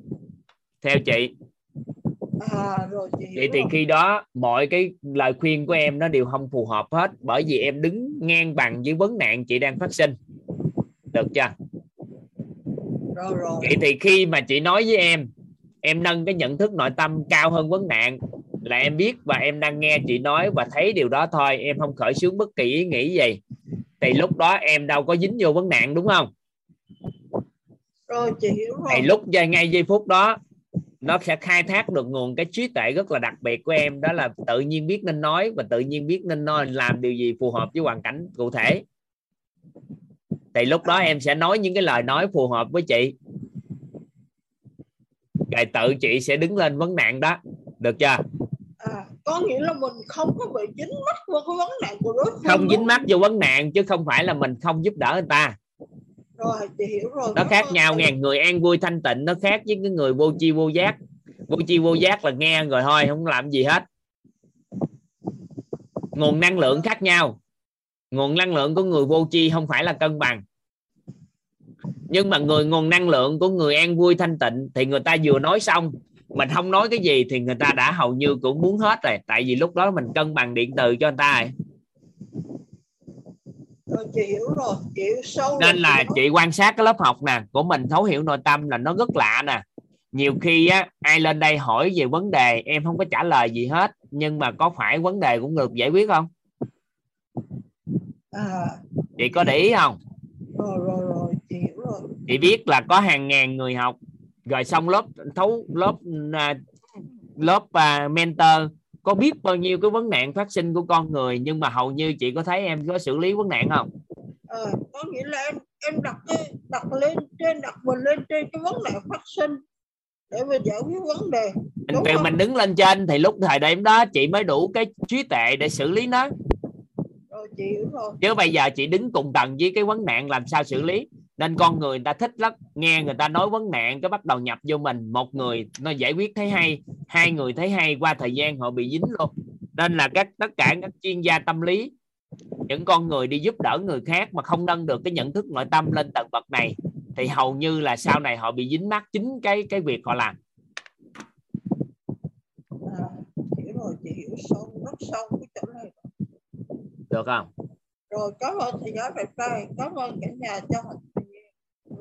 Theo chị. À, rồi chị vậy thì khi đó mọi cái lời khuyên của em nó đều không phù hợp hết bởi vì em đứng ngang bằng với vấn nạn chị đang phát sinh. Được chưa? Rồi, rồi. vậy thì khi mà chị nói với em em nâng cái nhận thức nội tâm cao hơn vấn nạn là em biết và em đang nghe chị nói và thấy điều đó thôi em không khởi xướng bất kỳ ý nghĩ gì. Thì lúc đó em đâu có dính vô vấn nạn đúng không? Rồi chị hiểu rồi. Thì lúc ngay giây phút đó nó sẽ khai thác được nguồn cái trí tuệ rất là đặc biệt của em đó là tự nhiên biết nên nói và tự nhiên biết nên nói làm điều gì phù hợp với hoàn cảnh cụ thể. Thì lúc đó em sẽ nói những cái lời nói phù hợp với chị rồi tự chị sẽ đứng lên vấn nạn đó. Được chưa? À, có nghĩa là mình không có bị dính mắc vào cái vấn nạn của đối phương không dính mắc vô vấn nạn chứ không phải là mình không giúp đỡ người ta. Rồi chị hiểu rồi. Nó khác nhau nghe người an vui thanh tịnh nó khác với cái người vô chi vô giác. Vô chi vô giác là nghe rồi thôi không làm gì hết. Nguồn năng lượng khác nhau. Nguồn năng lượng của người vô chi không phải là cân bằng nhưng mà người nguồn năng lượng của người an vui thanh tịnh thì người ta vừa nói xong. Mình không nói cái gì thì người ta đã hầu như cũng muốn hết rồi. Tại vì lúc đó mình cân bằng điện từ cho người ta rồi. Rồi chị hiểu rồi. Chị hiểu sâu nên là chị chị quan sát cái lớp học nè của mình thấu hiểu nội tâm là nó rất lạ nè. Nhiều khi á ai lên đây hỏi về vấn đề em không có trả lời gì hết. Nhưng mà có phải vấn đề cũng được giải quyết không? À, chị có để ý không? Rồi rồi rồi. Chị chị biết là có hàng ngàn người học. Rồi xong lớp thấu lớp à, lớp à, mentor. Có biết bao nhiêu cái vấn nạn phát sinh của con người nhưng mà hầu như chị có thấy em có xử lý vấn nạn không? À, có nghĩa là em em đặt cái đặt lên trên đặt mình lên trên cái vấn nạn phát sinh để mình giải quyết vấn đề mình, không? mình đứng lên trên thì lúc thời điểm đó chị mới đủ cái trí tuệ để xử lý nó. Rồi chị hiểu rồi. Chứ bây giờ chị đứng cùng tầng với cái vấn nạn làm sao xử lý nên con người người ta thích lắm. Nghe người ta nói vấn nạn cái bắt đầu nhập vô mình. Một người nó giải quyết thấy hay hai người thấy hay qua thời gian họ bị dính luôn. Nên là các tất cả các chuyên gia tâm lý những con người đi giúp đỡ người khác mà không nâng được cái nhận thức nội tâm lên tầng bậc này thì hầu như là sau này họ bị dính mắc chính cái cái việc họ làm. À, hiểu rồi chị hiểu sâu rất sâu cái chỗ này. Được không? Rồi cảm ơn thầy giáo đẹp trai cảm ơn cả nhà cho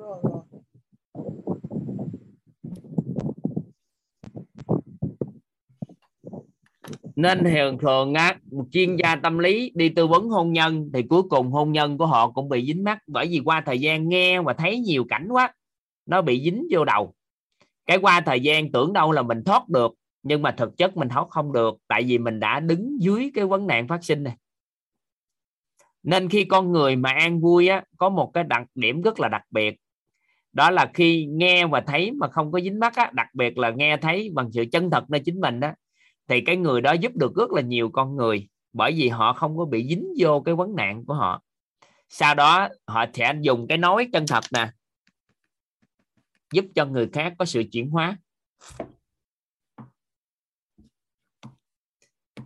rồi rồi. Nên thường thường á một chuyên gia tâm lý đi tư vấn hôn nhân thì cuối cùng hôn nhân của họ cũng bị dính mắc bởi vì qua thời gian nghe và thấy nhiều cảnh quá, nó bị dính vô đầu. Cái qua thời gian tưởng đâu là mình thoát được, nhưng mà thực chất mình thoát không được, tại vì mình đã đứng dưới cái vấn nạn phát sinh này. Nên khi con người mà an vui á, có một cái đặc điểm rất là đặc biệt đó là khi nghe và thấy mà không có dính mắc á, đặc biệt là nghe thấy bằng sự chân thật nơi chính mình đó thì cái người đó giúp được rất là nhiều con người bởi vì họ không có bị dính vô cái vấn nạn của họ. Sau đó, họ sẽ dùng cái nói chân thật nè, giúp cho người khác có sự chuyển hóa.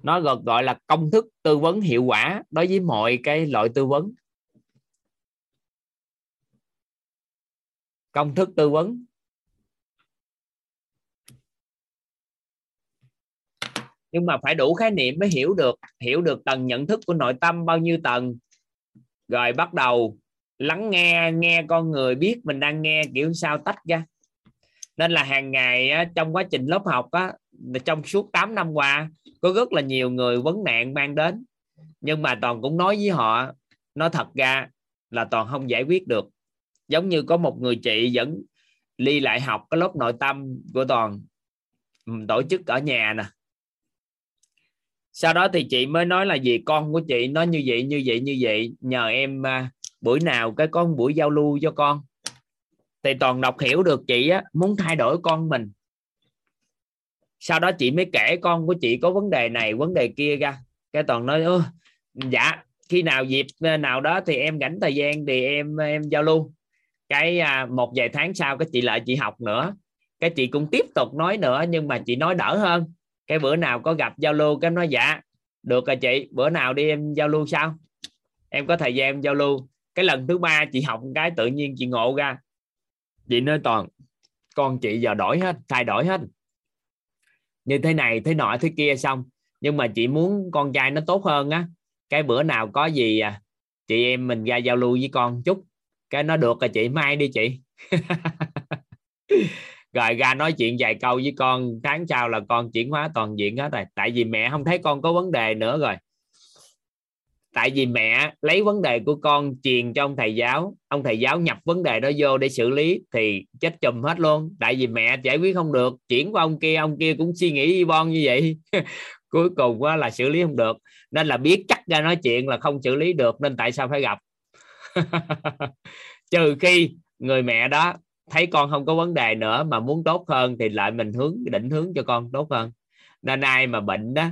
Nó gọi gọi là công thức tư vấn hiệu quả đối với mọi cái loại tư vấn. Công thức tư vấn. Nhưng mà phải đủ khái niệm mới hiểu được hiểu được tầng nhận thức của nội tâm bao nhiêu tầng. Rồi bắt đầu lắng nghe nghe con người biết mình đang nghe kiểu sao tách ra. Nên là hàng ngày trong quá trình lớp học á, trong suốt 8 năm qua có rất là nhiều người vấn nạn mang đến. Nhưng mà toàn cũng nói với họ nó thật ra là toàn không giải quyết được giống như có một người chị vẫn ly lại học cái lớp nội tâm của toàn ừ, tổ chức ở nhà nè. Sau đó thì chị mới nói là gì con của chị nó như vậy như vậy như vậy nhờ em à, buổi nào cái có buổi giao lưu cho con. Thì toàn đọc hiểu được chị á, muốn thay đổi con mình. Sau đó chị mới kể con của chị có vấn đề này vấn đề kia ra. Cái toàn nói dạ khi nào dịp à, nào đó thì em rảnh thời gian thì em em giao lưu cái à, một vài tháng sau cái chị lại chị học nữa. Cái chị cũng tiếp tục nói nữa nhưng mà chị nói đỡ hơn. Cái bữa nào có gặp giao lưu cái nói dạ được rồi chị bữa nào đi em giao lưu sao em có thời gian em giao lưu. Cái lần thứ ba chị học một cái tự nhiên chị ngộ ra. Chị nói toàn con chị giờ đổi hết thay đổi hết. Như thế này thế nọ thế kia xong. Nhưng mà chị muốn con trai nó tốt hơn á. Cái bữa nào có gì à, chị em mình ra giao lưu với con chút cái nó được rồi chị, mai đi chị. Rồi ra nói chuyện vài câu với con, tháng sau là con chuyển hóa toàn diện hết rồi. Tại vì mẹ không thấy con có vấn đề nữa rồi. Tại vì mẹ lấy vấn đề của con truyền cho ông thầy giáo. Ông thầy giáo nhập vấn đề đó vô để xử lý thì chết chùm hết luôn. Tại vì mẹ giải quyết không được, chuyển qua ông kia ông kia cũng suy nghĩ y bon như vậy. Cuối cùng quá là xử lý không được. Nên là biết chắc ra nói chuyện là không xử lý được, nên tại sao phải gặp? trừ khi người mẹ đó thấy con không có vấn đề nữa mà muốn tốt hơn thì lại mình hướng, định hướng cho con tốt hơn. Nên ai mà bệnh đó,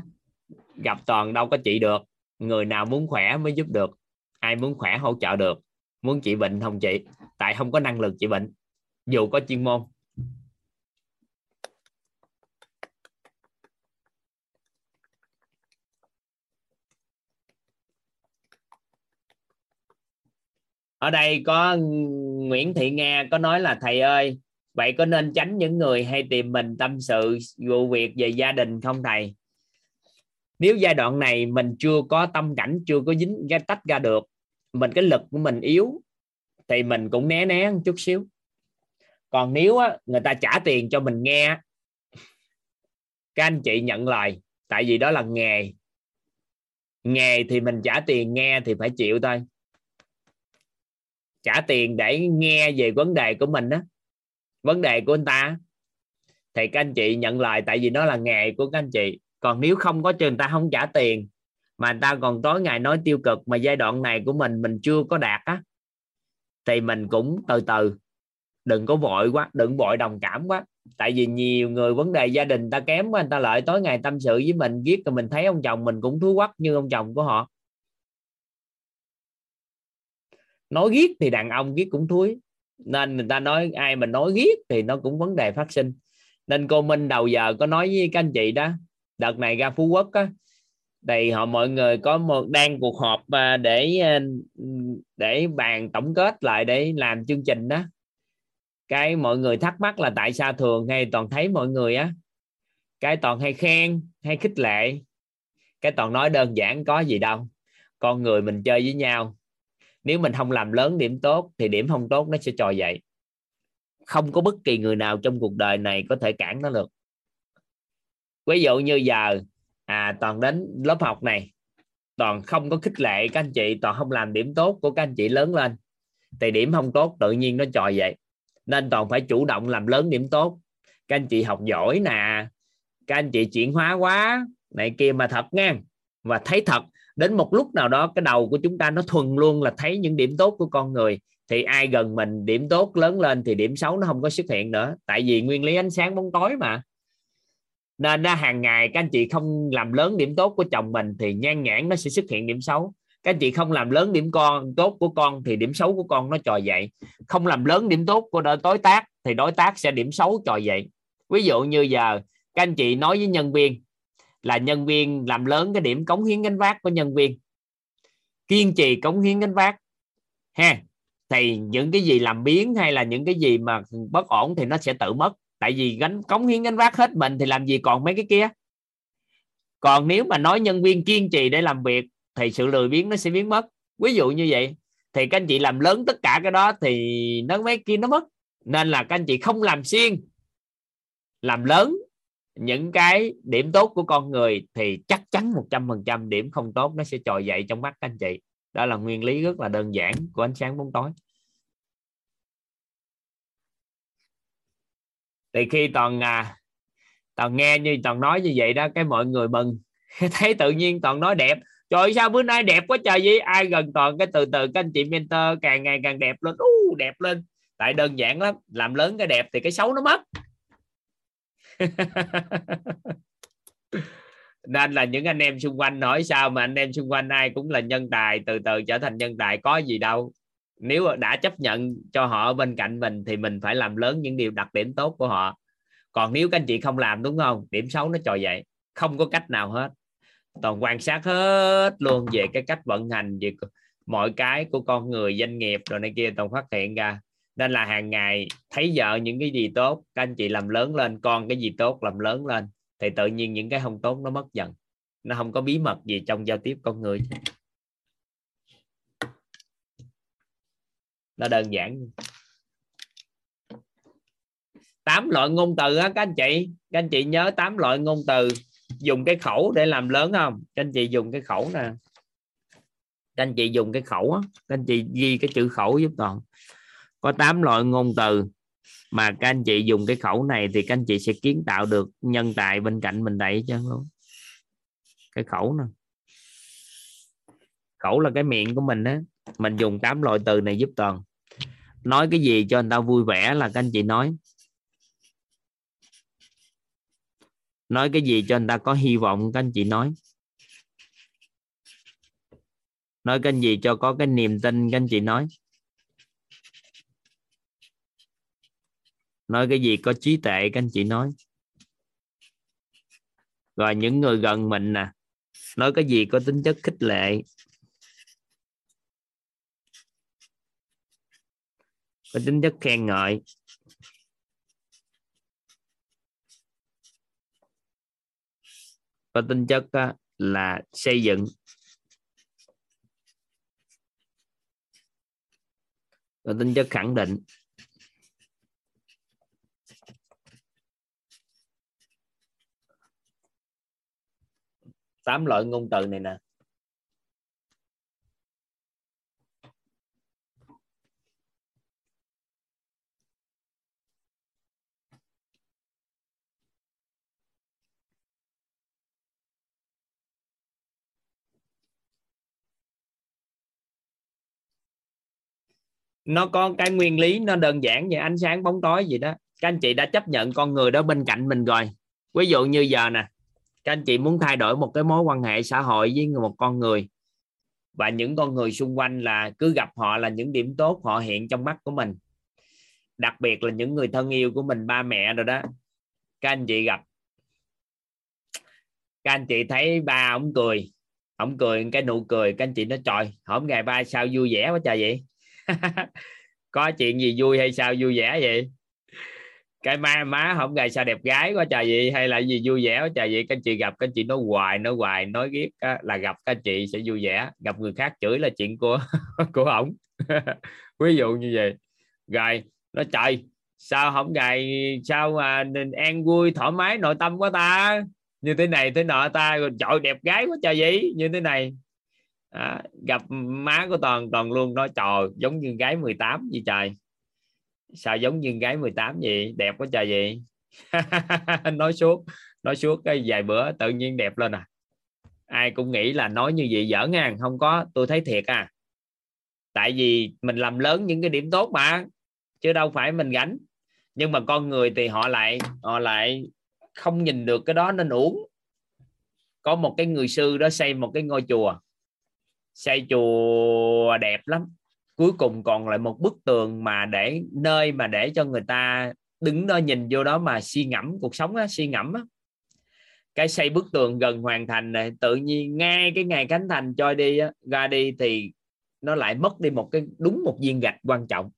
gặp toàn đâu có trị được. Người nào muốn khỏe mới giúp được. Ai muốn khỏe hỗ trợ được. Muốn trị bệnh không trị, tại không có năng lực trị bệnh, dù có chuyên môn. Ở đây có Nguyễn Thị Nga có nói là thầy ơi vậy có nên tránh những người hay tìm mình tâm sự vụ việc về gia đình không thầy? Nếu giai đoạn này mình chưa có tâm cảnh chưa có dính cái tách ra được mình cái lực của mình yếu thì mình cũng né né một chút xíu. Còn nếu á, người ta trả tiền cho mình nghe các anh chị nhận lời tại vì đó là nghề. Nghề thì mình trả tiền nghe thì phải chịu thôi trả tiền để nghe về vấn đề của mình đó vấn đề của anh ta thì các anh chị nhận lời, tại vì nó là nghề của các anh chị. Còn nếu không có trường ta không trả tiền, mà người ta còn tối ngày nói tiêu cực, mà giai đoạn này của mình mình chưa có đạt á, thì mình cũng từ từ. Đừng có vội quá, đừng vội đồng cảm quá. Tại vì nhiều người, vấn đề gia đình ta kém quá, người ta lợi, tối ngày tâm sự với mình, viết rồi mình thấy ông chồng mình cũng thú quắc như ông chồng của họ. Nói ghét thì đàn ông ghét cũng thúi. Nên người ta nói ai mà nói ghét thì nó cũng vấn đề phát sinh. Nên cô Minh đầu giờ có nói với các anh chị đó, đợt này ra Phú Quốc á, thì họ mọi người có một, đang cuộc họp à, để à, để bàn tổng kết lại để làm chương trình đó. Cái mọi người thắc mắc là tại sao thường hay toàn thấy mọi người á? Cái toàn hay khen, hay khích lệ? Cái toàn nói đơn giản có gì đâu. Con người mình chơi với nhau nếu mình không làm lớn điểm tốt thì điểm không tốt nó sẽ trồi dậy. Không có bất kỳ người nào trong cuộc đời này có thể cản nó được. Ví dụ như giờ à toàn đến lớp học này, toàn không có khích lệ các anh chị, toàn không làm điểm tốt của các anh chị lớn lên, thì điểm không tốt tự nhiên nó trồi dậy. Nên toàn phải chủ động làm lớn điểm tốt. Các anh chị học giỏi nè, các anh chị chuyển hóa quá, này kia mà thật nha và thấy thật đến một lúc nào đó, cái đầu của chúng ta nó thuần luôn là thấy những điểm tốt của con người. Thì ai gần mình, điểm tốt lớn lên thì điểm xấu nó không có xuất hiện nữa. Tại vì nguyên lý ánh sáng bóng tối mà. Nên ra hàng ngày các anh chị không làm lớn điểm tốt của chồng mình thì nhan nhãn nó sẽ xuất hiện điểm xấu. Các anh chị không làm lớn điểm con, tốt của con thì điểm xấu của con nó trò dậy. Không làm lớn điểm tốt của đối tác thì đối tác sẽ điểm xấu trò dậy. Ví dụ như giờ, các anh chị nói với nhân viên là nhân viên làm lớn cái điểm cống hiến gánh vác của nhân viên. Kiên trì cống hiến gánh vác. Ha, thì những cái gì làm biến hay là những cái gì mà bất ổn thì nó sẽ tự mất. Tại vì gánh, cống hiến gánh vác hết mình thì làm gì còn mấy cái kia? Còn nếu mà nói nhân viên kiên trì để làm việc thì sự lười biếng nó sẽ biến mất. Ví dụ như vậy, thì các anh chị làm lớn tất cả cái đó thì nó mấy kia nó mất. Nên là các anh chị không làm xuyên làm lớn những cái điểm tốt của con người thì chắc chắn 100% điểm không tốt nó sẽ trồi dậy trong mắt các anh chị. Đó là nguyên lý rất là đơn giản của ánh sáng bóng tối. Thì khi toàn à, toàn nghe như toàn nói như vậy đó cái mọi người mừng thấy tự nhiên toàn nói đẹp. Trời sao bữa nay đẹp quá trời gì ai gần toàn? Cái từ từ các anh chị mentor càng ngày càng đẹp lên. Uh, đẹp lên. Tại đơn giản lắm. Làm lớn cái đẹp thì cái xấu nó mất. nên là những anh em xung quanh nói sao mà anh em xung quanh ai cũng là nhân tài, từ từ trở thành nhân tài, có gì đâu. Nếu đã chấp nhận cho họ bên cạnh mình thì mình phải làm lớn những điều đặc điểm tốt của họ. Còn nếu các anh chị không làm, đúng không? Điểm xấu nó trồi dậy. Không có cách nào hết. Toàn quan sát hết luôn về cái cách vận hành, về mọi cái của con người, doanh nghiệp rồi này kia, toàn phát hiện ra nên là hàng ngày thấy vợ những cái gì tốt, các anh chị làm lớn lên, con cái gì tốt làm lớn lên, thì tự nhiên những cái không tốt nó mất dần. Nó không có bí mật gì trong giao tiếp con người. Nó đơn giản. Tám loại ngôn từ á, các anh chị. Các anh chị nhớ tám loại ngôn từ. Dùng cái khẩu để làm lớn không? Các anh chị dùng cái khẩu nè. Các anh chị dùng cái khẩu á. Các anh chị ghi cái chữ khẩu giúp toàn có 8 loại ngôn từ mà các anh chị dùng cái khẩu này thì các anh chị sẽ kiến tạo được nhân tài bên cạnh mình đấy chứ luôn cái khẩu nè. Khẩu là cái miệng của mình á. Mình dùng 8 loại từ này giúp toàn. Nói cái gì cho người ta vui vẻ là các anh chị nói. Nói cái gì cho người ta có hy vọng các anh chị nói. Nói cái gì cho có cái niềm tin các anh chị nói. Nói cái gì có trí tệ các anh chị nói. Rồi những người gần mình nè, nói cái gì có tính chất khích lệ. Có tính chất khen ngợi. Có tính chất là xây dựng. Có tính chất khẳng định. Tám loại ngôn từ này nè. Nó có cái nguyên lý, nó đơn giản như ánh sáng bóng tối gì đó. Các anh chị đã chấp nhận con người đó bên cạnh mình rồi. Ví dụ như giờ nè các anh chị muốn thay đổi một cái mối quan hệ xã hội với một con người, và những con người xung quanh là, cứ gặp họ là những điểm tốt họ hiện trong mắt của mình. Đặc biệt là những người thân yêu của mình, ba mẹ rồi đó. Các anh chị gặp, các anh chị thấy ba ông cười ông cười cái nụ cười, các anh chị nói, trời, hôm ngày ba sao vui vẻ quá trời vậy? Có chuyện gì vui hay sao vui vẻ vậy? Cái má má không ngày sao đẹp gái quá trời vậy? Hay là gì vui vẻ quá trời vậy? Các chị gặp các chị nói hoài nói hoài nói ghét là gặp các chị sẽ vui vẻ. Gặp người khác chửi là chuyện của của ổng. Ví dụ như vậy. Rồi nó trời sao không ngày sao mà an vui thoải mái nội tâm quá ta? Như thế này thế nọ ta rồi trời đẹp gái quá trời vậy? Như thế này. À, gặp má của toàn toàn luôn nói trời giống như gái 18 gì trời sao giống như gái 18 vậy? Đẹp quá trời vậy. Nói suốt nói suốt cái vài bữa tự nhiên đẹp lên à. Ai cũng nghĩ là nói như vậy dở ngang, không có, tôi thấy thiệt à. Tại vì mình làm lớn những cái điểm tốt mà, chứ đâu phải mình gánh. Nhưng mà con người thì họ lại họ lại không nhìn được cái đó nên uống có một cái người sư đó xây một cái ngôi chùa. Xây chùa đẹp lắm cuối cùng còn lại một bức tường mà để nơi mà để cho người ta đứng đó nhìn vô đó mà suy ngẫm cuộc sống á, suy ngẫm á. cái xây bức tường gần hoàn thành này tự nhiên ngay cái ngày khánh thành cho đi á, ra đi thì nó lại mất đi một cái đúng một viên gạch quan trọng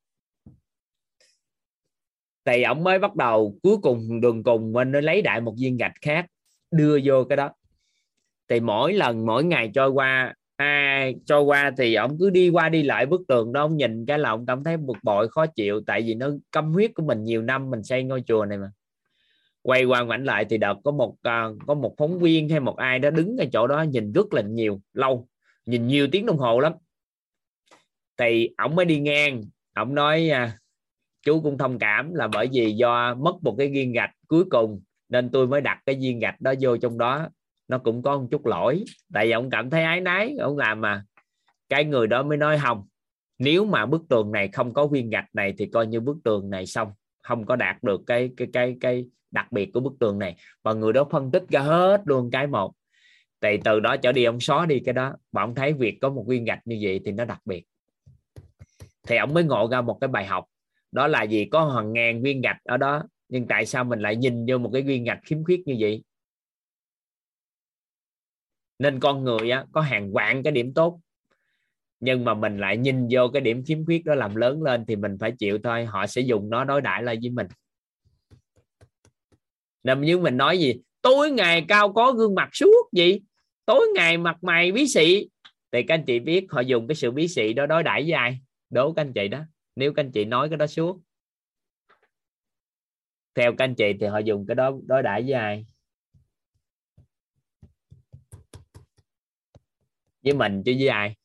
thì ông mới bắt đầu cuối cùng đường cùng mình nó lấy đại một viên gạch khác đưa vô cái đó thì mỗi lần mỗi ngày trôi qua à, cho qua thì ông cứ đi qua đi lại bức tường đó ông nhìn cái là ông cảm thấy bực bội khó chịu tại vì nó căm huyết của mình nhiều năm mình xây ngôi chùa này mà. Quay qua ngoảnh lại thì đợt có một uh, có một phóng viên hay một ai đó đứng ở chỗ đó nhìn rất là nhiều lâu nhìn nhiều tiếng đồng hồ lắm. Thì ông mới đi ngang ông nói uh, chú cũng thông cảm là bởi vì do mất một cái viên gạch cuối cùng nên tôi mới đặt cái viên gạch đó vô trong đó nó cũng có một chút lỗi. Tại vì ông cảm thấy ái nái ông làm mà. Cái người đó mới nói không. Nếu mà bức tường này không có viên gạch này thì coi như bức tường này xong. Không có đạt được cái cái cái cái đặc biệt của bức tường này. Và người đó phân tích ra hết luôn cái một. Thì từ đó trở đi ông xóa đi cái đó. Và ông thấy việc có một viên gạch như vậy thì nó đặc biệt. Thì ông mới ngộ ra một cái bài học. Đó là gì? Có hàng ngàn viên gạch ở đó. Nhưng tại sao mình lại nhìn vô một cái viên gạch khiếm khuyết như vậy? Nên con người á, có hàng vạn cái điểm tốt. Nhưng mà mình lại nhìn vô cái điểm khiếm khuyết đó làm lớn lên thì mình phải chịu thôi họ sẽ dùng nó đối đãi lại với mình. Nên như mình nói gì? Tối ngày cao có gương mặt suốt gì? Tối ngày mặt mày bí xị. Thì các anh chị biết họ dùng cái sự bí xị đó đối đãi với ai? Đố các anh chị đó. Nếu các anh chị nói cái đó suốt. Theo các anh chị thì họ dùng cái đó đối đãi với ai? Với mình chứ với ai.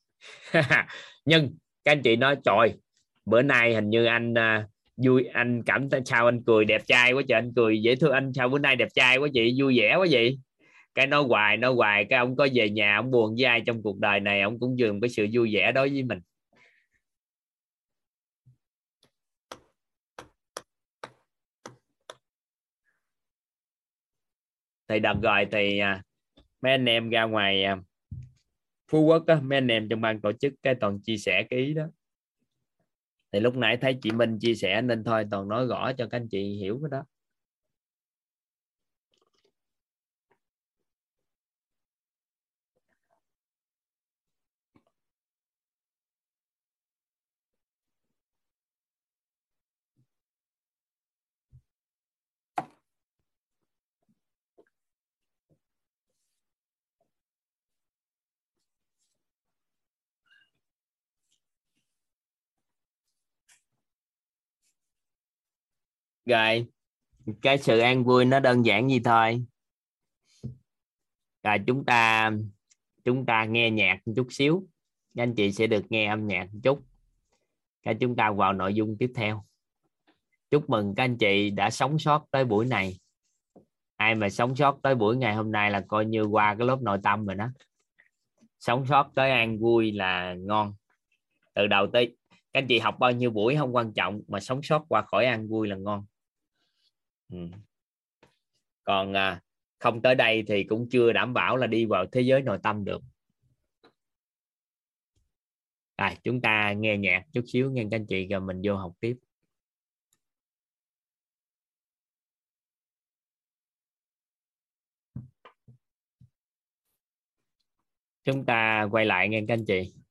Nhưng các anh chị nói trời bữa nay hình như anh uh, vui anh cảm thấy sao anh cười đẹp trai quá trời anh cười dễ thương anh sao bữa nay đẹp trai quá chị vui vẻ quá vậy? Cái nói hoài nói hoài cái ông có về nhà ông buồn với ai trong cuộc đời này ông cũng dường cái sự vui vẻ đối với mình. Thì đợt rồi thì mấy anh em ra ngoài à, phú quốc á, mấy anh em trong ban tổ chức cái toàn chia sẻ cái ý đó. Thì lúc nãy thấy chị Minh chia sẻ nên thôi toàn nói rõ cho các anh chị hiểu cái đó. Rồi, cái sự an vui nó đơn giản gì thôi. Rồi chúng ta chúng ta nghe nhạc một chút xíu. Anh chị sẽ được nghe âm nhạc một chút. Cái chúng ta vào nội dung tiếp theo. Chúc mừng các anh chị đã sống sót tới buổi này. Ai mà sống sót tới buổi ngày hôm nay là coi như qua cái lớp nội tâm rồi đó. Sống sót tới an vui là ngon. Từ đầu tới, các anh chị học bao nhiêu buổi không quan trọng, mà sống sót qua khỏi an vui là ngon ừ. còn à, không tới đây thì cũng chưa đảm bảo là đi vào thế giới nội tâm được. À, chúng ta nghe nhạc chút xíu nghe các anh chị rồi mình vô học tiếp. Chúng ta quay lại nghe các anh chị.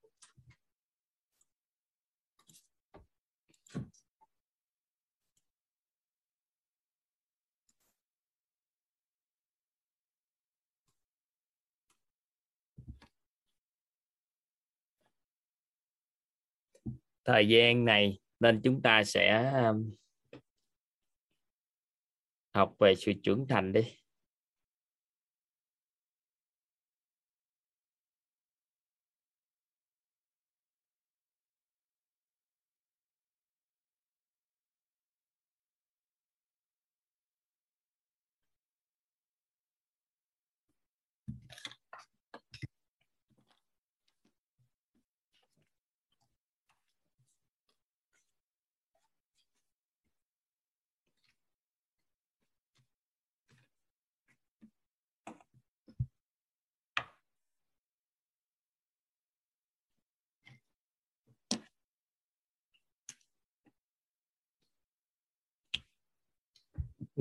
Thời gian này nên chúng ta sẽ um, học về sự trưởng thành đi.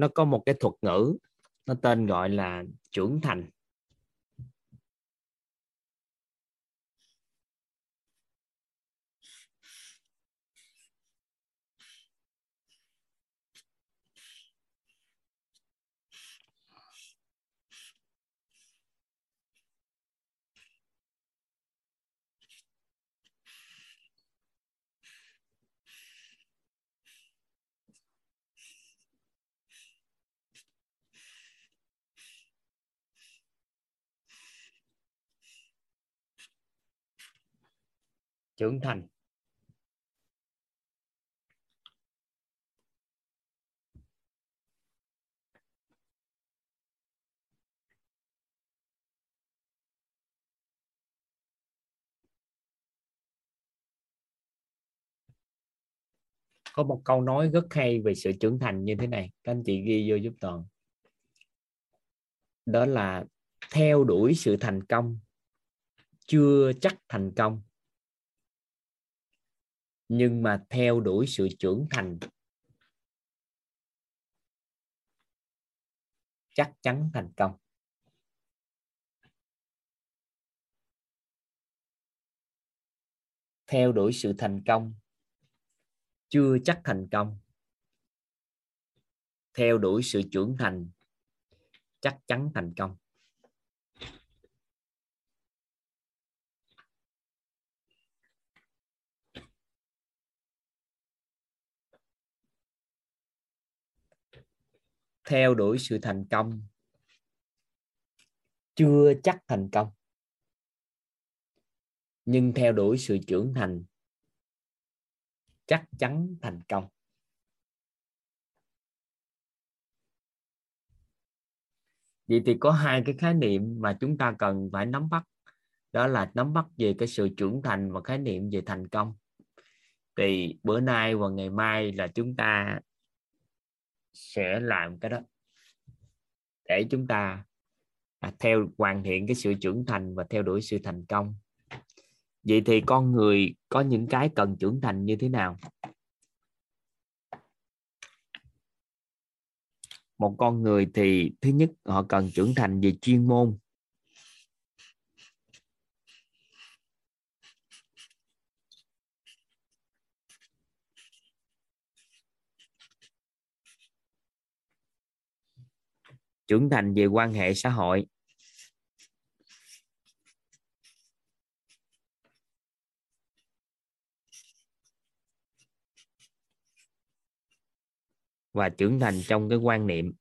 Nó có một cái thuật ngữ nó tên gọi là trưởng thành. Trưởng thành. Có một câu nói rất hay về sự trưởng thành như thế này. Các anh chị ghi vô giúp toàn. Đó là theo đuổi sự thành công, chưa chắc thành công nhưng mà theo đuổi sự trưởng thành. Chắc chắn thành công. Theo đuổi sự thành công. Chưa chắc thành công. Theo đuổi sự trưởng thành. Chắc chắn thành công. Theo đuổi sự thành công. Chưa chắc thành công, nhưng theo đuổi sự trưởng thành chắc chắn thành công. Vậy thì có hai cái khái niệm mà chúng ta cần phải nắm bắt. Đó là nắm bắt về cái sự trưởng thành và khái niệm về thành công. Thì bữa nay và ngày mai là chúng ta sẽ làm cái đó. Để chúng ta à, theo hoàn thiện cái sự trưởng thành và theo đuổi sự thành công. Vậy thì con người có những cái cần trưởng thành như thế nào? Một con người thì thứ nhất họ cần trưởng thành về chuyên môn. Trưởng thành về quan hệ xã hội. Và trưởng thành trong cái quan niệm.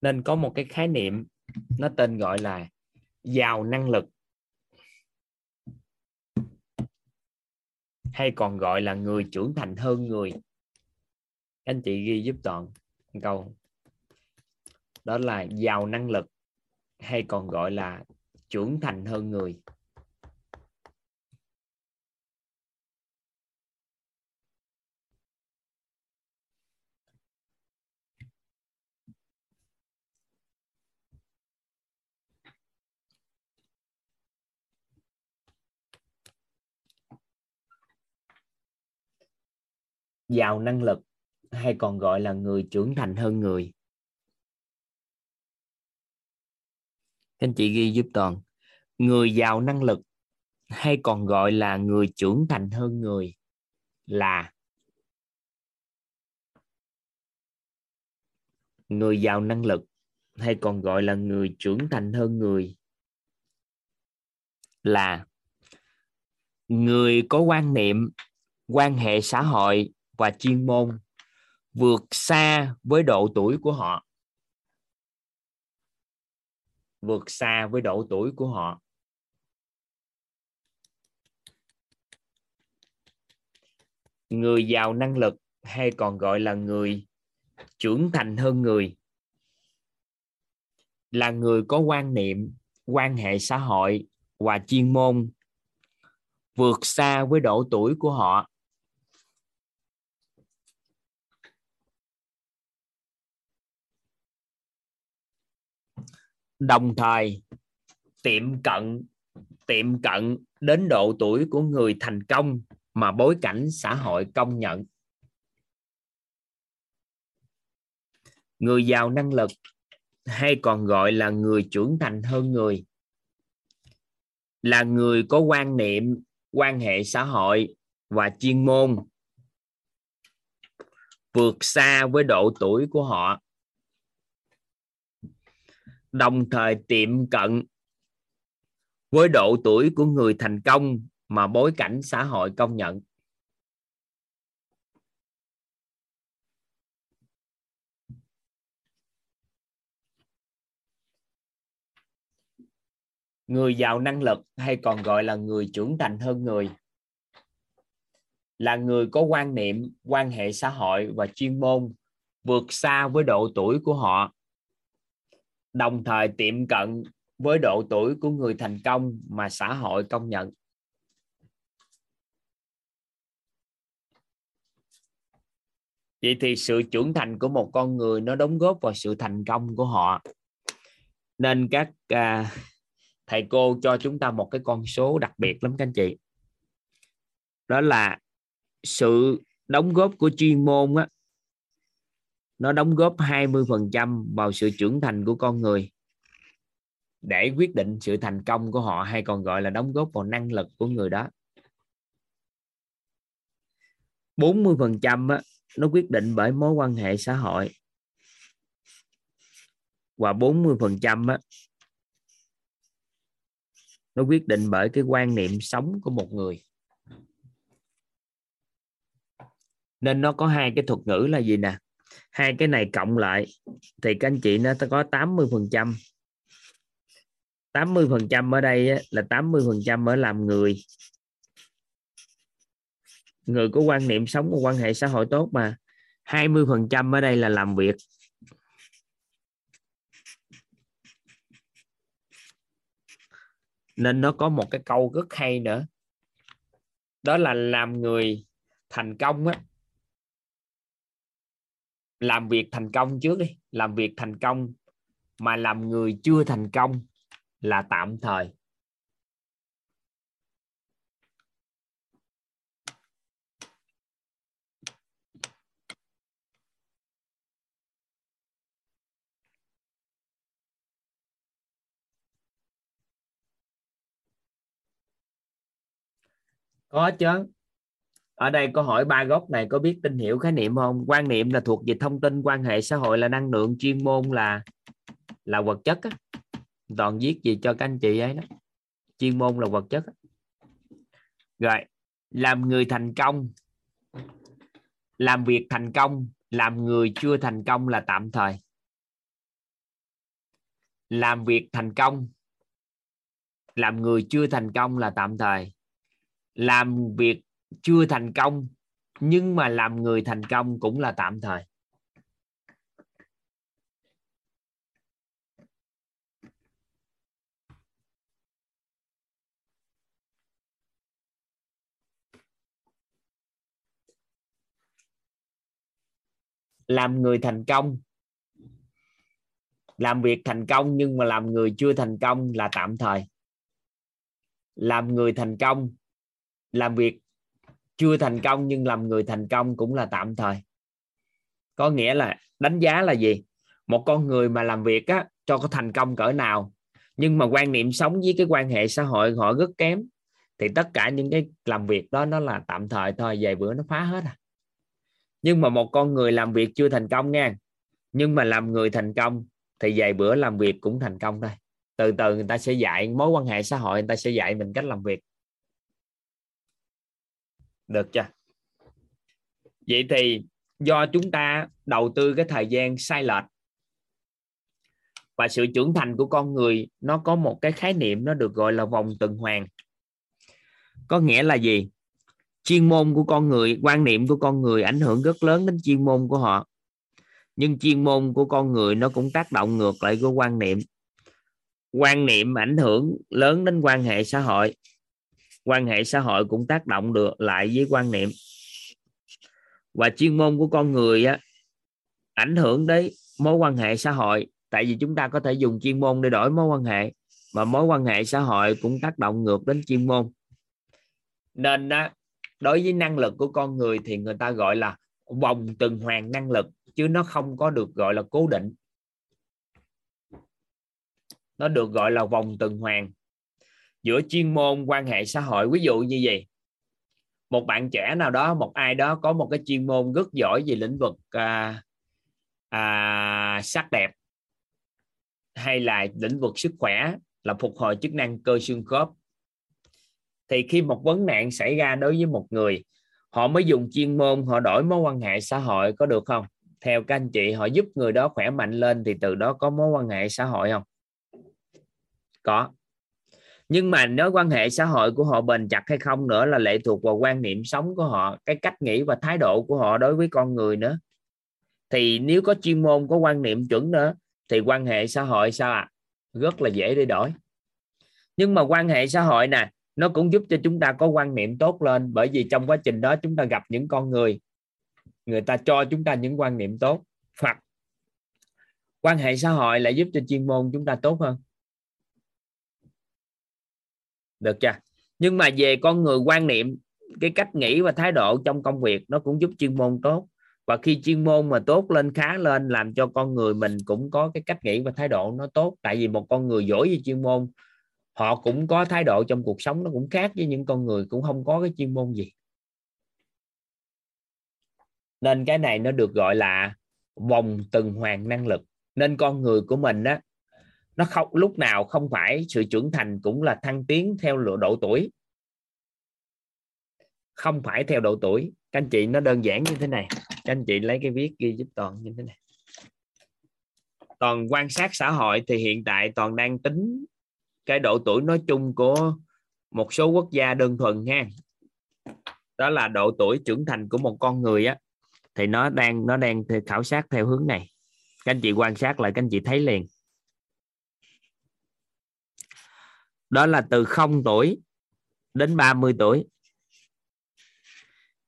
Nên có một cái khái niệm, nó tên gọi là giàu năng lực, hay còn gọi là người trưởng thành hơn người. Anh chị ghi giúp toàn câu. Đó là giàu năng lực, hay còn gọi là trưởng thành hơn người. Giàu năng lực, hay còn gọi là người trưởng thành hơn người? Anh chị ghi giúp toàn. Người giàu năng lực, hay còn gọi là người trưởng thành hơn người là? Người giàu năng lực, hay còn gọi là người trưởng thành hơn người là? Người có quan niệm, quan hệ xã hội và chuyên môn vượt xa với độ tuổi của họ. Vượt xa với độ tuổi của họ. Người giàu năng lực hay còn gọi là người trưởng thành hơn người? Là người có quan niệm, quan hệ xã hội và chuyên môn vượt xa với độ tuổi của họ. Đồng thời, tiệm cận tiệm cận đến độ tuổi của người thành công mà bối cảnh xã hội công nhận. Người giàu năng lực hay còn gọi là người trưởng thành hơn người. Là người có quan niệm, quan hệ xã hội và chuyên môn vượt xa với độ tuổi của họ đồng thời tiệm cận. Với độ tuổi của người thành công mà bối cảnh xã hội công nhận. Người giàu năng lực hay còn gọi là người trưởng thành hơn người? Là người có quan niệm, quan hệ xã hội và chuyên môn vượt xa với độ tuổi của họ đồng thời tiệm cận với độ tuổi của người thành công mà xã hội công nhận. Vậy thì sự trưởng thành của một con người nó đóng góp vào sự thành công của họ. Nên các à, thầy cô cho chúng ta một cái con số đặc biệt lắm các anh chị. Đó là sự đóng góp của chuyên môn á nó đóng góp 20% vào sự trưởng thành của con người. Để quyết định sự thành công của họ hay còn gọi là đóng góp vào năng lực của người đó. 40% á, nó quyết định bởi mối quan hệ xã hội. Và 40% á, nó quyết định bởi cái quan niệm sống của một người. Nên nó có hai cái thuật ngữ là gì nè? Hai cái này cộng lại thì các anh chị nó có 80 phần trăm. 80 phần trăm ở đây là 80 phần trăm ở làm người. Người có quan niệm sống, có quan hệ xã hội tốt mà. 20 phần trăm ở đây là làm việc. Nên nó có một cái câu rất hay nữa. Đó là làm người thành công á làm việc thành công trước đi. Làm việc thành công mà làm người chưa thành công là tạm thời. Có chứ ở đây có hỏi ba gốc này, có biết tin hiểu khái niệm không? Quan niệm là thuộc về thông tin, quan hệ xã hội là năng lượng, chuyên môn là là vật chất á. toàn viết gì cho các anh chị ấy đó. Chuyên môn là vật chất á. rồi, làm người thành công. Làm việc thành công, làm người chưa thành công là tạm thời. Làm việc thành công, làm người chưa thành công là tạm thời. Làm việc chưa thành công, nhưng mà làm người thành công cũng là tạm thời. Làm người thành công, làm việc thành công nhưng mà làm người chưa thành công là tạm thời. Làm người thành công, làm việc chưa thành công nhưng làm người thành công cũng là tạm thời. Có nghĩa là đánh giá là gì? Một con người mà làm việc á, cho có thành công cỡ nào nhưng mà quan niệm sống với cái quan hệ xã hội họ rất kém thì tất cả những cái làm việc đó nó là tạm thời thôi về bữa nó phá hết à. Nhưng mà một con người làm việc chưa thành công nha nhưng mà làm người thành công thì vài bữa làm việc cũng thành công thôi. Từ từ người ta sẽ dạy mối quan hệ xã hội người ta sẽ dạy mình cách làm việc được chưa? Vậy thì do chúng ta đầu tư cái thời gian sai lệch và sự trưởng thành của con người, nó có một cái khái niệm nó được gọi là vòng tuần hoàn. Có nghĩa là gì? Chuyên môn của con người, quan niệm của con người ảnh hưởng rất lớn đến chuyên môn của họ. Nhưng chuyên môn của con người nó cũng tác động ngược lại của quan niệm. Quan niệm ảnh hưởng lớn đến quan hệ xã hội quan hệ xã hội cũng tác động được lại với quan niệm và chuyên môn của con người á, ảnh hưởng đến mối quan hệ xã hội. Tại vì chúng ta có thể dùng chuyên môn để đổi mối quan hệ mà mối quan hệ xã hội cũng tác động ngược đến chuyên môn. Nên á, đối với năng lực của con người thì người ta gọi là vòng tuần hoàn năng lực chứ nó không có được gọi là cố định. Nó được gọi là vòng tuần hoàn giữa chuyên môn quan hệ xã hội. Ví dụ như vậy một bạn trẻ nào đó một ai đó có một cái chuyên môn rất giỏi về lĩnh vực à, à, sắc đẹp hay là lĩnh vực sức khỏe là phục hồi chức năng cơ xương khớp. Thì khi một vấn nạn xảy ra đối với một người họ mới dùng chuyên môn họ đổi mối quan hệ xã hội có được không? Theo các anh chị họ giúp người đó khỏe mạnh lên thì từ đó có mối quan hệ xã hội không? Có nhưng mà nếu quan hệ xã hội của họ bền chặt hay không nữa là lệ thuộc vào quan niệm sống của họ, cái cách nghĩ và thái độ của họ đối với con người nữa. Thì nếu có chuyên môn, có quan niệm chuẩn nữa thì quan hệ xã hội sao ạ? À? rất là dễ để đổi. Nhưng mà quan hệ xã hội nè, nó cũng giúp cho chúng ta có quan niệm tốt lên, bởi vì trong quá trình đó chúng ta gặp những con người người ta cho chúng ta những quan niệm tốt. Hoặc quan hệ xã hội lại giúp cho chuyên môn chúng ta tốt hơn được chưa? Nhưng mà về con người quan niệm, cái cách nghĩ và thái độ trong công việc nó cũng giúp chuyên môn tốt. Và khi chuyên môn mà tốt lên, khá lên, làm cho con người mình cũng có cái cách nghĩ và thái độ nó tốt. Tại vì một con người giỏi về chuyên môn, họ cũng có thái độ trong cuộc sống nó cũng khác với những con người cũng không có cái chuyên môn gì. Nên cái này nó được gọi là vòng tuần hoàn năng lực. Nên con người của mình á nó không, lúc nào không phải sự trưởng thành cũng là thăng tiến theo độ tuổi. Không phải theo độ tuổi. Các anh chị, nó đơn giản như thế này. Các anh chị lấy cái viết ghi giúp toàn như thế này. Toàn quan sát xã hội thì hiện tại toàn đang tính cái độ tuổi nói chung của một số quốc gia đơn thuần ha. Đó là độ tuổi trưởng thành của một con người á, thì nó đang nó đang khảo sát theo hướng này. Các anh chị quan sát lại, các anh chị thấy liền. Đó là từ 0 tuổi đến 30 tuổi.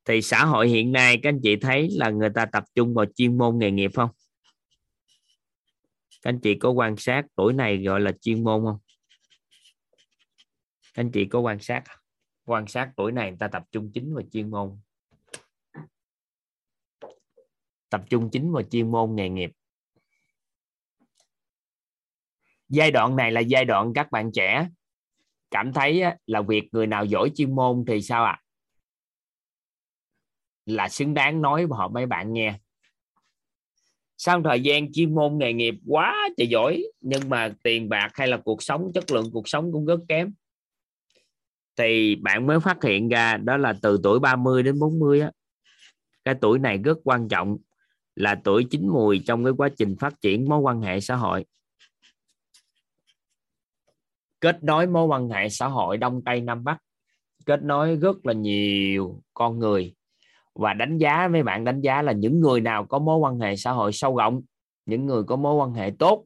Thì xã hội hiện nay, các anh chị thấy là người ta tập trung vào chuyên môn nghề nghiệp không? Các anh chị có quan sát tuổi này gọi là chuyên môn không? Các anh chị có quan sát quan sát tuổi này người ta tập trung chính vào chuyên môn. Tập trung chính vào chuyên môn nghề nghiệp. Giai đoạn này là giai đoạn các bạn trẻ cảm thấy là việc người nào giỏi chuyên môn thì sao ạ à? là xứng đáng nói họ mấy bạn nghe sau thời gian chuyên môn nghề nghiệp quá trời giỏi, nhưng mà tiền bạc hay là cuộc sống, chất lượng cuộc sống cũng rất kém, thì bạn mới phát hiện ra đó là từ tuổi 30 đến 40 á, cái tuổi này rất quan trọng, là tuổi chín mùi trong cái quá trình phát triển mối quan hệ xã hội kết nối mối quan hệ xã hội đông tây nam bắc. Kết nối rất là nhiều con người. Và đánh giá, mấy bạn đánh giá là những người nào có mối quan hệ xã hội sâu rộng, những người có mối quan hệ tốt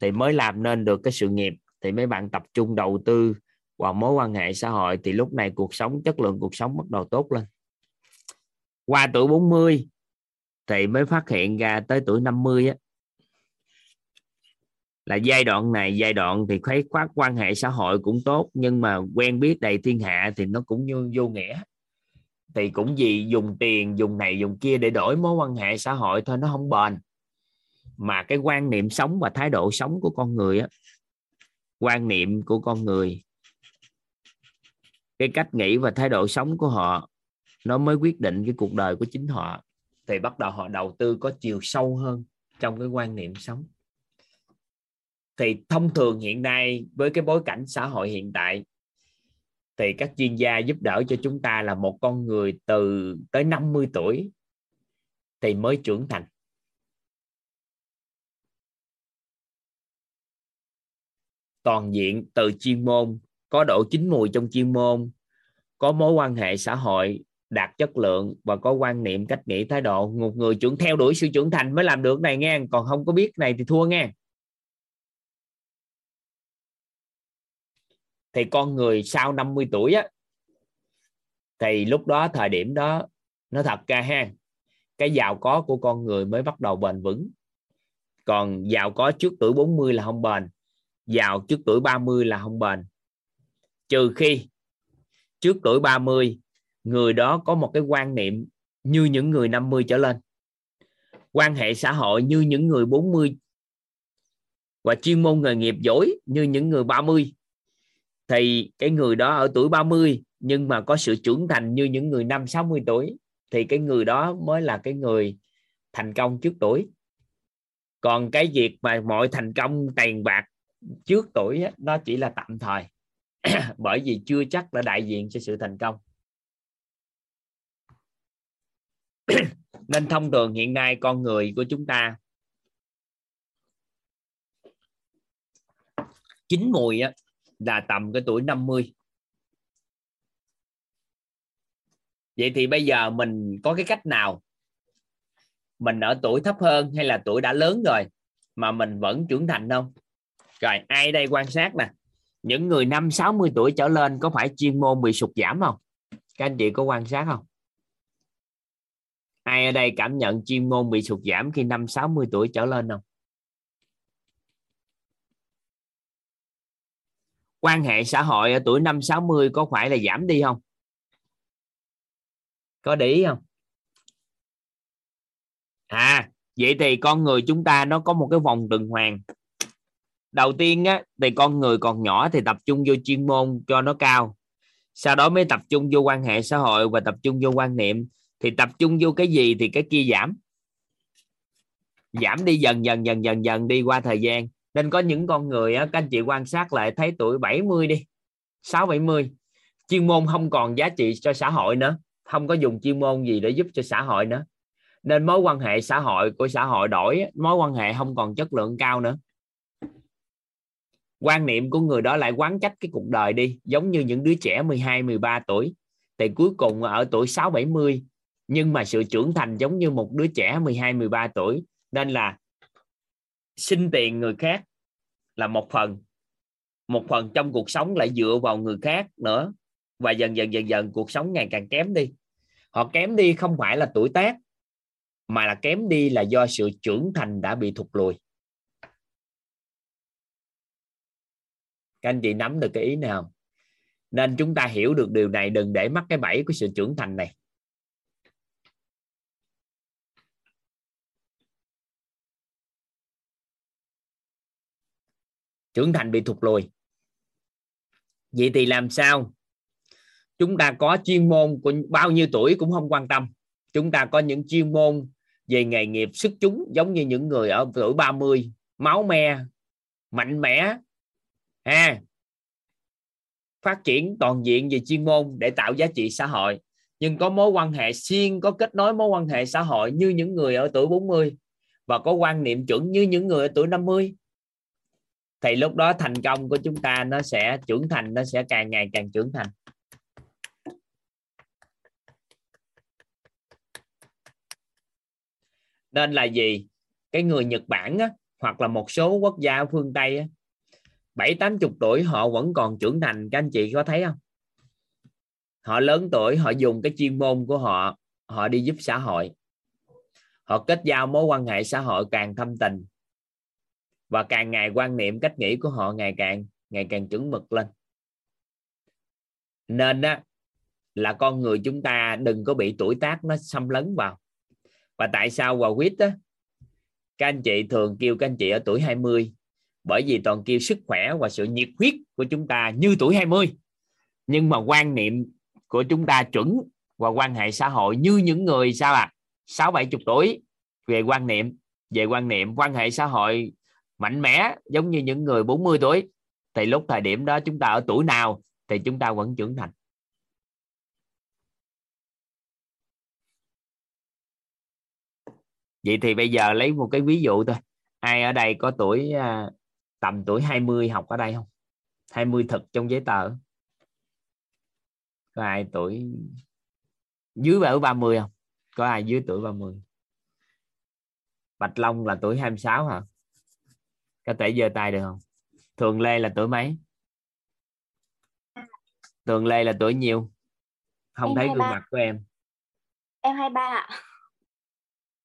thì mới làm nên được cái sự nghiệp. Thì mấy bạn tập trung đầu tư vào mối quan hệ xã hội thì lúc này cuộc sống, chất lượng cuộc sống bắt đầu tốt lên. Qua tuổi 40 thì mới phát hiện ra tới tuổi 50 á là giai đoạn này, giai đoạn thì thấy khoát quan hệ xã hội cũng tốt, nhưng mà quen biết đầy thiên hạ thì nó cũng như vô nghĩa. Thì cũng vì dùng tiền, dùng này, dùng kia để đổi mối quan hệ xã hội thôi, nó không bền. Mà cái quan niệm sống và thái độ sống của con người á, quan niệm của con người, cái cách nghĩ và thái độ sống của họ, nó mới quyết định cái cuộc đời của chính họ. Thì bắt đầu họ đầu tư có chiều sâu hơn trong cái quan niệm sống thì thông thường hiện nay với cái bối cảnh xã hội hiện tại, thì các chuyên gia giúp đỡ cho chúng ta là một con người từ tới 50 tuổi thì mới trưởng thành. Toàn diện từ chuyên môn, có độ chín mùi trong chuyên môn, có mối quan hệ xã hội đạt chất lượng và có quan niệm, cách nghĩ, thái độ, một người trưởng, theo đuổi sự trưởng thành mới làm được này nghe. Còn không có biết này thì thua nghe. Thì con người sau 50 tuổi á, thì lúc đó, thời điểm đó, nó thật ra ha, cái giàu có của con người mới bắt đầu bền vững. Còn giàu có trước tuổi 40 là không bền, giàu trước tuổi 30 là không bền. Trừ khi trước tuổi 30 người đó có một cái quan niệm như những người 50 trở lên. Quan hệ xã hội như những người 40 và chuyên môn nghề nghiệp giỏi như những người 30 thì cái người đó ở tuổi 30 nhưng mà có sự trưởng thành như những người năm 60 tuổi thì cái người đó mới là cái người thành công trước tuổi. Còn cái việc mà mọi thành công tiền bạc trước tuổi á, nó chỉ là tạm thời bởi vì chưa chắc là đại diện cho sự thành công. Nên thông thường hiện nay con người của chúng ta chín mùi á, là tầm cái tuổi 50 vậy thì bây giờ mình có cái cách nào? Mình ở tuổi thấp hơn hay là tuổi đã lớn rồi mà mình vẫn trưởng thành không? Rồi, ai đây quan sát nè? Những người năm 60 tuổi trở lên có phải chuyên môn bị sụt giảm không? Các anh chị có quan sát không? Ai ở đây cảm nhận chuyên môn bị sụt giảm khi năm 60 tuổi trở lên không? Quan hệ xã hội ở tuổi năm 60 có phải là giảm đi không? Có để ý không? À vậy thì con người chúng ta nó có một cái vòng tuần hoàn. Đầu tiên á, thì con người còn nhỏ thì tập trung vô chuyên môn cho nó cao. Sau đó mới tập trung vô quan hệ xã hội và tập trung vô quan niệm. Thì tập trung vô cái gì thì cái kia giảm. Giảm đi dần dần dần dần dần đi qua thời gian nên có những con người các anh chị quan sát lại thấy tuổi 70 đi 6 70 chuyên môn không còn giá trị cho xã hội nữa, không có dùng chuyên môn gì để giúp cho xã hội nữa. Nên mối quan hệ xã hội của xã hội đổi mối quan hệ không còn chất lượng cao nữa. Quan niệm của người đó lại quán trách cái cuộc đời đi, giống như những đứa trẻ 12 13 tuổi. Thì cuối cùng ở tuổi 6 70 nhưng mà sự trưởng thành giống như một đứa trẻ 12 13 tuổi. Nên là xin tiền người khác là một phần. Một phần trong cuộc sống lại dựa vào người khác nữa. Và dần dần dần dần cuộc sống ngày càng kém đi. Họ kém đi không phải là tuổi tác, mà là kém đi là do sự trưởng thành đã bị thụt lùi. Các anh chị nắm được cái ý nào nên chúng ta hiểu được điều này, đừng để mắc cái bẫy của sự trưởng thành này. Trưởng thành bị thụt lùi. Vậy thì làm sao? Chúng ta có chuyên môn của bao nhiêu tuổi cũng không quan tâm. Chúng ta có những chuyên môn về nghề nghiệp sức chúng giống như những người ở tuổi 30 máu me, mạnh mẽ, ha? Phát triển toàn diện về chuyên môn để tạo giá trị xã hội. Nhưng có mối quan hệ xuyên, có kết nối mối quan hệ xã hội như những người ở tuổi 40 và có quan niệm chuẩn như những người ở tuổi 50 thì lúc đó thành công của chúng ta nó sẽ trưởng thành nó sẽ càng ngày càng trưởng thành. Nên là gì? Cái người Nhật Bản á, hoặc là một số quốc gia ở phương Tây á, bảy tám chục tuổi họ vẫn còn trưởng thành các anh chị có thấy không? Họ lớn tuổi họ dùng cái chuyên môn của họ họ đi giúp xã hội. Họ kết giao mối quan hệ xã hội càng thâm tình và càng ngày quan niệm cách nghĩ của họ ngày càng ngày càng chuẩn mực lên. Nên đó là con người chúng ta đừng có bị tuổi tác nó xâm lấn vào. Và tại sao vào quýt á, các anh chị thường kêu các anh chị ở tuổi 20 bởi vì toàn kêu sức khỏe và sự nhiệt huyết của chúng ta như tuổi 20 nhưng mà quan niệm của chúng ta chuẩn và quan hệ xã hội như những người sao à sáu bảy chục tuổi về quan niệm, về quan niệm quan hệ xã hội mạnh mẽ, giống như những người 40 tuổi. Thì lúc thời điểm đó chúng ta ở tuổi nào thì chúng ta vẫn trưởng thành. Vậy thì bây giờ lấy một cái ví dụ thôi. Ai ở đây có tuổi à, tầm tuổi 20 học ở đây không? 20 thực trong giấy tờ. Có ai tuổi dưới tuổi 30 không? Có ai dưới tuổi 30 Bạch Long là tuổi 26 hả? Có thể giơ tay được không? Thường Lê là tuổi mấy? Thường Lê là tuổi nhiêu không em thấy 23. gương mặt của em. Em 23 ạ.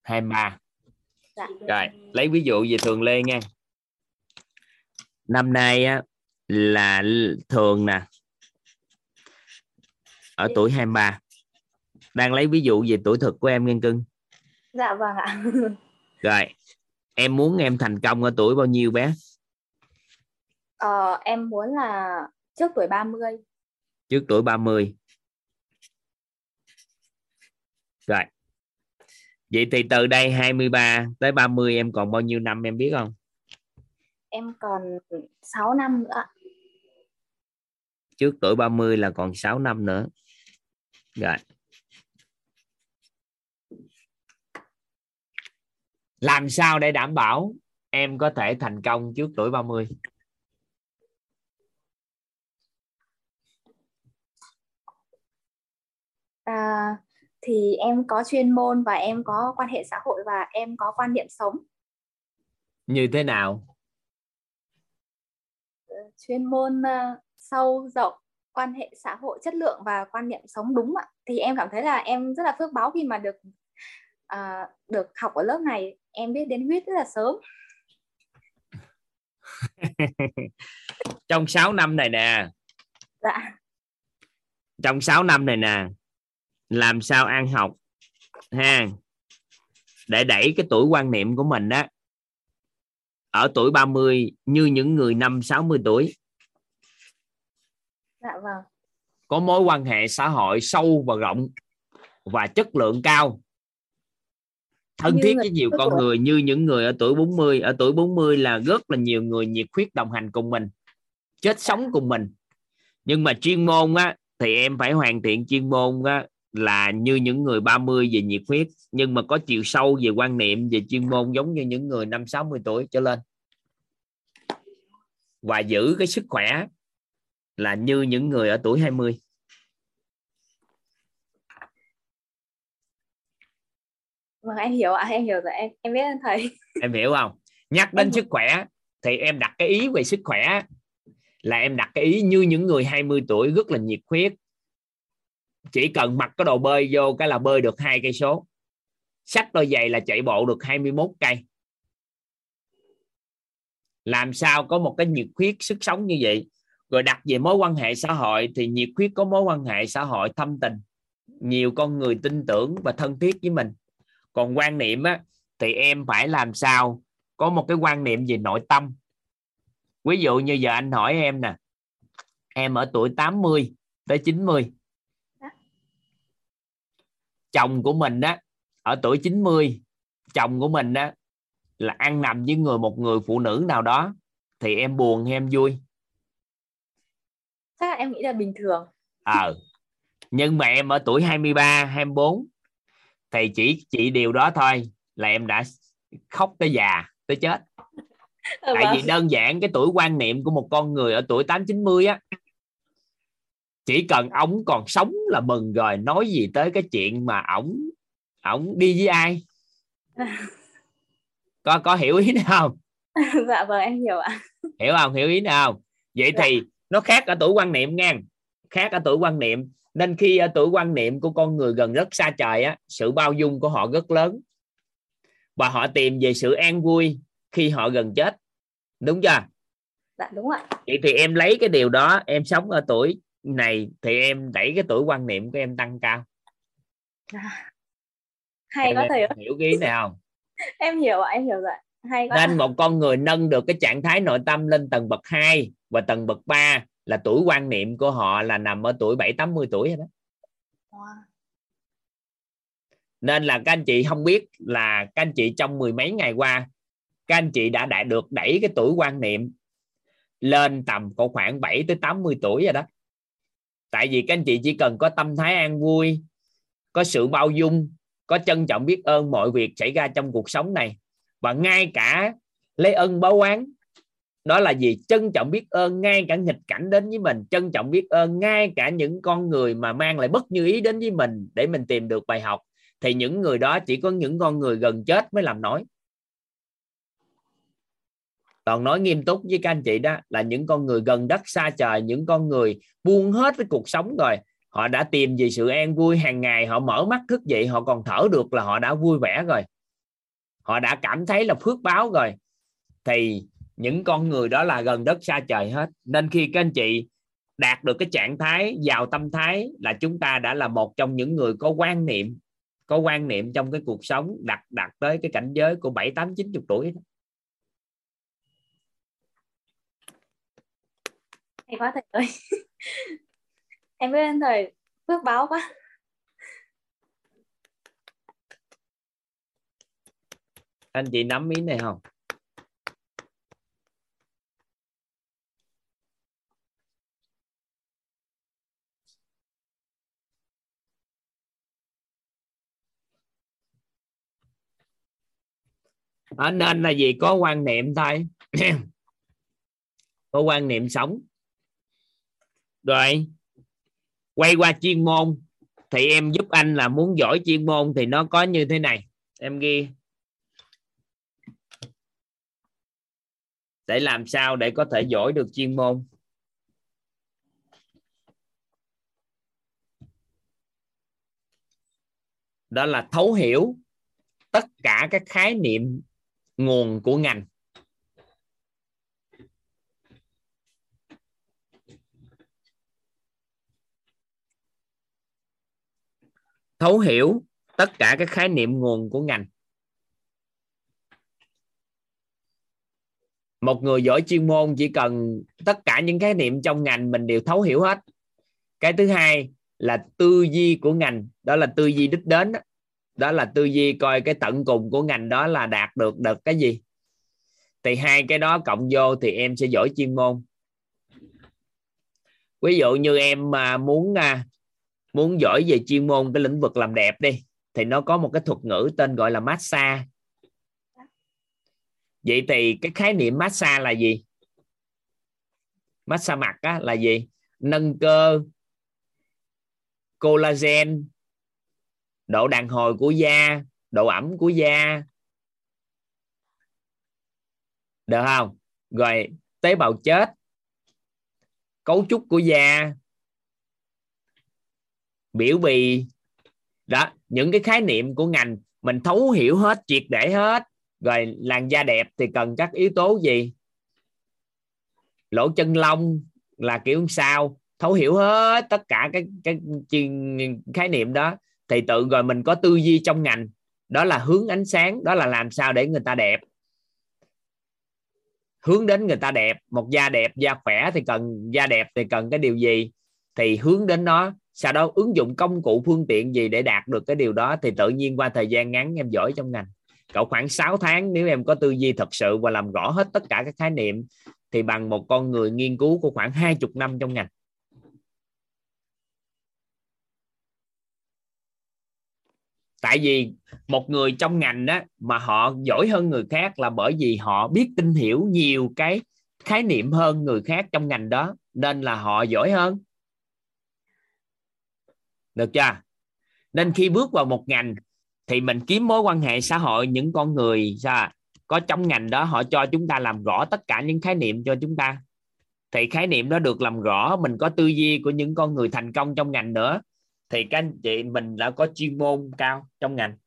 23 dạ. rồi lấy ví dụ về Thường Lê nha. Năm nay á, là thường nè. Ở tuổi 23 đang lấy ví dụ về tuổi thực của em nghiên cưng. Dạ vâng ạ. Rồi em muốn em thành công ở tuổi bao nhiêu bé? Ờ, em muốn là trước tuổi 30 trước tuổi 30 rồi. Vậy thì từ đây 23 tới 30 em còn bao nhiêu năm em biết không? Em còn 6 năm nữa trước tuổi 30 là còn 6 năm nữa. Rồi làm sao để đảm bảo em có thể thành công trước tuổi 30 à, thì em có chuyên môn và em có quan hệ xã hội và em có quan niệm sống. Như thế nào? Chuyên môn uh, sâu rộng quan hệ xã hội chất lượng và quan niệm sống đúng ạ. Thì em cảm thấy là em rất là phước báo khi mà được uh, được học ở lớp này em biết đến huyết rất là sớm. Trong 6 năm này nè. Dạ. Trong 6 năm này nè làm sao ăn học ha? Để đẩy cái tuổi quan niệm của mình đó ở tuổi 30 như những người năm 60 tuổi. Dạ vâng. Có mối quan hệ xã hội sâu và rộng và chất lượng cao thân thiết với nhiều con người như những người ở tuổi 40 ở tuổi 40 là rất là nhiều người nhiệt huyết đồng hành cùng mình chết sống cùng mình. Nhưng mà chuyên môn á thì em phải hoàn thiện chuyên môn á là như những người 30 về nhiệt huyết. Nhưng mà có chiều sâu về quan niệm về chuyên môn giống như những người năm 60 tuổi trở lên. Và giữ cái sức khỏe là như những người ở tuổi 20 vâng em hiểu ạ em hiểu rồi em em biết thầy. Em hiểu không? Nhắc đến sức khỏe thì em đặt cái ý về sức khỏe. Là em đặt cái ý như những người 20 tuổi rất là nhiệt huyết. Chỉ cần mặc cái đồ bơi vô cái là bơi được hai cây số. Sách đôi giày là chạy bộ được 21 cây. Làm sao có một cái nhiệt huyết sức sống như vậy? Rồi đặt về mối quan hệ xã hội thì nhiệt huyết có mối quan hệ xã hội thâm tình. Nhiều con người tin tưởng và thân thiết với mình còn quan niệm á thì em phải làm sao có một cái quan niệm về nội tâm? Ví dụ như giờ anh hỏi em nè em ở tuổi 80 tới 90 chồng của mình á ở tuổi 90 chồng của mình á là ăn nằm với người một người phụ nữ nào đó thì em buồn hay em vui? Chắc là em nghĩ là bình thường. Ờ. À, nhưng mà em ở tuổi 23 24 thì chỉ chỉ điều đó thôi là em đã khóc tới già tới chết. Ừ, tại vì vâng. đơn giản cái tuổi quan niệm của một con người ở tuổi tám chín mươi á chỉ cần ổng còn sống là mừng rồi nói gì tới cái chuyện mà ổng ổng đi với ai. Có có hiểu ý nào không? Dạ vâng em hiểu ạ. Hiểu không? Hiểu ý nào? Không vậy dạ. thì nó khác ở tuổi quan niệm nha khác ở tuổi quan niệm nên khi ở tuổi quan niệm của con người gần rất xa trời á sự bao dung của họ rất lớn. Và họ tìm về sự an vui khi họ gần chết. Đúng chưa? Dạ đúng ạ. Vậy thì em lấy cái điều đó em sống ở tuổi này thì em đẩy cái tuổi quan niệm của em tăng cao. À, hay có thầy hiểu cái ý này không? Em hiểu ạ em hiểu rồi hay quá. nên một con người nâng được cái trạng thái nội tâm lên tầng bậc 2 và tầng bậc 3 là tuổi quan niệm của họ là nằm ở tuổi 7 80 tuổi rồi đó. Wow. Nên là các anh chị không biết là các anh chị trong mười mấy ngày qua các anh chị đã đạt được đẩy cái tuổi quan niệm lên tầm có khoảng 7 tới 80 tuổi rồi đó. Tại vì các anh chị chỉ cần có tâm thái an vui, có sự bao dung, có trân trọng biết ơn mọi việc xảy ra trong cuộc sống này và ngay cả lấy ân báo oán đó là gì? Trân trọng biết ơn ngay cả nghịch cảnh đến với mình, trân trọng biết ơn ngay cả những con người mà mang lại bất như ý đến với mình để mình tìm được bài học. Thì những người đó chỉ có những con người gần chết mới làm nói. Còn nói nghiêm túc với các anh chị đó là những con người gần đất xa trời, những con người buông hết với cuộc sống rồi. Họ đã tìm về sự an vui hàng ngày, họ mở mắt thức dậy, họ còn thở được là họ đã vui vẻ rồi. Họ đã cảm thấy là phước báo rồi. Thì những con người đó là gần đất xa trời hết. Nên khi các anh chị đạt được cái trạng thái giàu tâm thái là chúng ta đã là một trong những người có quan niệm có quan niệm trong cái cuộc sống đặt đặt tới cái cảnh giới của bảy tám chín chục tuổi đó. hay quá thầy ơi. Em biết ơn thầy. Phước báo quá. Anh chị nắm ý này không à, nên là gì? Có quan niệm thôi. Có quan niệm sống. Rồi. Quay qua chuyên môn thì em giúp anh là muốn giỏi chuyên môn thì nó có như thế này. Em ghi. Để làm sao để có thể giỏi được chuyên môn? Đó là thấu hiểu tất cả các khái niệm nguồn của ngành. Thấu hiểu tất cả các khái niệm nguồn của ngành. Một người giỏi chuyên môn chỉ cần tất cả những khái niệm trong ngành mình đều thấu hiểu hết. Cái thứ hai là tư duy của ngành, đó là tư duy đích đến đó đó là tư duy coi cái tận cùng của ngành đó là đạt được được cái gì. Thì hai cái đó cộng vô thì em sẽ giỏi chuyên môn. Ví dụ như em mà muốn à, muốn giỏi về chuyên môn cái lĩnh vực làm đẹp đi thì nó có một cái thuật ngữ tên gọi là massage. Vậy thì cái khái niệm massage là gì? Massage mặt á, là gì? Nâng cơ collagen độ đàn hồi của da, độ ẩm của da. Được không? Rồi, tế bào chết. Cấu trúc của da. Biểu bì. Đó, những cái khái niệm của ngành mình thấu hiểu hết, triệt để hết. Rồi, làn da đẹp thì cần các yếu tố gì? Lỗ chân lông là kiểu sao? Thấu hiểu hết tất cả cái cái khái niệm đó thì tự rồi mình có tư duy trong ngành. Đó là hướng ánh sáng, đó là làm sao để người ta đẹp. Hướng đến người ta đẹp, một da đẹp, da khỏe thì cần, da đẹp thì cần cái điều gì? Thì hướng đến nó, sau đó ứng dụng công cụ phương tiện gì để đạt được cái điều đó thì tự nhiên qua thời gian ngắn em giỏi trong ngành. Cậu khoảng 6 tháng, nếu em có tư duy thật sự và làm rõ hết tất cả các khái niệm thì bằng một con người nghiên cứu của khoảng hai chục năm trong ngành. Tại vì một người trong ngành đó mà họ giỏi hơn người khác là bởi vì họ biết tin hiểu nhiều cái khái niệm hơn người khác trong ngành đó, nên là họ giỏi hơn. Được chưa? Nên khi bước vào một ngành thì mình kiếm mối quan hệ xã hội, những con người, sao có trong ngành đó họ cho chúng ta làm rõ tất cả những khái niệm cho chúng ta. Thì khái niệm đó được làm rõ, mình có tư duy của những con người thành công trong ngành nữa thì các anh chị mình đã có chuyên môn cao trong ngành.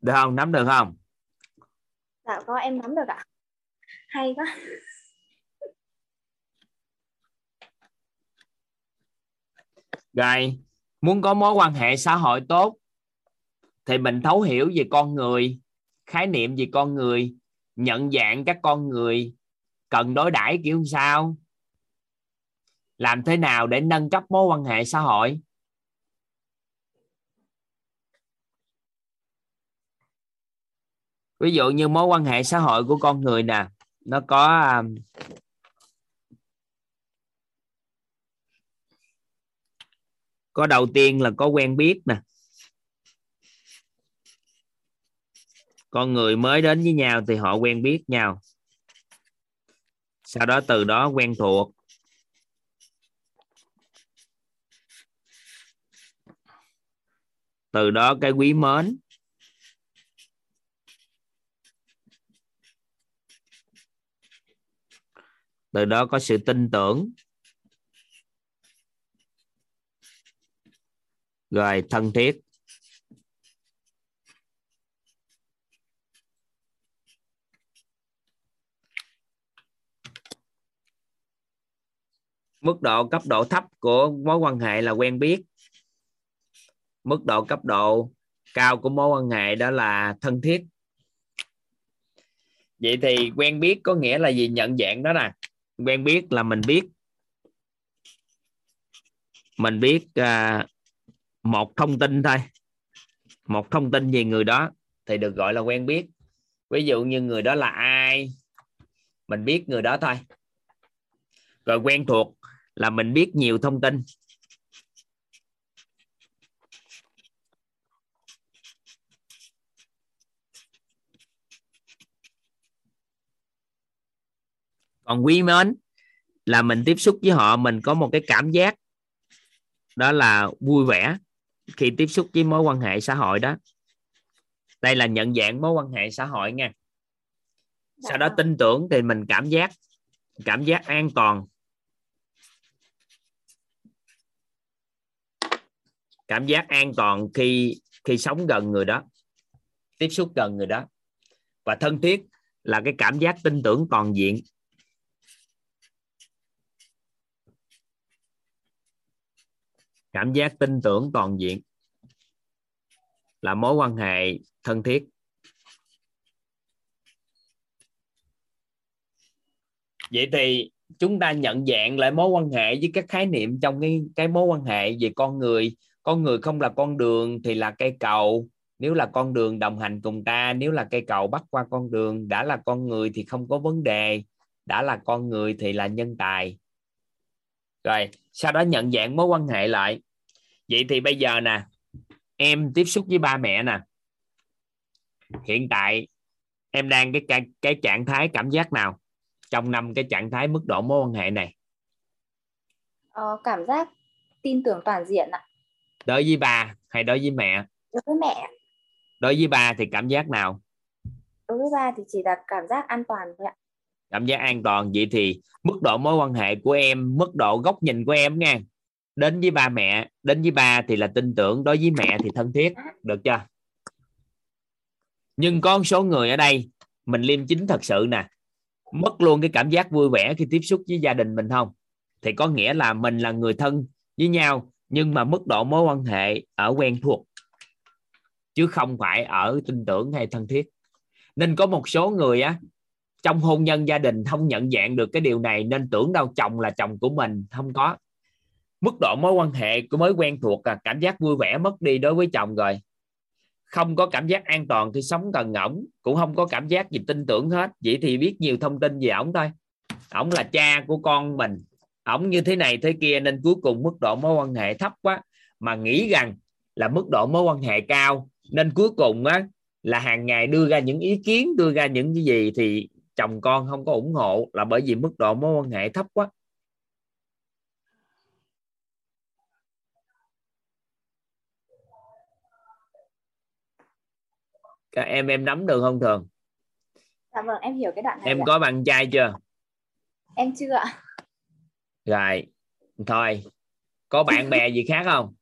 Được không? Nắm được không? Dạ có em nắm được ạ hay quá. Rồi, muốn có mối quan hệ xã hội tốt, thì mình thấu hiểu về con người, khái niệm về con người, nhận dạng các con người, cần đối đãi kiểu sao, làm thế nào để nâng cấp mối quan hệ xã hội. Ví dụ như mối quan hệ xã hội của con người nè nó có um, có đầu tiên là có quen biết nè. Con người mới đến với nhau thì họ quen biết nhau. Sau đó từ đó quen thuộc. Từ đó cái quý mến. Từ đó có sự tin tưởng. Rồi, thân thiết. Mức độ cấp độ thấp của mối quan hệ là quen biết. Mức độ cấp độ cao của mối quan hệ đó là thân thiết. Vậy thì quen biết có nghĩa là gì? Nhận dạng đó nè quen biết là mình biết. Mình biết à, một thông tin thôi. Một thông tin về người đó thì được gọi là quen biết. Ví dụ như người đó là ai? Mình biết người đó thôi. Rồi quen thuộc là mình biết nhiều thông tin. Còn quý mến là mình tiếp xúc với họ mình có một cái cảm giác đó là vui vẻ khi tiếp xúc với mối quan hệ xã hội đó. Đây là nhận dạng mối quan hệ xã hội nha. Sau đó tin tưởng thì mình cảm giác cảm giác an toàn. Cảm giác an toàn khi khi sống gần người đó tiếp xúc gần người đó. Và thân thiết là cái cảm giác tin tưởng toàn diện cảm giác tin tưởng toàn diện là mối quan hệ thân thiết. Vậy thì chúng ta nhận dạng lại mối quan hệ với các khái niệm trong cái cái mối quan hệ. Về con người con người không là con đường thì là cây cầu. Nếu là con đường đồng hành cùng ta, nếu là cây cầu bắt qua con đường, đã là con người thì không có vấn đề. Đã là con người thì là nhân tài rồi sau đó nhận dạng mối quan hệ lại. Vậy thì bây giờ nè em tiếp xúc với ba mẹ nè. Hiện tại em đang cái cái, cái trạng thái cảm giác nào trong năm cái trạng thái mức độ mối quan hệ này? Ờ, cảm giác tin tưởng toàn diện ạ. Đối với bà hay đối với mẹ? Đối với mẹ đối với ba thì cảm giác nào? Đối với ba thì chỉ là cảm giác an toàn thôi ạ cảm giác an toàn. Vậy thì mức độ mối quan hệ của em, mức độ góc nhìn của em nha. Đến với ba mẹ, đến với ba thì là tin tưởng, đối với mẹ thì thân thiết. Được chưa? Nhưng có một số người ở đây, mình liêm chính thật sự nè, mất luôn cái cảm giác vui vẻ khi tiếp xúc với gia đình mình không? Thì có nghĩa là mình là người thân với nhau, nhưng mà mức độ mối quan hệ ở quen thuộc, chứ không phải ở tin tưởng hay thân thiết. Nên có một số người á trong hôn nhân gia đình không nhận dạng được cái điều này, nên tưởng đâu chồng là chồng của mình, không có. Mức độ mối quan hệ của mới quen thuộc là cảm giác vui vẻ mất đi đối với chồng rồi. Không có cảm giác an toàn khi sống gần ổng, cũng không có cảm giác gì tin tưởng hết. Vậy thì biết nhiều thông tin về ổng thôi. Ổng là cha của con mình. Ổng như thế này thế kia, nên cuối cùng mức độ mối quan hệ thấp quá. Mà nghĩ rằng là mức độ mối quan hệ cao, nên cuối cùng á, là hàng ngày đưa ra những ý kiến, đưa ra những cái gì thì chồng con không có ủng hộ là bởi vì mức độ mối quan hệ thấp quá. Các em em nắm được không thường? Dạ vâng em hiểu cái đoạn này em ạ. có bạn trai chưa? Em chưa ạ. Rồi thôi. Có bạn bè gì khác không?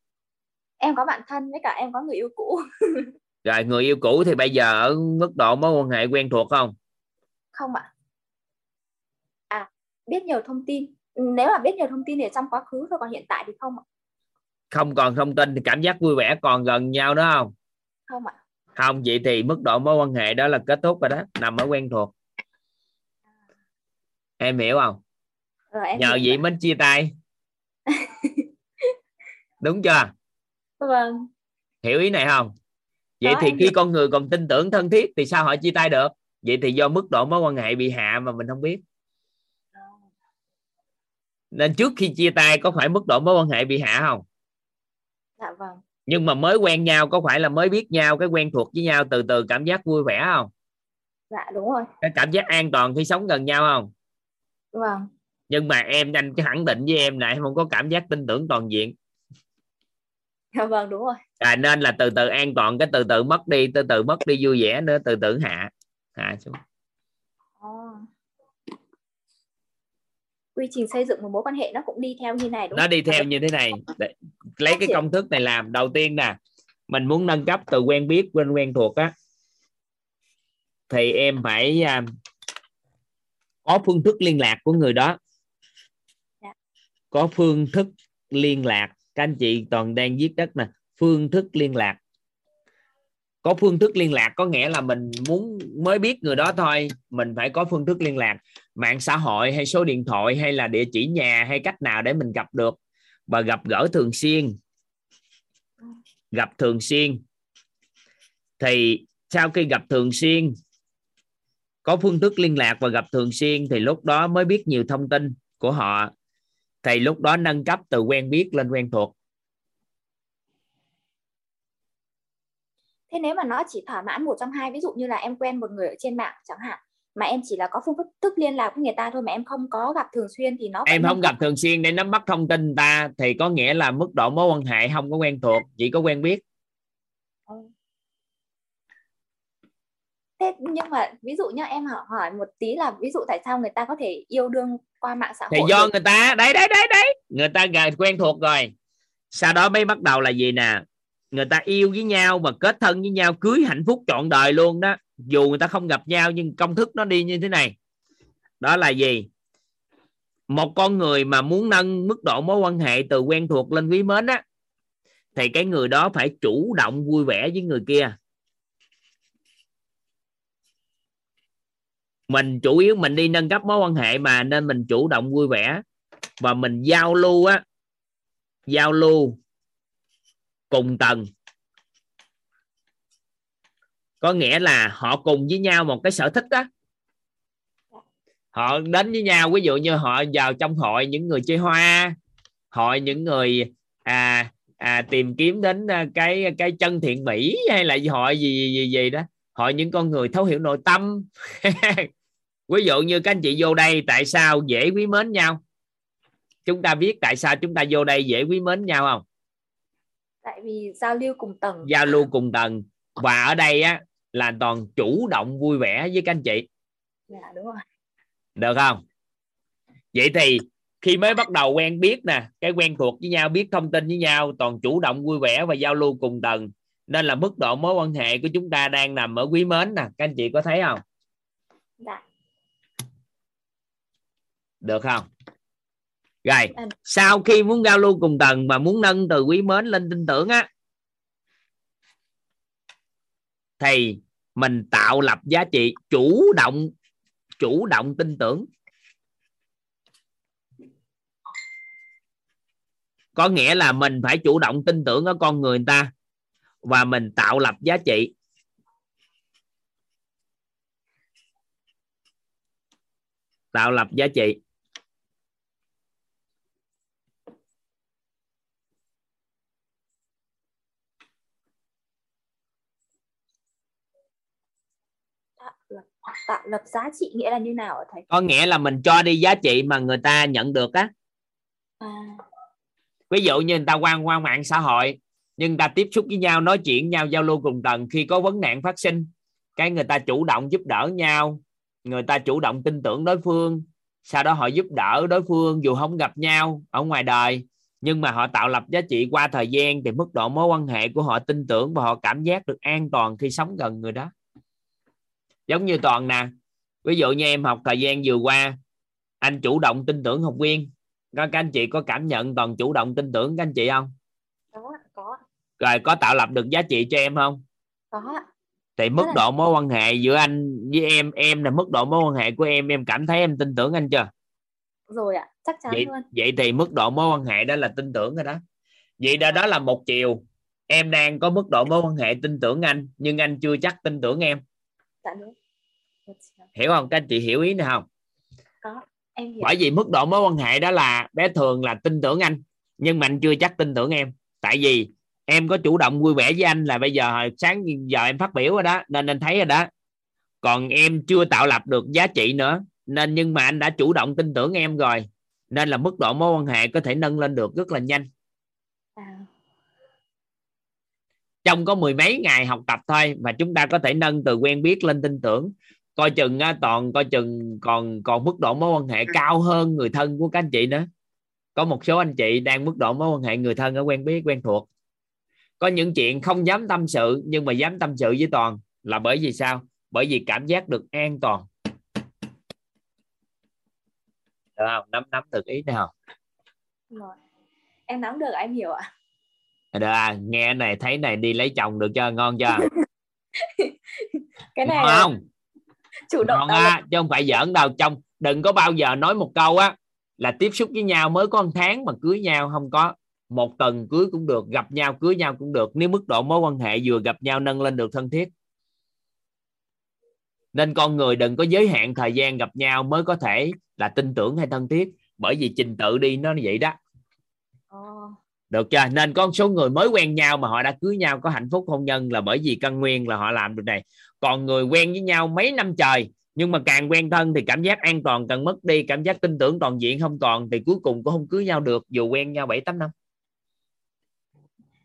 Em có bạn thân với cả em có người yêu cũ. Rồi người yêu cũ thì bây giờ ở mức độ mối quan hệ quen thuộc không không ạ. À biết nhiều thông tin. Nếu là biết nhiều thông tin thì trong quá khứ thôi còn hiện tại thì không ạ. Không còn thông tin thì cảm giác vui vẻ còn gần nhau đó không? Không ạ. Không vậy thì mức độ mối quan hệ đó là kết thúc rồi đó nằm ở quen thuộc. Em hiểu không? Rồi, em nhờ vậy mới chia tay. Đúng chưa? Vâng. Hiểu ý này không? Vậy Có, thì khi hiểu. con người còn tin tưởng thân thiết thì sao họ chia tay được vậy thì do mức độ mối quan hệ bị hạ mà mình không biết. Nên trước khi chia tay có phải mức độ mối quan hệ bị hạ không? Dạ vâng. Nhưng mà mới quen nhau có phải là mới biết nhau cái quen thuộc với nhau từ từ cảm giác vui vẻ không? Dạ đúng rồi. Cái cảm giác an toàn khi sống gần nhau không? Vâng. Nhưng mà em anh cái khẳng định với em là em không có cảm giác tin tưởng toàn diện. Dạ vâng đúng rồi. À, nên là từ từ an toàn cái từ từ mất đi từ từ mất đi vui vẻ nữa từ từ hạ hạ xuống Ồ. quy trình xây dựng một mối quan hệ nó cũng đi theo như này đúng nó không? đi theo như thế này. Để- lấy cái công thức này làm. Đầu tiên nè mình muốn nâng cấp từ quen biết lên quen thuộc á. Thì em phải à, có phương thức liên lạc của người đó. Dạ. có phương thức liên lạc. Các anh chị toàn đang viết đất nè. Phương thức liên lạc có phương thức liên lạc, có nghĩa là mình muốn, mới biết người đó thôi, mình phải có phương thức liên lạc. Mạng xã hội hay số điện thoại hay là địa chỉ nhà hay cách nào để mình gặp được. Và gặp gỡ thường xuyên. Gặp thường xuyên. Thì sau khi gặp thường xuyên, có phương thức liên lạc và gặp thường xuyên, thì lúc đó mới biết nhiều thông tin của họ. Thì lúc đó nâng cấp từ quen biết lên quen thuộc. Thế nếu mà nó chỉ thỏa mãn một trong hai ví dụ như là em quen một người ở trên mạng chẳng hạn mà em chỉ là có phương thức liên lạc với người ta thôi mà em không có gặp thường xuyên thì nó em không gặp thường xuyên để nắm bắt thông tin người ta thì có nghĩa là mức độ mối quan hệ không có quen thuộc chỉ có quen biết. Thế nhưng mà ví dụ như em hỏi, một tí là ví dụ tại sao người ta có thể yêu đương qua mạng xã thì hội do được? người ta đấy đấy đấy đấy. Người ta quen thuộc rồi. Sau đó mới bắt đầu là gì nè người ta yêu với nhau và kết thân với nhau, cưới hạnh phúc trọn đời luôn đó. Dù người ta không gặp nhau, nhưng công thức nó đi như thế này. Đó là gì? Một con người mà muốn nâng mức độ mối quan hệ từ quen thuộc lên quý mến á, thì cái người đó phải chủ động vui vẻ với người kia. Mình chủ yếu mình đi nâng cấp mối quan hệ mà nên mình chủ động vui vẻ và mình giao lưu á. Giao lưu cùng tầng. Có nghĩa là họ cùng với nhau một cái sở thích đó họ đến với nhau ví dụ như họ vào trong hội những người chơi hoa hội những người à à tìm kiếm đến à, cái cái chân thiện mỹ hay là hội gì gì gì, gì đó. Hội những con người thấu hiểu nội tâm. Ví dụ như các anh chị vô đây tại sao dễ quý mến nhau? Chúng ta biết tại sao chúng ta vô đây dễ quý mến nhau không? Tại vì giao lưu cùng tầng. Giao lưu cùng tầng. Và ở đây á là toàn chủ động vui vẻ với các anh chị. Dạ đúng rồi. Được không? Vậy thì khi mới bắt đầu quen biết nè cái quen thuộc với nhau biết thông tin với nhau toàn chủ động vui vẻ và giao lưu cùng tầng. Nên là mức độ mối quan hệ của chúng ta đang nằm ở quý mến nè. Các anh chị có thấy không? Dạ. Được không rồi sau khi muốn giao lưu cùng tầng mà muốn nâng từ quý mến lên tin tưởng á thì mình tạo lập giá trị chủ động chủ động tin tưởng. Có nghĩa là mình phải chủ động tin tưởng ở con người ta và mình tạo lập giá trị. Tạo lập giá trị tạo lập giá trị nghĩa là như nào ạ thầy? Có nghĩa là mình cho đi giá trị mà người ta nhận được á. À, ví dụ như người ta quan quan mạng xã hội nhưng ta tiếp xúc với nhau nói chuyện nhau giao lưu cùng tầng khi có vấn nạn phát sinh cái người ta chủ động giúp đỡ nhau người ta chủ động tin tưởng đối phương sau đó họ giúp đỡ đối phương dù không gặp nhau ở ngoài đời nhưng mà họ tạo lập giá trị qua thời gian thì mức độ mối quan hệ của họ tin tưởng và họ cảm giác được an toàn khi sống gần người đó giống như toàn nè. Ví dụ như em học thời gian vừa qua anh chủ động tin tưởng học viên. Các anh chị có cảm nhận toàn chủ động tin tưởng các anh chị không? Có có rồi có tạo lập được giá trị cho em không? Có thì mức độ mối quan hệ giữa anh với em em là mức độ mối quan hệ của em em cảm thấy em tin tưởng anh chưa? Rồi ạ chắc chắn vậy luôn. vậy thì mức độ mối quan hệ đó là tin tưởng rồi đó. Vậy đó đó là một chiều. Em đang có mức độ mối quan hệ tin tưởng anh nhưng anh chưa chắc tin tưởng em. Dạ đúng hiểu không? Các anh chị hiểu ý này không? Có em hiểu. Bởi vì mức độ mối quan hệ đó là bé thường là tin tưởng anh nhưng mà anh chưa chắc tin tưởng em. Tại vì em có chủ động vui vẻ với anh là bây giờ hồi sáng giờ em phát biểu rồi đó nên anh thấy rồi đó. Còn em chưa tạo lập được giá trị nữa nên nhưng mà anh đã chủ động tin tưởng em rồi. Nên là mức độ mối quan hệ có thể nâng lên được rất là nhanh. À, trong có mười mấy ngày học tập thôi mà chúng ta có thể nâng từ quen biết lên tin tưởng coi chừng toàn coi chừng còn còn mức độ mối quan hệ cao hơn người thân của các anh chị nữa. Có một số anh chị đang mức độ mối quan hệ người thân ở quen biết quen thuộc. Có những chuyện không dám tâm sự nhưng mà dám tâm sự với toàn là bởi vì sao? Bởi vì cảm giác được an toàn. Được không? Nắm nắm được ý không rồi. Em nắm được em hiểu ạ. Được à, nghe này thấy này đi lấy chồng được chưa? Ngon chưa? Cái này ngon không chủ động á chứ không phải giỡn đâu. Trong đừng có bao giờ nói một câu á là tiếp xúc với nhau mới có một tháng mà cưới nhau không có. Một tuần cưới cũng được gặp nhau cưới nhau cũng được. Nếu mức độ mối quan hệ vừa gặp nhau nâng lên được thân thiết. Nên con người đừng có giới hạn thời gian gặp nhau mới có thể là tin tưởng hay thân thiết. Bởi vì trình tự đi nó vậy đó. Ờ, được chưa? Nên có một số người mới quen nhau mà họ đã cưới nhau có hạnh phúc hôn nhân là bởi vì căn nguyên là họ làm được này. Còn người quen với nhau mấy năm trời nhưng mà càng quen thân thì cảm giác an toàn càng mất đi cảm giác tin tưởng toàn diện không còn thì cuối cùng cũng không cưới nhau được dù quen nhau bảy tám năm.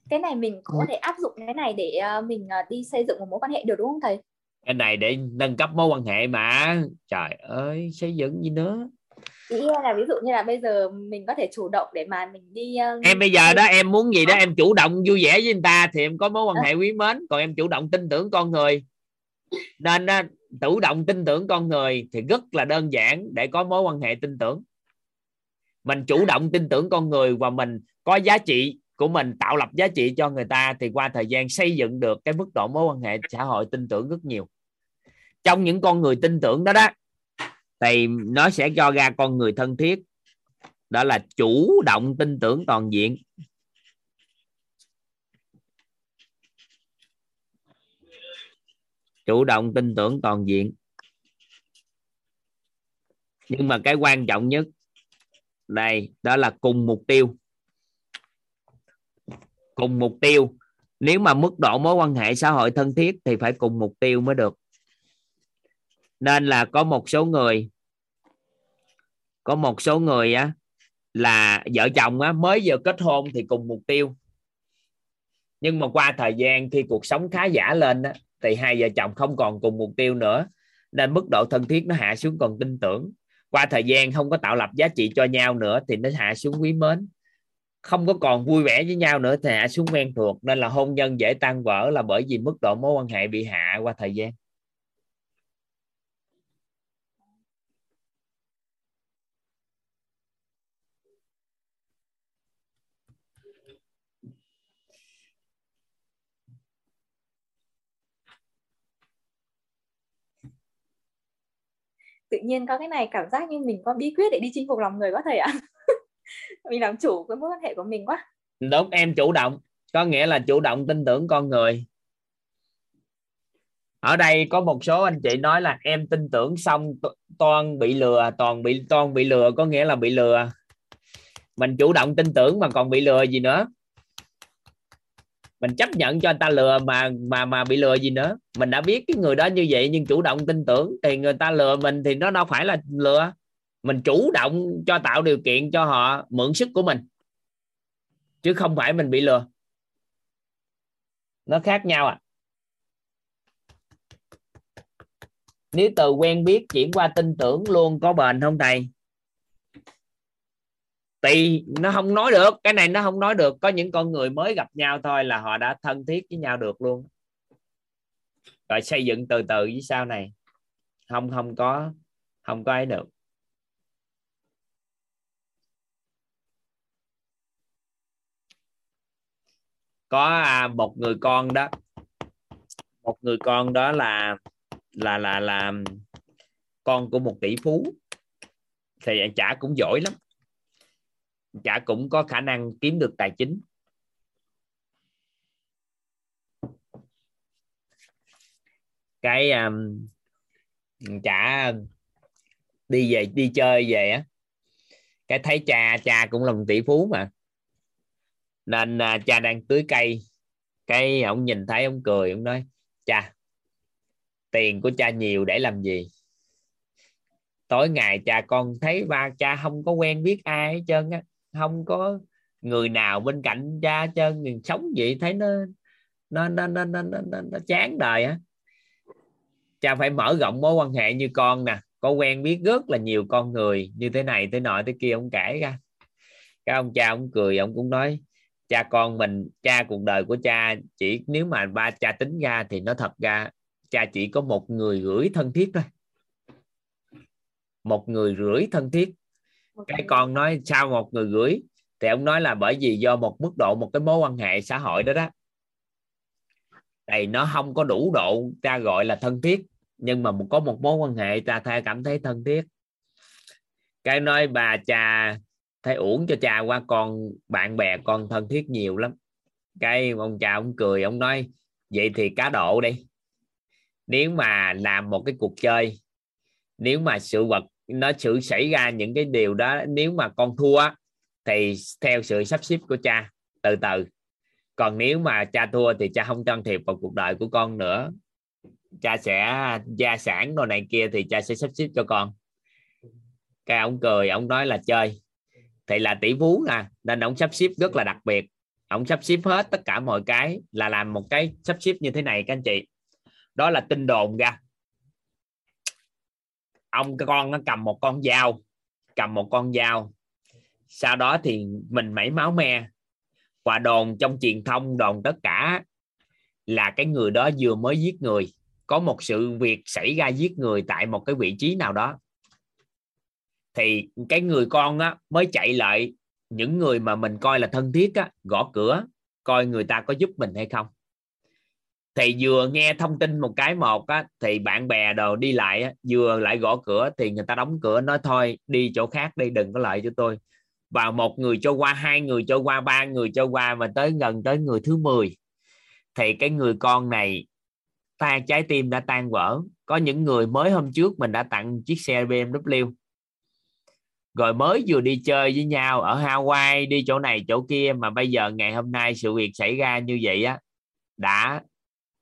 Cái này mình có thể áp dụng cái này để ờ, mình ờ, đi xây dựng một mối quan hệ được đúng không thầy? Cái này để nâng cấp mối quan hệ mà. Trời ơi xây dựng gì nữa ý là ví dụ như là bây giờ mình có thể chủ động để mà mình đi ờ, em bây giờ đó em muốn gì đó em chủ động vui vẻ với người ta thì em có mối quan hệ quý mến. Còn em chủ động tin tưởng con người. Nên chủ động tin tưởng con người thì rất là đơn giản để có mối quan hệ tin tưởng. Mình chủ động tin tưởng con người và mình có giá trị của mình tạo lập giá trị cho người ta thì qua thời gian xây dựng được cái mức độ mối quan hệ xã hội tin tưởng rất nhiều. Trong những con người tin tưởng đó đó thì nó sẽ cho ra con người thân thiết. Đó là chủ động tin tưởng toàn diện. Chủ động tin tưởng toàn diện. Nhưng mà cái quan trọng nhất, đây, đó là cùng mục tiêu. Cùng mục tiêu. Nếu mà mức độ mối quan hệ xã hội thân thiết thì phải cùng mục tiêu mới được nên là có một số người có một số người á là vợ chồng á mới vừa kết hôn thì cùng mục tiêu. Nhưng mà qua thời gian khi cuộc sống khá giả lên á, thì hai vợ chồng không còn cùng mục tiêu nữa. Nên mức độ thân thiết nó hạ xuống còn tin tưởng. Qua thời gian không có tạo lập giá trị cho nhau nữa thì nó hạ xuống quý mến. Không có còn vui vẻ với nhau nữa thì hạ xuống quen thuộc. Nên là hôn nhân dễ tan vỡ là bởi vì mức độ mối quan hệ bị hạ qua thời gian. Tự nhiên có cái này, cảm giác như mình có bí quyết để đi chinh phục lòng người quá thầy ạ. Mình làm chủ cái mối quan hệ của mình quá. Đúng, em chủ động, có nghĩa là chủ động tin tưởng con người. Ở đây có một số anh chị nói là em tin tưởng xong toàn bị lừa, toàn bị toàn bị lừa, có nghĩa là bị lừa. Mình chủ động tin tưởng mà còn bị lừa gì nữa? Mình chấp nhận cho anh ta lừa mà mà mà bị lừa gì nữa. Mình đã biết cái người đó như vậy nhưng chủ động tin tưởng. Thì người ta lừa mình thì nó đâu phải là lừa. Mình chủ động cho tạo điều kiện cho họ mượn sức của mình. Chứ không phải mình bị lừa. Nó khác nhau à. Nếu từ quen biết chuyển qua tin tưởng luôn có bền không thầy? Thì nó không nói được. Cái này nó không nói được. Có những con người mới gặp nhau thôi là họ đã thân thiết với nhau được luôn. Rồi xây dựng từ từ với sau này. Không không có không có ấy được. Có à, một người con đó. Một người con đó là là là là con của một tỷ phú. Thì anh trả cũng giỏi lắm chả cũng có khả năng kiếm được tài chính. Cái um, chả đi về đi chơi về á cái thấy cha cha cũng là một tỷ phú mà. Nên uh, cha đang tưới cây. Cái ông nhìn thấy ông cười ông nói cha tiền của cha nhiều để làm gì? Tối ngày cha con thấy ba cha không có quen biết ai hết trơn á không có người nào bên cạnh cha chân mình sống vậy thấy nó nó nó nó nó, nó, nó, nó chán đời á. Cha phải mở rộng mối quan hệ như con nè. Có quen biết rất là nhiều con người như thế này thế nọ thế kia ông kể ra. Cái ông cha ông cười ông cũng nói cha con mình cha cuộc đời của cha chỉ nếu mà ba cha tính ra thì nó thật ra cha chỉ có một người gửi thân thiết thôi. Một người rưỡi thân thiết cái con nói sao một người gửi, thì ông nói là bởi vì do một mức độ, một cái mối quan hệ xã hội đó đó. Thì nó không có đủ độ, ta gọi là thân thiết, nhưng mà có một mối quan hệ, ta thay cảm thấy thân thiết. Cái nói bà cha thấy uổng cho cha qua con, bạn bè con thân thiết nhiều lắm. Cái ông cha ông cười, ông nói, vậy thì cá độ đi. Nếu mà làm một cái cuộc chơi, nếu mà sự vật nó sự xảy ra những cái điều đó, nếu mà con thua thì theo sự sắp xếp của cha, từ từ. Còn nếu mà cha thua thì cha không can thiệp vào cuộc đời của con nữa. Cha sẽ gia sản đồ này kia thì cha sẽ sắp xếp cho con. Cái ông cười, ông nói là chơi. Thì là tỷ phú nè, nên ông sắp xếp rất là đặc biệt. Ông sắp xếp hết tất cả mọi cái là làm một cái sắp xếp như thế này các anh chị. Đó là tin đồn ra ông cái con nó cầm một con dao cầm một con dao. Sau đó thì mình mẩy máu me. Và đồn trong truyền thông đồn tất cả là cái người đó vừa mới giết người. Có một sự việc xảy ra giết người tại một cái vị trí nào đó. Thì cái người con á, mới chạy lại. Những người mà mình coi là thân thiết á, gõ cửa coi người ta có giúp mình hay không thì vừa nghe thông tin một cái một á, thì bạn bè đồ đi lại á, vừa lại gõ cửa thì người ta đóng cửa nói thôi đi chỗ khác đi đừng có lại cho tôi. Và một người cho qua hai người cho qua ba người cho qua mà tới gần tới người thứ 10 thì cái người con này ta trái tim đã tan vỡ. Có những người mới hôm trước mình đã tặng chiếc xe BMW rồi mới vừa đi chơi với nhau ở Hawaii đi chỗ này chỗ kia mà bây giờ ngày hôm nay sự việc xảy ra như vậy á đã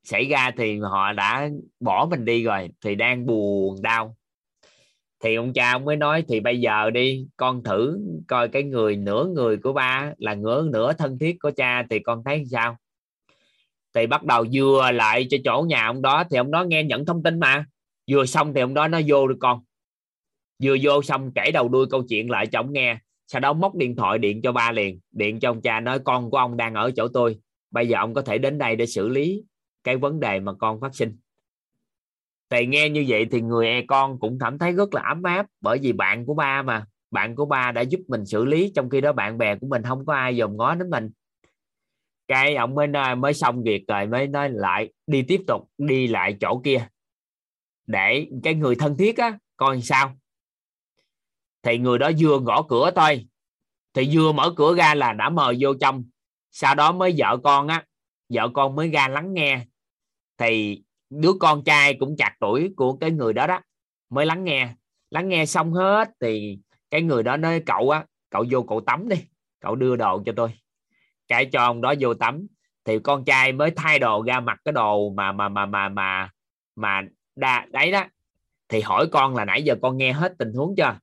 xảy ra thì họ đã bỏ mình đi rồi, thì đang buồn đau. Thì ông cha ông mới nói, thì bây giờ đi, con thử coi cái người nửa người của ba là nửa nửa thân thiết của cha thì con thấy sao? Thì bắt đầu vừa lại cho chỗ nhà ông đó, thì ông đó nghe nhận thông tin mà. Vừa xong thì ông đó nó vô được con. Vừa vô xong kể đầu đuôi câu chuyện lại cho ông nghe. Sau đó móc điện thoại điện cho ba liền. Điện cho ông cha nói, con của ông đang ở chỗ tôi. Bây giờ ông có thể đến đây để xử lý cái vấn đề mà con phát sinh. Thầy nghe như vậy thì người e con cũng cảm thấy rất là ấm áp, bởi vì bạn của ba mà. Bạn của ba đã giúp mình xử lý, trong khi đó bạn bè của mình không có ai dòm ngó đến mình. Cái ông mới mới xong việc rồi, mới nói lại, đi tiếp tục đi lại chỗ kia. Để cái người thân thiết á, coi sao? Thì người đó vừa gõ cửa thôi, thì vừa mở cửa ra là đã mời vô trong. Sau đó mới vợ con á, vợ con mới ra lắng nghe thì đứa con trai cũng chặt tuổi của cái người đó đó mới lắng nghe. Lắng nghe xong hết thì cái người đó nói cậu á cậu vô cậu tắm đi cậu đưa đồ cho tôi. Cái cho ông đó vô tắm thì con trai mới thay đồ ra mặc cái đồ mà mà mà mà mà mà đa, đấy đó. Thì hỏi con là nãy giờ con nghe hết tình huống chưa?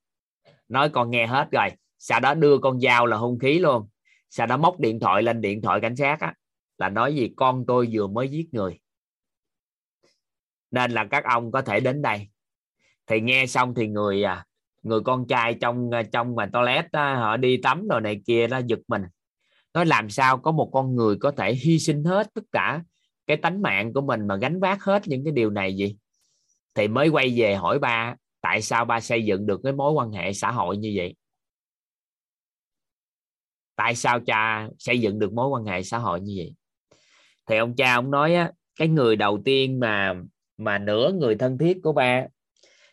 Nói con nghe hết rồi. Sau đó đưa con dao là hung khí luôn. Sau đó móc điện thoại lên điện thoại cảnh sát á là nói gì con tôi vừa mới giết người nên là các ông có thể đến đây. Thì nghe xong thì người à, người con trai trong à, trong mà toilet đó, họ đi tắm rồi này kia nó giật mình. Nói làm sao có một con người có thể hy sinh hết tất cả cái tánh mạng của mình mà gánh vác hết những cái điều này gì thì mới quay về hỏi ba tại sao ba xây dựng được cái mối quan hệ xã hội như vậy? Tại sao cha xây dựng được mối quan hệ xã hội như vậy? Thì ông cha ông nói á, cái người đầu tiên mà mà nửa người thân thiết của ba.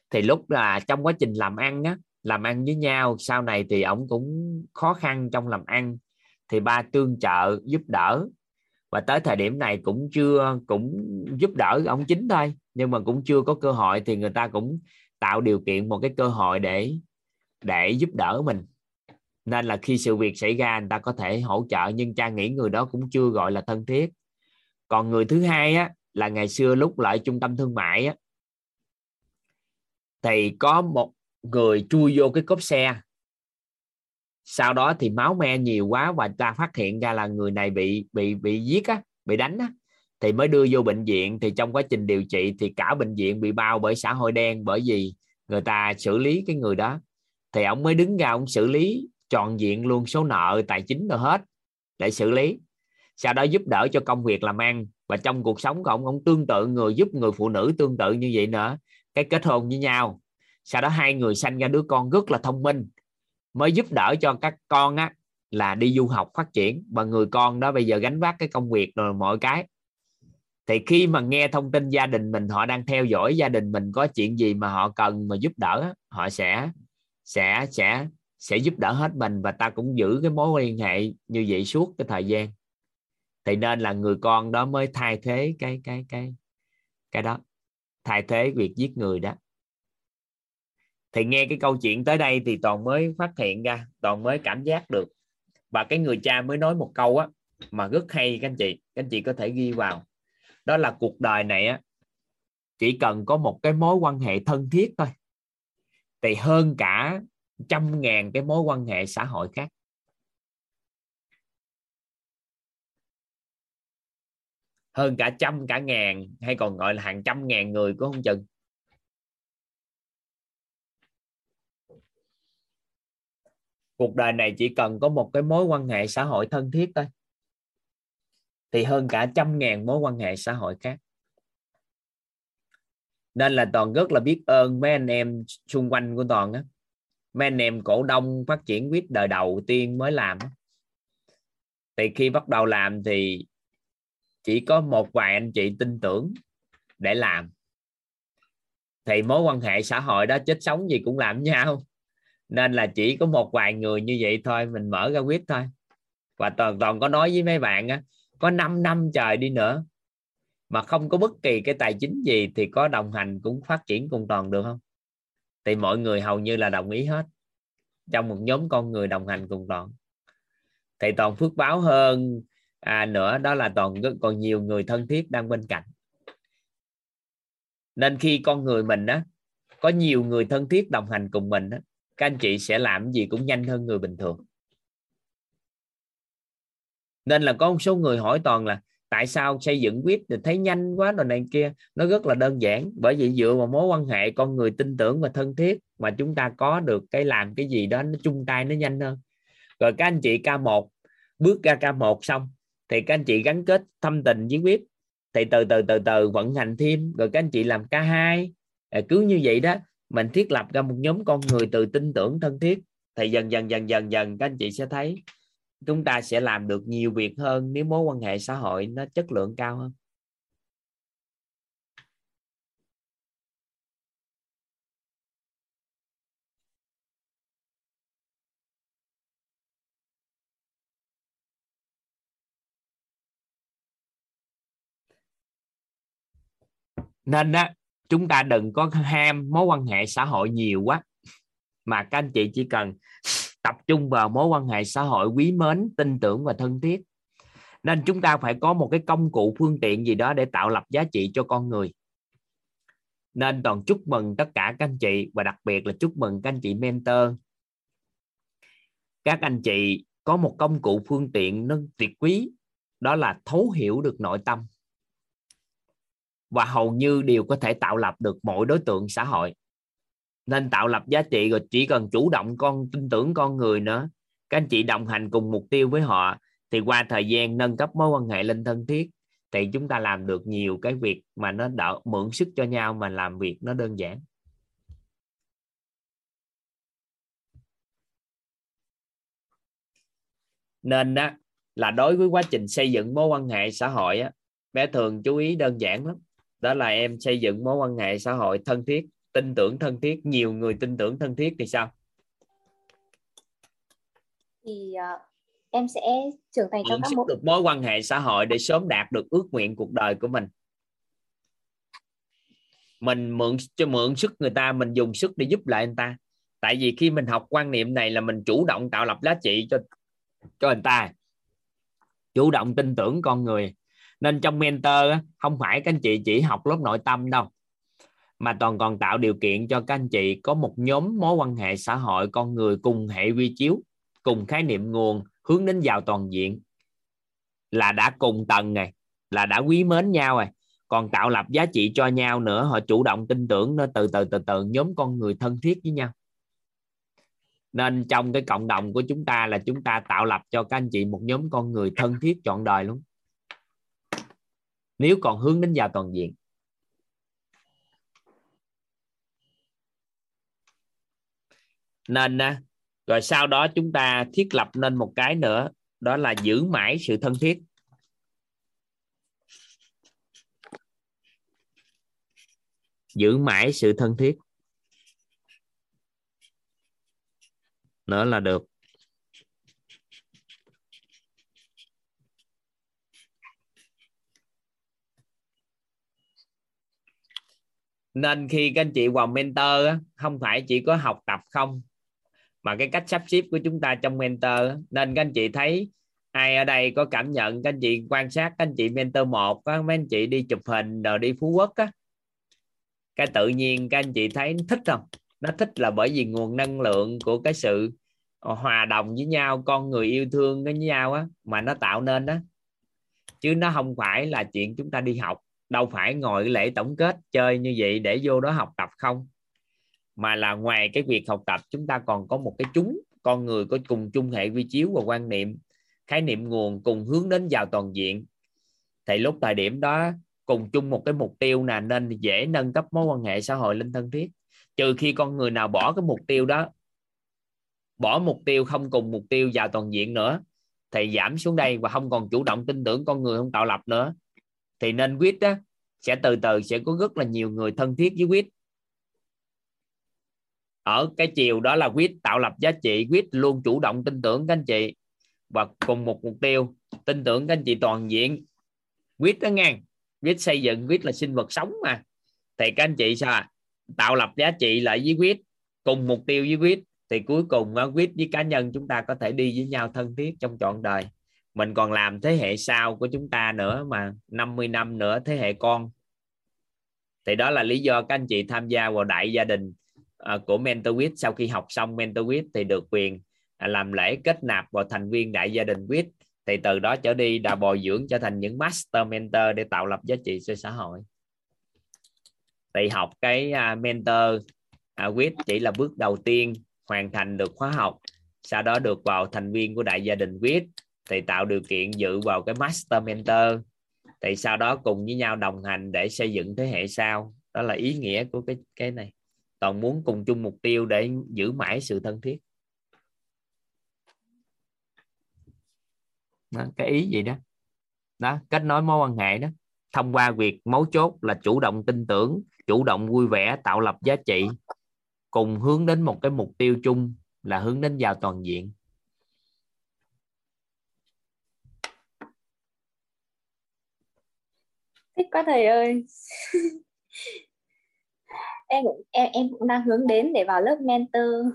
Thì lúc là trong quá trình làm ăn á, làm ăn với nhau, sau này thì ông cũng khó khăn trong làm ăn. Thì ba tương trợ giúp đỡ. Và tới thời điểm này cũng chưa, cũng giúp đỡ ông chính thôi. Nhưng mà cũng chưa có cơ hội thì người ta cũng tạo điều kiện một cái cơ hội để để giúp đỡ mình. Nên là khi sự việc xảy ra, người ta có thể hỗ trợ, nhưng cha nghĩ người đó cũng chưa gọi là thân thiết. Còn người thứ hai á là ngày xưa lúc lại trung tâm thương mại á, thì có một người chui vô cái cốp xe. Sau đó thì máu me nhiều quá và ta phát hiện ra là người này bị bị bị giết á, bị đánh á, thì mới đưa vô bệnh viện. Thì trong quá trình điều trị thì cả bệnh viện bị bao bởi xã hội đen, bởi vì người ta xử lý cái người đó. Thì ông mới đứng ra ông xử lý trọn diện luôn số nợ, tài chính rồi hết để xử lý. Sau đó giúp đỡ cho công việc làm ăn và trong cuộc sống của ông ông tương tự, người giúp người phụ nữ tương tự như vậy nữa. Cái kết hôn với nhau. Sau đó hai người sanh ra đứa con rất là thông minh. Mới giúp đỡ cho các con á, là đi du học phát triển. Và người con đó bây giờ gánh vác cái công việc rồi mọi cái. Thì khi mà nghe thông tin gia đình mình, họ đang theo dõi gia đình mình có chuyện gì mà họ cần mà giúp đỡ, họ sẽ sẽ sẽ sẽ giúp đỡ hết mình. Và ta cũng giữ cái mối liên hệ như vậy suốt cái thời gian thì nên là người con đó mới thay thế cái cái cái cái đó, thay thế việc giết người đó. Thì nghe cái câu chuyện tới đây thì toàn mới phát hiện ra, toàn mới cảm giác được. Và cái người cha mới nói một câu á, mà rất hay các anh chị, các anh chị có thể ghi vào. Đó là cuộc đời này á, chỉ cần có một cái mối quan hệ thân thiết thôi, thì hơn cả trăm ngàn cái mối quan hệ xã hội khác. Hơn cả trăm, cả ngàn, hay còn gọi là hàng trăm ngàn người cũng không chừng. Cuộc đời này chỉ cần có một cái mối quan hệ xã hội thân thiết thôi, thì hơn cả trăm ngàn mối quan hệ xã hội khác. Nên là toàn rất là biết ơn mấy anh em xung quanh của toàn á. Mấy anh em cổ đông phát triển quýt đời đầu tiên mới làm thì khi bắt đầu làm thì chỉ có một vài anh chị tin tưởng để làm. Thì mối quan hệ xã hội đó, chết sống gì cũng làm nhau. Nên là chỉ có một vài người như vậy thôi, mình mở ra quyết thôi. Và toàn toàn có nói với mấy bạn á, có 5 năm trời đi nữa, mà không có bất kỳ cái tài chính gì thì có đồng hành cũng phát triển cùng toàn được không? Thì mọi người hầu như là đồng ý hết. Trong một nhóm con người đồng hành cùng toàn. Thì toàn phước báo hơn à, nữa đó là toàn còn nhiều người thân thiết đang bên cạnh. Nên khi con người mình đó có nhiều người thân thiết đồng hành cùng mình đó, các anh chị sẽ làm gì cũng nhanh hơn người bình thường. Nên là có một số người hỏi toàn là tại sao xây dựng quyết thì thấy nhanh quá rồi này kia? Nó rất là đơn giản bởi vì dựa vào mối quan hệ con người tin tưởng và thân thiết mà chúng ta có được cái làm cái gì đó nó chung tay nó nhanh hơn. Rồi các anh chị K1 bước ra K1 xong thì các anh chị gắn kết thâm tình với quyết. Thì từ từ từ từ vận hành thêm, rồi các anh chị làm k hai. Ờ, cứ như vậy đó, mình thiết lập ra một nhóm con người từ tin tưởng thân thiết. Thì dần dần dần dần dần các anh chị sẽ thấy chúng ta sẽ làm được nhiều việc hơn nếu mối quan hệ xã hội nó chất lượng cao hơn. Nên đó chúng ta đừng có ham mối quan hệ xã hội nhiều quá. Mà các anh chị chỉ cần tập trung vào mối quan hệ xã hội quý mến, tin tưởng và thân thiết. Nên chúng ta phải có một cái công cụ phương tiện gì đó để tạo lập giá trị cho con người. Nên toàn chúc mừng tất cả các anh chị và đặc biệt là chúc mừng các anh chị mentor. Các anh chị có một công cụ phương tiện nâng tuyệt quý, đó là thấu hiểu được nội tâm và hầu như đều có thể tạo lập được mọi đối tượng xã hội. Nên tạo lập giá trị rồi chỉ cần chủ động con, tin tưởng con người nữa. Các anh chị đồng hành cùng mục tiêu với họ, thì qua thời gian nâng cấp mối quan hệ lên thân thiết, thì chúng ta làm được nhiều cái việc mà nó đỡ mượn sức cho nhau mà làm việc nó đơn giản. Nên đó là đối với quá trình xây dựng mối quan hệ xã hội á, bé thường chú ý đơn giản lắm đó là em xây dựng mối quan hệ xã hội thân thiết tin tưởng thân thiết nhiều người tin tưởng thân thiết thì sao? Thì uh, em sẽ trưởng thành trong các mối được mối quan hệ xã hội để sớm đạt được ước nguyện cuộc đời của mình. Mình mượn cho mượn sức người ta mình dùng sức để giúp lại người ta. Tại vì khi mình học quan niệm này là mình chủ động tạo lập giá trị cho cho người ta. Chủ động tin tưởng con người nên trong mentor không phải các anh chị chỉ học lớp nội tâm đâu, mà toàn còn tạo điều kiện cho các anh chị có một nhóm mối quan hệ xã hội, con người cùng hệ vi chiếu, cùng khái niệm nguồn, hướng đến giàu toàn diện. Là đã cùng tầng này là đã quý mến nhau rồi. Còn tạo lập giá trị cho nhau nữa, họ chủ động tin tưởng nó từ từ từ từ, nhóm con người thân thiết với nhau. Nên trong cái cộng đồng của chúng ta là chúng ta tạo lập cho các anh chị một nhóm con người thân thiết trọn đời luôn nếu còn hướng đến giàu toàn diện. Nên rồi sau đó chúng ta thiết lập nên một cái nữa, đó là giữ mãi sự thân thiết. Giữ mãi sự thân thiết. Nữa là được. Nên khi các anh chị vào mentor không phải chỉ có học tập không, mà cái cách sắp xếp của chúng ta trong mentor nên các anh chị thấy ai ở đây có cảm nhận, các anh chị quan sát, các anh chị mentor một các mấy anh chị đi chụp hình rồi đi phú quốc á, cái tự nhiên các anh chị thấy thích không? Nó thích là bởi vì nguồn năng lượng của cái sự ờ, hòa đồng với nhau, con người yêu thương với nhau á, mà nó tạo nên đó chứ nó không phải là chuyện chúng ta đi học đâu phải ngồi lễ tổng kết chơi như vậy để vô đó học tập không? Mà là ngoài cái việc học tập, chúng ta còn có một cái chúng, con người có cùng chung hệ vi chiếu và quan niệm, khái niệm nguồn cùng hướng đến vào toàn diện. Thì lúc thời điểm đó, cùng chung một cái mục tiêu là nên dễ nâng cấp mối quan hệ xã hội lên thân thiết. Trừ khi con người nào bỏ cái mục tiêu đó, bỏ mục tiêu không cùng mục tiêu vào toàn diện nữa, thì giảm xuống đây và không còn chủ động tin tưởng con người, không tạo lập nữa thì nên quyết đó sẽ từ từ sẽ có rất là nhiều người thân thiết với quyết ở cái chiều đó là quyết tạo lập giá trị quyết luôn chủ động tin tưởng các anh chị. Và cùng một mục tiêu, tin tưởng các anh chị toàn diện. Quyết đó ngang quyết xây dựng quyết là sinh vật sống mà. Thì các anh chị sao tạo lập giá trị lại với quyết cùng mục tiêu với quyết thì cuối cùng quyết với cá nhân chúng ta có thể đi với nhau thân thiết trong trọn đời mình còn làm thế hệ sau của chúng ta nữa mà 50 năm nữa thế hệ con. Thì đó là lý do các anh chị tham gia vào đại gia đình à, của MentorWith sau khi học xong MentorWith thì được quyền à, làm lễ kết nạp vào thành viên đại gia đình WIT thì từ đó trở đi đã bồi dưỡng trở thành những master mentor để tạo lập giá trị cho xã hội. Thì học cái à, mentor WIT chỉ là bước đầu tiên hoàn thành được khóa học, sau đó được vào thành viên của đại gia đình WIT thì tạo điều kiện dự vào cái master mentor. Thì sau đó cùng với nhau đồng hành để xây dựng thế hệ sau. Đó là ý nghĩa của cái cái này. Toàn muốn cùng chung mục tiêu để giữ mãi sự thân thiết. Đó, cái ý gì đó? Đó kết nối mối quan hệ đó. Thông qua việc mấu chốt là chủ động tin tưởng chủ động vui vẻ tạo lập giá trị. Cùng hướng đến một cái mục tiêu chung là hướng đến vào toàn diện. Thích quá thầy ơi. Em cũng em em cũng đang hướng đến để vào lớp mentor.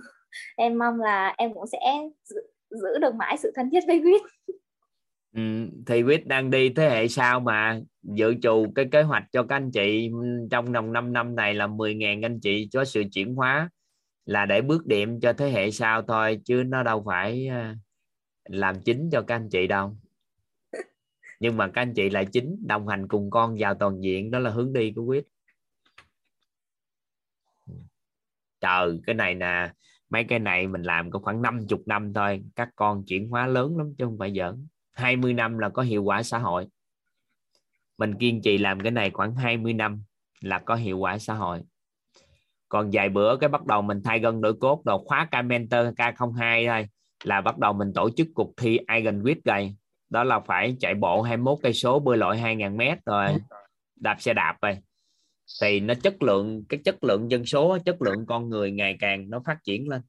Em mong là em cũng sẽ giữ, giữ được mãi sự thân thiết với quýt ừ, thì quýt đang đi thế hệ sau mà dự trù cái kế hoạch cho các anh chị trong vòng 5 năm này là 10.000 anh chị cho sự chuyển hóa là để bước điểm cho thế hệ sau thôi chứ nó đâu phải à, làm chính cho các anh chị đâu nhưng mà các anh chị lại chính đồng hành cùng con vào toàn diện, đó là hướng đi của quyết. Trời, cái này nè, mấy cái này mình làm có khoảng 50 năm thôi, các con chuyển hóa lớn lắm chứ không phải giỡn. 20 năm là có hiệu quả xã hội. Mình kiên trì làm cái này khoảng 20 năm là có hiệu quả xã hội. Còn vài bữa cái bắt đầu mình thay gân đổi cốt đồ, khóa ca mentor K02 thôi, là bắt đầu mình tổ chức cuộc thi eigen Quýt rồi đó là phải chạy bộ 21 cây số bơi lội 2.000 mét rồi đạp xe đạp rồi. Thì nó chất lượng cái chất lượng dân số chất lượng con người ngày càng nó phát triển lên.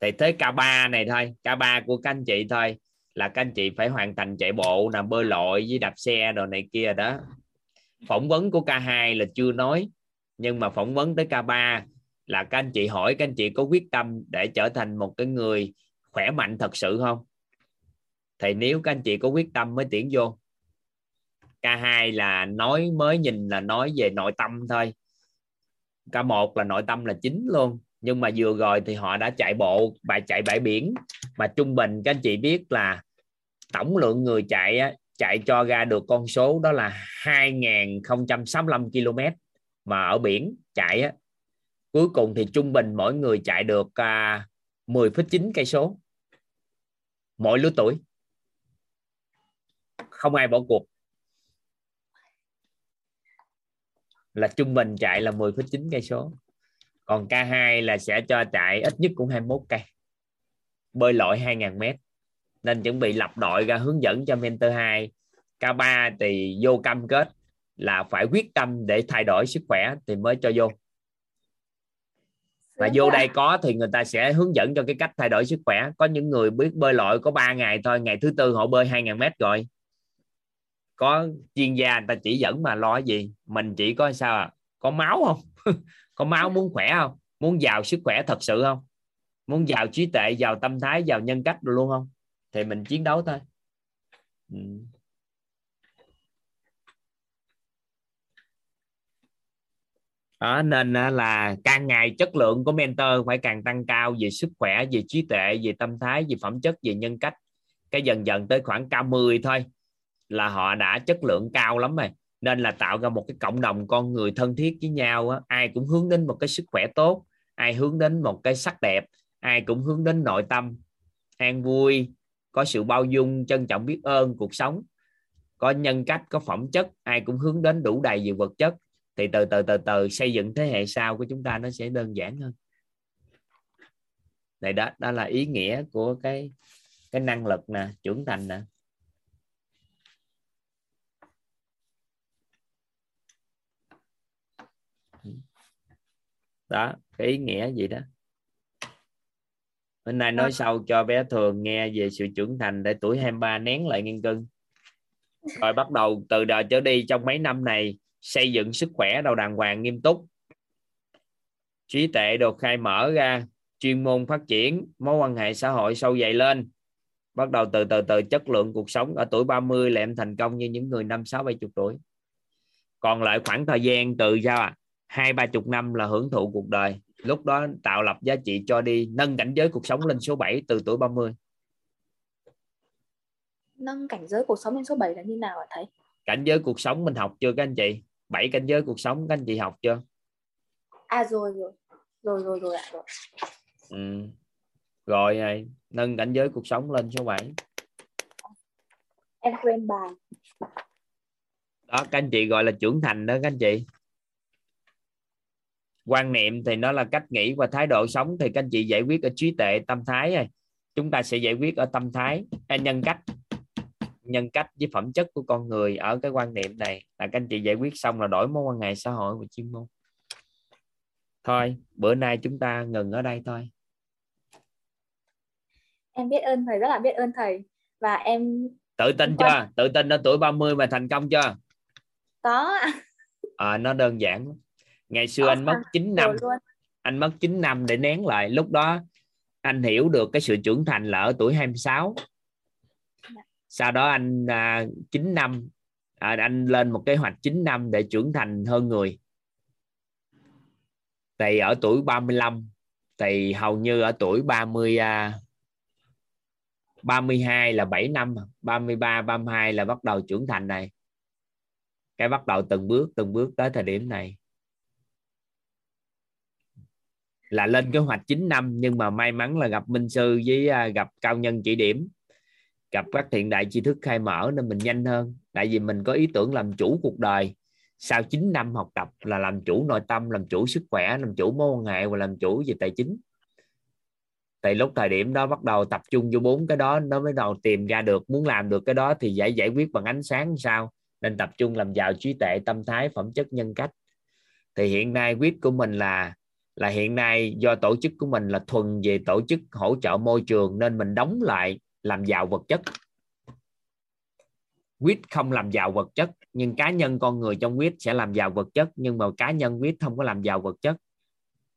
Thì tới K3 này thôi K3 của các anh chị thôi là các anh chị phải hoàn thành chạy bộ là bơi lội với đạp xe đồ này kia đó. Phỏng vấn của K2 là chưa nói nhưng mà phỏng vấn tới K3 là các anh chị hỏi các anh chị có quyết tâm để trở thành một cái người khỏe mạnh thật sự không thì nếu các anh chị có quyết tâm mới tuyển vô. K2 là nói mới nhìn là nói về nội tâm thôi. K1 là nội tâm là chính luôn. Nhưng mà vừa rồi thì họ đã chạy bộ bài chạy bãi biển. Mà trung bình các anh chị biết là tổng lượng người chạy á, chạy cho ra được con số đó là 2065 km mà ở biển chạy á. Cuối cùng thì trung bình mỗi người chạy được à, 10,9 cây số. Mỗi lứa tuổi không ai bỏ cuộc. Là trung bình chạy là 10,9 cây số. Còn K2 là sẽ cho chạy ít nhất cũng 21 cây. Bơi lội 2.000 mét. Nên chuẩn bị lập đội ra hướng dẫn cho mentor 2 K3 thì vô cam kết là phải quyết tâm để thay đổi sức khỏe thì mới cho vô. Mà vô đây có thì người ta sẽ hướng dẫn cho cái cách thay đổi sức khỏe. Có những người biết bơi lội có 3 ngày thôi ngày thứ tư họ bơi 2.000 mét rồi có chuyên gia người ta chỉ dẫn mà lo gì? Mình chỉ có sao à? Có máu không? Có máu muốn khỏe không? Muốn giàu sức khỏe thật sự không? Muốn giàu trí tuệ, giàu tâm thái, giàu nhân cách luôn không? Thì mình chiến đấu thôi. Ừ. đó, nên à, là càng ngày chất lượng của mentor phải càng tăng cao về sức khỏe, về trí tuệ, về tâm thái, về phẩm chất, về nhân cách. Cái dần dần tới khoảng cao 10 thôi là họ đã chất lượng cao lắm rồi. Nên là tạo ra một cái cộng đồng con người thân thiết với nhau á. ai cũng hướng đến một cái sức khỏe tốt, ai hướng đến một cái sắc đẹp, ai cũng hướng đến nội tâm. An vui, có sự bao dung, trân trọng biết ơn cuộc sống. Có nhân cách, có phẩm chất, ai cũng hướng đến đủ đầy về vật chất. Thì từ từ từ từ xây dựng thế hệ sau của chúng ta nó sẽ đơn giản hơn. Này đó đó là ý nghĩa của cái cái năng lực nè, trưởng thành nè. Đó cái ý nghĩa gì đó. Hôm nay nói sau cho bé thường nghe về sự trưởng thành để tuổi 23 nén lại nghiên cưng rồi bắt đầu từ đời trở đi trong mấy năm này xây dựng sức khỏe đầu đàng hoàng nghiêm túc. Trí tuệ được khai mở ra chuyên môn phát triển mối quan hệ xã hội sâu dày lên. Bắt đầu từ từ từ chất lượng cuộc sống ở tuổi 30 là em thành công như những người năm sáu bảy chục tuổi. Còn lại khoảng thời gian từ sao à hai ba chục năm là hưởng thụ cuộc đời. Lúc đó tạo lập giá trị cho đi nâng cảnh giới cuộc sống lên số 7 từ tuổi 30 nâng cảnh giới cuộc sống lên số 7 là như nào ạ thầy? Cảnh giới cuộc sống mình học chưa các anh chị? Bảy cảnh giới cuộc sống các anh chị học chưa? À rồi rồi. Rồi rồi rồi ạ rồi. Ừ. rồi này nâng cảnh giới cuộc sống lên số 7 em quên bài. Đó các anh chị gọi là trưởng thành đó các anh chị quan niệm thì nó là cách nghĩ và thái độ sống thì các anh chị giải quyết ở trí tuệ tâm thái rồi chúng ta sẽ giải quyết ở tâm thái. Nhân cách. Nhân cách với phẩm chất của con người ở cái quan niệm này là các anh chị giải quyết xong là đổi mối quan hệ xã hội và chuyên môn. Thôi bữa nay chúng ta ngừng ở đây thôi. Em biết ơn thầy rất là biết ơn thầy. Và em tự tin chưa? Tự tin ở tuổi 30 mà thành công chưa? Có à, nó đơn giản ngày xưa anh mất 9 năm. anh mất 9 năm để nén lại. Lúc đó anh hiểu được cái sự trưởng thành là ở tuổi 26 sau đó anh à, 9 năm. À, anh lên một kế hoạch 9 năm để trưởng thành hơn người. Thì ở tuổi 35 thì hầu như ở tuổi 30 à, 32 là 7 năm 33 32 là bắt đầu trưởng thành này. Cái bắt đầu từng bước từng bước tới thời điểm này là lên kế hoạch 9 năm, nhưng mà may mắn là gặp minh sư với à, gặp cao nhân chỉ điểm, gặp các thiện đại tri thức khai mở nên mình nhanh hơn. Tại vì mình có ý tưởng làm chủ cuộc đời. Sau 9 năm học tập là làm chủ nội tâm, làm chủ sức khỏe, làm chủ mối quan hệ và làm chủ về tài chính. Tại lúc thời điểm đó bắt đầu tập trung vô bốn cái đó, nó mới đầu tìm ra được, muốn làm được cái đó thì giải giải quyết bằng ánh sáng sao. Nên tập trung làm giàu trí tuệ, tâm thái, phẩm chất, nhân cách. Thì hiện nay quyết của mình là là hiện nay do tổ chức của mình là thuần về tổ chức hỗ trợ môi trường nên mình đóng lại làm giàu vật chất. Quyết không làm giàu vật chất, nhưng cá nhân con người trong quyết sẽ làm giàu vật chất, nhưng mà cá nhân quyết không có làm giàu vật chất.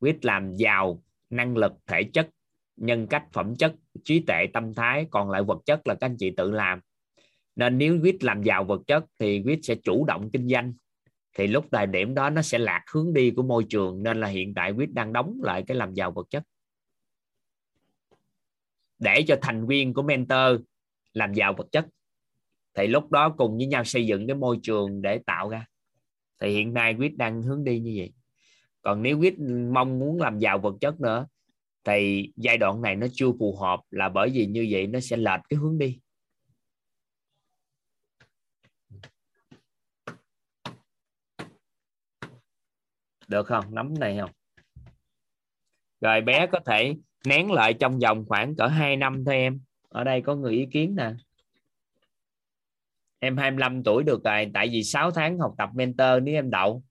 Quyết làm giàu năng lực, thể chất, nhân cách, phẩm chất, trí tuệ, tâm thái, còn lại vật chất là các anh chị tự làm. Nên nếu quyết làm giàu vật chất thì quyết sẽ chủ động kinh doanh thì lúc thời điểm đó nó sẽ lạc hướng đi của môi trường, nên là hiện tại quyết đang đóng lại cái làm giàu vật chất. Để cho thành viên của mentor làm giàu vật chất. Thì lúc đó cùng với nhau xây dựng cái môi trường để tạo ra. Thì hiện nay quyết đang hướng đi như vậy. Còn nếu quyết mong muốn làm giàu vật chất nữa, thì giai đoạn này nó chưa phù hợp là bởi vì như vậy nó sẽ lệch cái hướng đi. Được không? Nắm này không? Rồi bé có thể nén lại trong vòng khoảng cỡ 2 năm thôi em. Ở đây có người ý kiến nè. Em 25 tuổi được rồi tại vì 6 tháng học tập mentor nếu em đậu.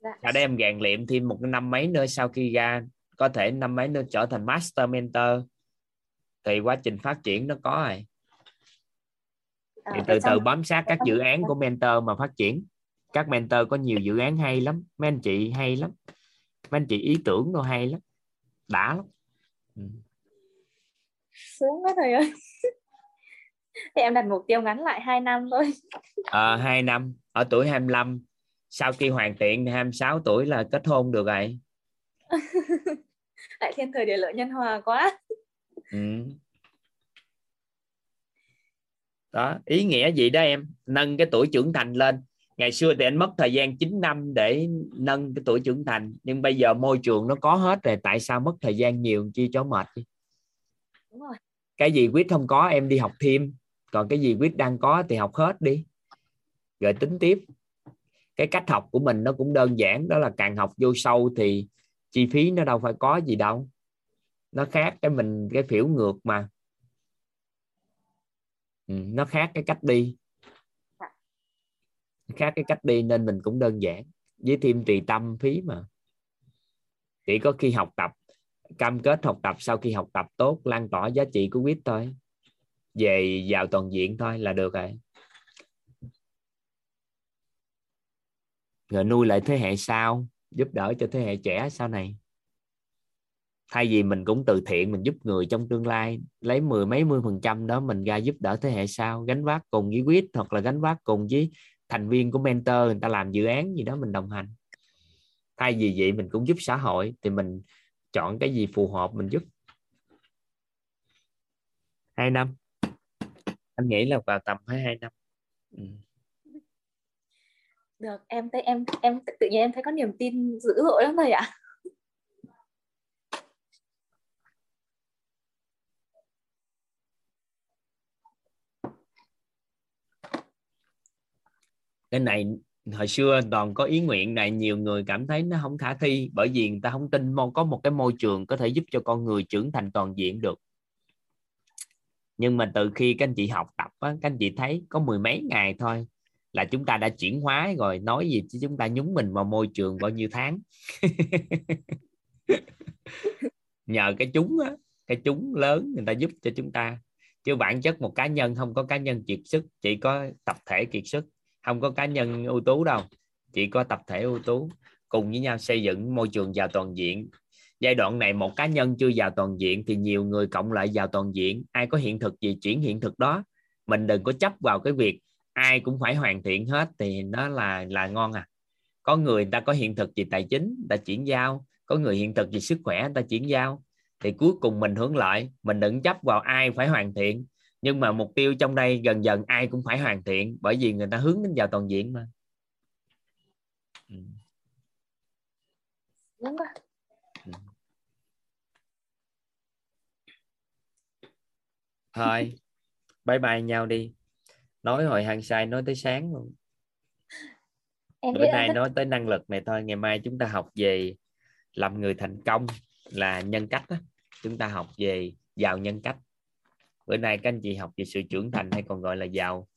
Dạ. sau đó em rèn luyện thêm một năm mấy nữa sau khi ra có thể năm mấy nữa trở thành master mentor. Thì quá trình phát triển nó có rồi. Thì từ từ bám sát các dự án của mentor mà phát triển các mentor có nhiều dự án hay lắm mấy anh chị hay lắm mấy anh chị ý tưởng nó hay lắm đã lắm. Ừ. sướng quá thầy ơi. Thì em đặt mục tiêu ngắn lại 2 năm thôi. À, 2 năm ở tuổi 25 sau khi hoàn thiện 26 tuổi là kết hôn được rồi. Lại thiên thời địa lợi nhân hòa quá. Ừ. đó ý nghĩa gì đó em? Nâng cái tuổi trưởng thành lên ngày xưa thì anh mất thời gian 9 năm để nâng cái tuổi trưởng thành nhưng bây giờ môi trường nó có hết rồi tại sao mất thời gian nhiều chi cho mệt rồi. cái gì quyết không có em đi học thêm. Còn cái gì quyết đang có thì học hết đi. Rồi tính tiếp. Cái cách học của mình nó cũng đơn giản đó là càng học vô sâu thì chi phí nó đâu phải có gì đâu. Nó khác cái mình cái phiểu ngược mà. Ừ, nó khác cái cách đi khác cái cách đi nên mình cũng đơn giản, với thêm tùy tâm phí mà. Chỉ có khi học tập, cam kết học tập sau khi học tập tốt, lan tỏa giá trị của quýt thôi. Về vào toàn diện thôi là được rồi. Rồi nuôi lại thế hệ sau, giúp đỡ cho thế hệ trẻ sau này. Thay vì mình cũng từ thiện mình giúp người trong tương lai, lấy mười mấy mươi phần trăm đó mình ra giúp đỡ thế hệ sau, gánh vác cùng với quýt hoặc là gánh vác cùng với thành viên của mentor, người ta làm dự án gì đó mình đồng hành. Thay vì vậy mình cũng giúp xã hội, thì mình chọn cái gì phù hợp mình giúp. Hai năm. Anh nghĩ là vào tầm hai hai năm. Ừ. được, em thấy, em em tự nhiên em thấy có niềm tin dữ dội lắm thầy ạ. Cái này hồi xưa toàn có ý nguyện này nhiều người cảm thấy nó không khả thi bởi vì người ta không tin mong có một cái môi trường có thể giúp cho con người trưởng thành toàn diện được. Nhưng mà từ khi các anh chị học tập á, các anh chị thấy có mười mấy ngày thôi là chúng ta đã chuyển hóa rồi nói gì chứ chúng ta nhúng mình vào môi trường bao nhiêu tháng. Nhờ cái chúng á, cái chúng lớn người ta giúp cho chúng ta. Chứ bản chất một cá nhân không có cá nhân kiệt sức chỉ có tập thể kiệt sức không có cá nhân ưu tú đâu, chỉ có tập thể ưu tú, cùng với nhau xây dựng môi trường giàu toàn diện. Giai đoạn này một cá nhân chưa vào toàn diện thì nhiều người cộng lại vào toàn diện. Ai có hiện thực gì chuyển hiện thực đó. Mình đừng có chấp vào cái việc ai cũng phải hoàn thiện hết thì nó là là ngon à. Có người ta có hiện thực gì tài chính ta chuyển giao. Có người hiện thực gì sức khỏe ta chuyển giao. Thì cuối cùng mình hưởng lợi, mình đừng chấp vào ai phải hoàn thiện nhưng mà mục tiêu trong đây gần dần ai cũng phải hoàn thiện bởi vì người ta hướng đến vào toàn diện mà ừ. đúng rồi ừ. thôi bye bye nhau đi nói hồi hăng sai nói tới sáng luôn em bữa nay nói tới năng lực này thôi ngày mai chúng ta học về làm người thành công là nhân cách đó. chúng ta học về giàu nhân cách bữa nay các anh chị học về sự trưởng thành hay còn gọi là giàu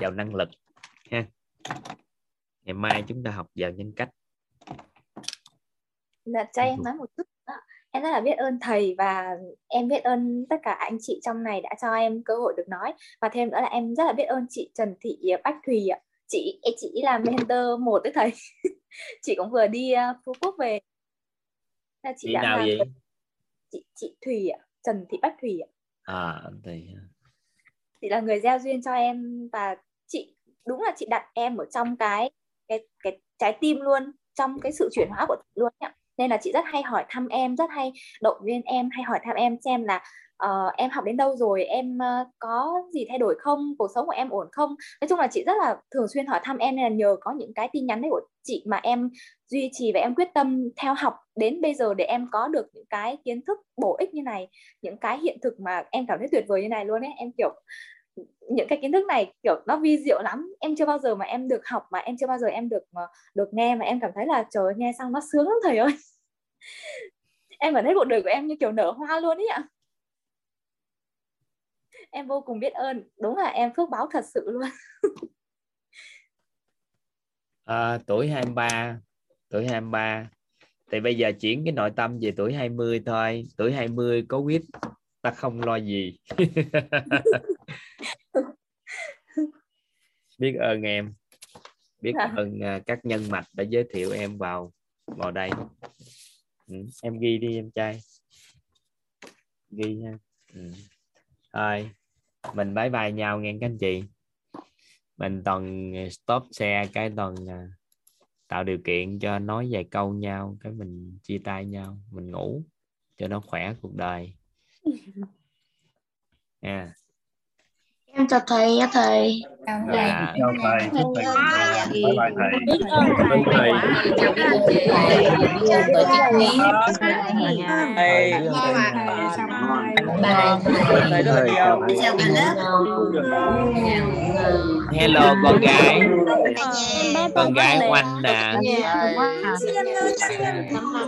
giàu năng lực ha. Ngày mai chúng ta học vào nhân cách. Dạ cho em nói một chút đó. em rất là biết ơn thầy và em biết ơn tất cả anh chị trong này đã cho em cơ hội được nói. Và thêm nữa là em rất là biết ơn chị Trần Thị Bách Thùy ạ. Chị chị là mentor một với thầy. Chị cũng vừa đi uh, Phú Quốc về. Là chị, chị đã nào vậy? chị chị Thùy ạ Trần Thị Bách Thùy ạ à thì chị là người gieo duyên cho em và chị, đúng là chị đặt em ở trong cái cái cái, trái tim luôn, trong cái sự chuyển hóa của chị luôn nhá. Nên là chị rất hay hỏi thăm em, rất hay động viên em, hay hỏi thăm em xem là uh, em học đến đâu rồi? Em uh, có gì thay đổi không? Cuộc sống của em ổn không? Nói chung là chị rất là thường xuyên hỏi thăm em nên là nhờ có những cái tin nhắn đấy của chị mà em duy trì và em quyết tâm theo học đến bây giờ để em có được những cái kiến thức bổ ích như này những cái hiện thực mà em cảm thấy tuyệt vời như này luôn ấy. Em kiểu những cái kiến thức này kiểu nó vi diệu lắm. Em chưa bao giờ mà em được học mà em chưa bao giờ em được ờ, được nghe mà em cảm thấy là trời nghe xong nó sướng lắm thầy ơi. Em cảm thấy cuộc đời của em như kiểu nở hoa luôn ấy ạ em vô cùng biết ơn. Đúng là em phước báo thật sự luôn. À, tuổi 23 tuổi 23 thì bây giờ chuyển cái nội tâm về tuổi 20 thôi. Tuổi 20 có quyết ta không lo gì. Biết ơn em. Biết à. ơn các nhân mạch đã giới thiệu em vào vào đây. Ừ, em ghi đi em trai. Ghi nha. Ừ. thôi mình bye bye nhau nghe các anh chị mình toàn stop xe cái toàn à, tạo điều kiện cho nói vài câu nhau cái mình chia tay nhau mình ngủ cho nó khỏe cuộc đời yeah. em chào thầy nha thầy chào thầy chào thầy chào thầy bye bye thầy biết ơn thầy chào thầy chào tổ chức quý thầy thầy thầy rất là nhiều chào cả lớp hello con gái. Con gái oanh nè.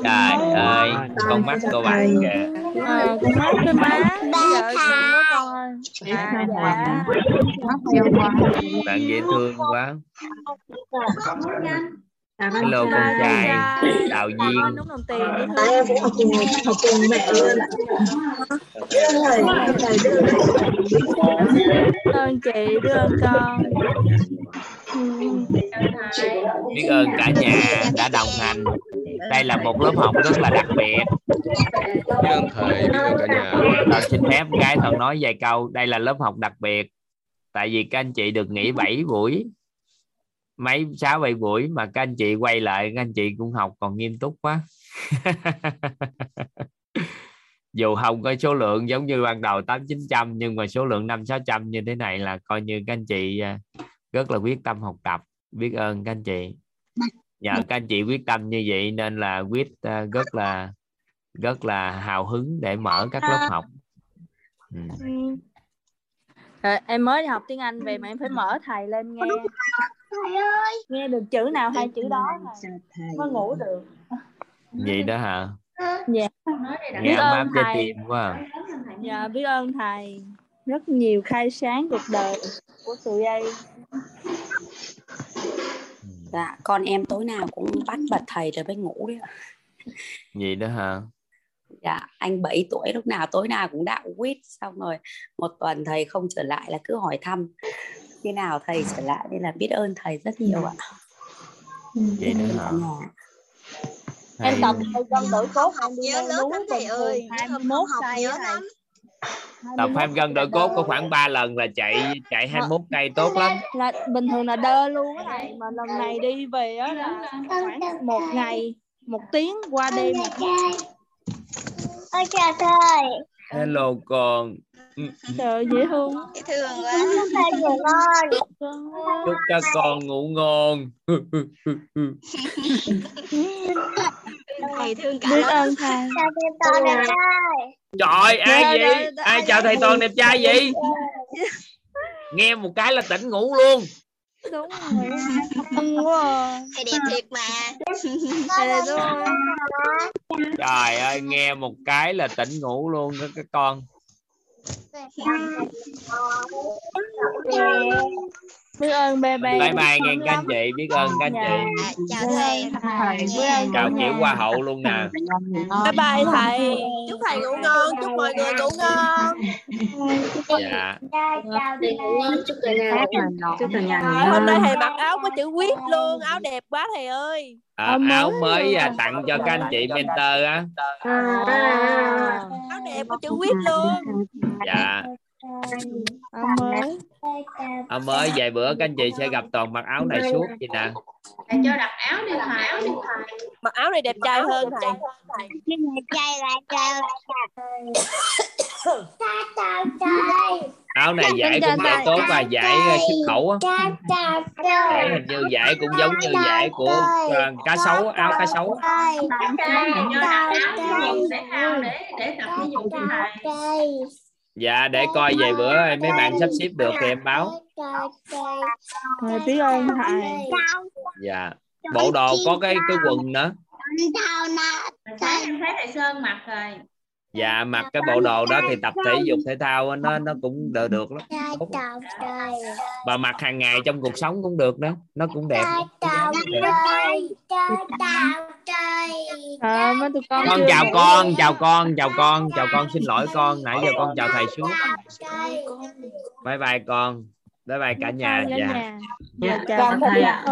Trời ơi con mắt cô bạn kìa. Ờ, con mắt à, dạ. bạn dễ thương quá hello con trai. Đạo viên đúng đồng tiền dễ thương học cùng học cùng mẹ luôn ạ ơn chị biết ơn con. Biết ơn cả nhà đã đồng hành. Đây là một lớp học rất là đặc biệt. Biết ơn thầy biết ơn cả nhà. Toàn xin phép gái Toàn nói vài câu. Đây là lớp học đặc biệt. Tại vì các anh chị được nghỉ 7 buổi mấy sáu bảy buổi mà các anh chị quay lại các anh chị cũng học còn nghiêm túc quá. Dù không có số lượng giống như ban đầu tám chín trăm nhưng mà số lượng năm sáu trăm như thế này là coi như các anh chị à, rất là quyết tâm học tập. Biết ơn các anh chị. Nhờ các anh chị quyết tâm như vậy nên là quyết à, rất là rất là hào hứng để mở các lớp học. Ừ. Rồi, em mới đi học tiếng Anh về mà em phải mở thầy lên nghe nghe được chữ nào hai chữ đó mà mới ngủ được. Vậy đó hả? Dạ. Nghe biết ấm thầy tim quá à. dạ biết ơn thầy. Rất nhiều khai sáng cuộc đời của tụi em Dạ, con em tối nào cũng bắt bật thầy rồi mới ngủ đấy vậy đó hả? Dạ, anh 7 tuổi lúc nào tối nào cũng đạo quýt. Xong rồi một tuần thầy không trở lại là cứ hỏi thăm khi nào thầy trở lại nên là biết ơn thầy rất nhiều ạ. vậy đó hả? em tập thầy cân đổi cốt đi nhớ núi lắm thầy ơi thường hôm 21 học cây nhớ lắm. Tập 21 thêm cân cây đổi cốt có khoảng 3 lần là chạy chạy 21 cây tốt lắm. Là bình thường là đơ luôn á thầy mà lần này đi về á là khoảng một ngày một tiếng qua đêm. Ôi trời thầy hello con. Ừ, trời ơi, dễ thương dễ thương quá. Chúc các con ngủ ngon. Thầy thương cả biết lớp ơn thầy. Trời ai vậy? ai chào thầy toàn đẹp trai vậy? Nghe một cái là tỉnh ngủ luôn. Đúng rồi à. thầy đẹp thiệt mà. Thầy này đúng rồi trời ơi nghe một cái là tỉnh ngủ luôn đó các con Từ. Biết ơn bé bé bye bye nghe các anh chị biết ơn các anh chị. à, chào thầy. Biết ơn chào kiểu hoa hậu luôn nè. Bye bye thầy. chúc thầy ngủ ngon chúc mọi người ngủ ngon. Dạ. Chúc cả nhà chúc cả nhà Trời, hôm nay thầy mặc áo có chữ quyết luôn. Áo đẹp quá thầy ơi. À, Áo mới à, tặng cho các anh chị mentor á. Áo đẹp có chữ quyết luôn. Dạ áo mới áo mới vài bữa các anh chị sẽ gặp toàn mặc áo này suốt vậy nè. Thầy cho đặt áo đi thầy. Mặc áo này đẹp trai hơn thầy. Trai là trai áo này giải cũng giải tốt và giải ờ, xuất khẩu á. giải hình như giải cũng giống như giải của ờ, cá sấu áo cá sấu thầy áo để để tập dục cho thầy dạ để coi vài bữa em mấy bạn sắp xếp được thì em báo. Thầy biết ơn thầy dạ. Bộ đồ có cái cái quần nữa. Thầy em thấy thầy Sơn mặc rồi dạ mặc cái bộ đồ đó thì tập thể dục thể thao á, nó nó cũng được được lắm. và mặc hàng ngày trong cuộc sống cũng được nữa nó cũng đẹp. À, mấy tụi con chào con chào con chào con chào con xin lỗi con. Nãy giờ con chào thầy suốt bye bye con. Bye bye cả nhà. dạ. Dạ, chào thầy ạ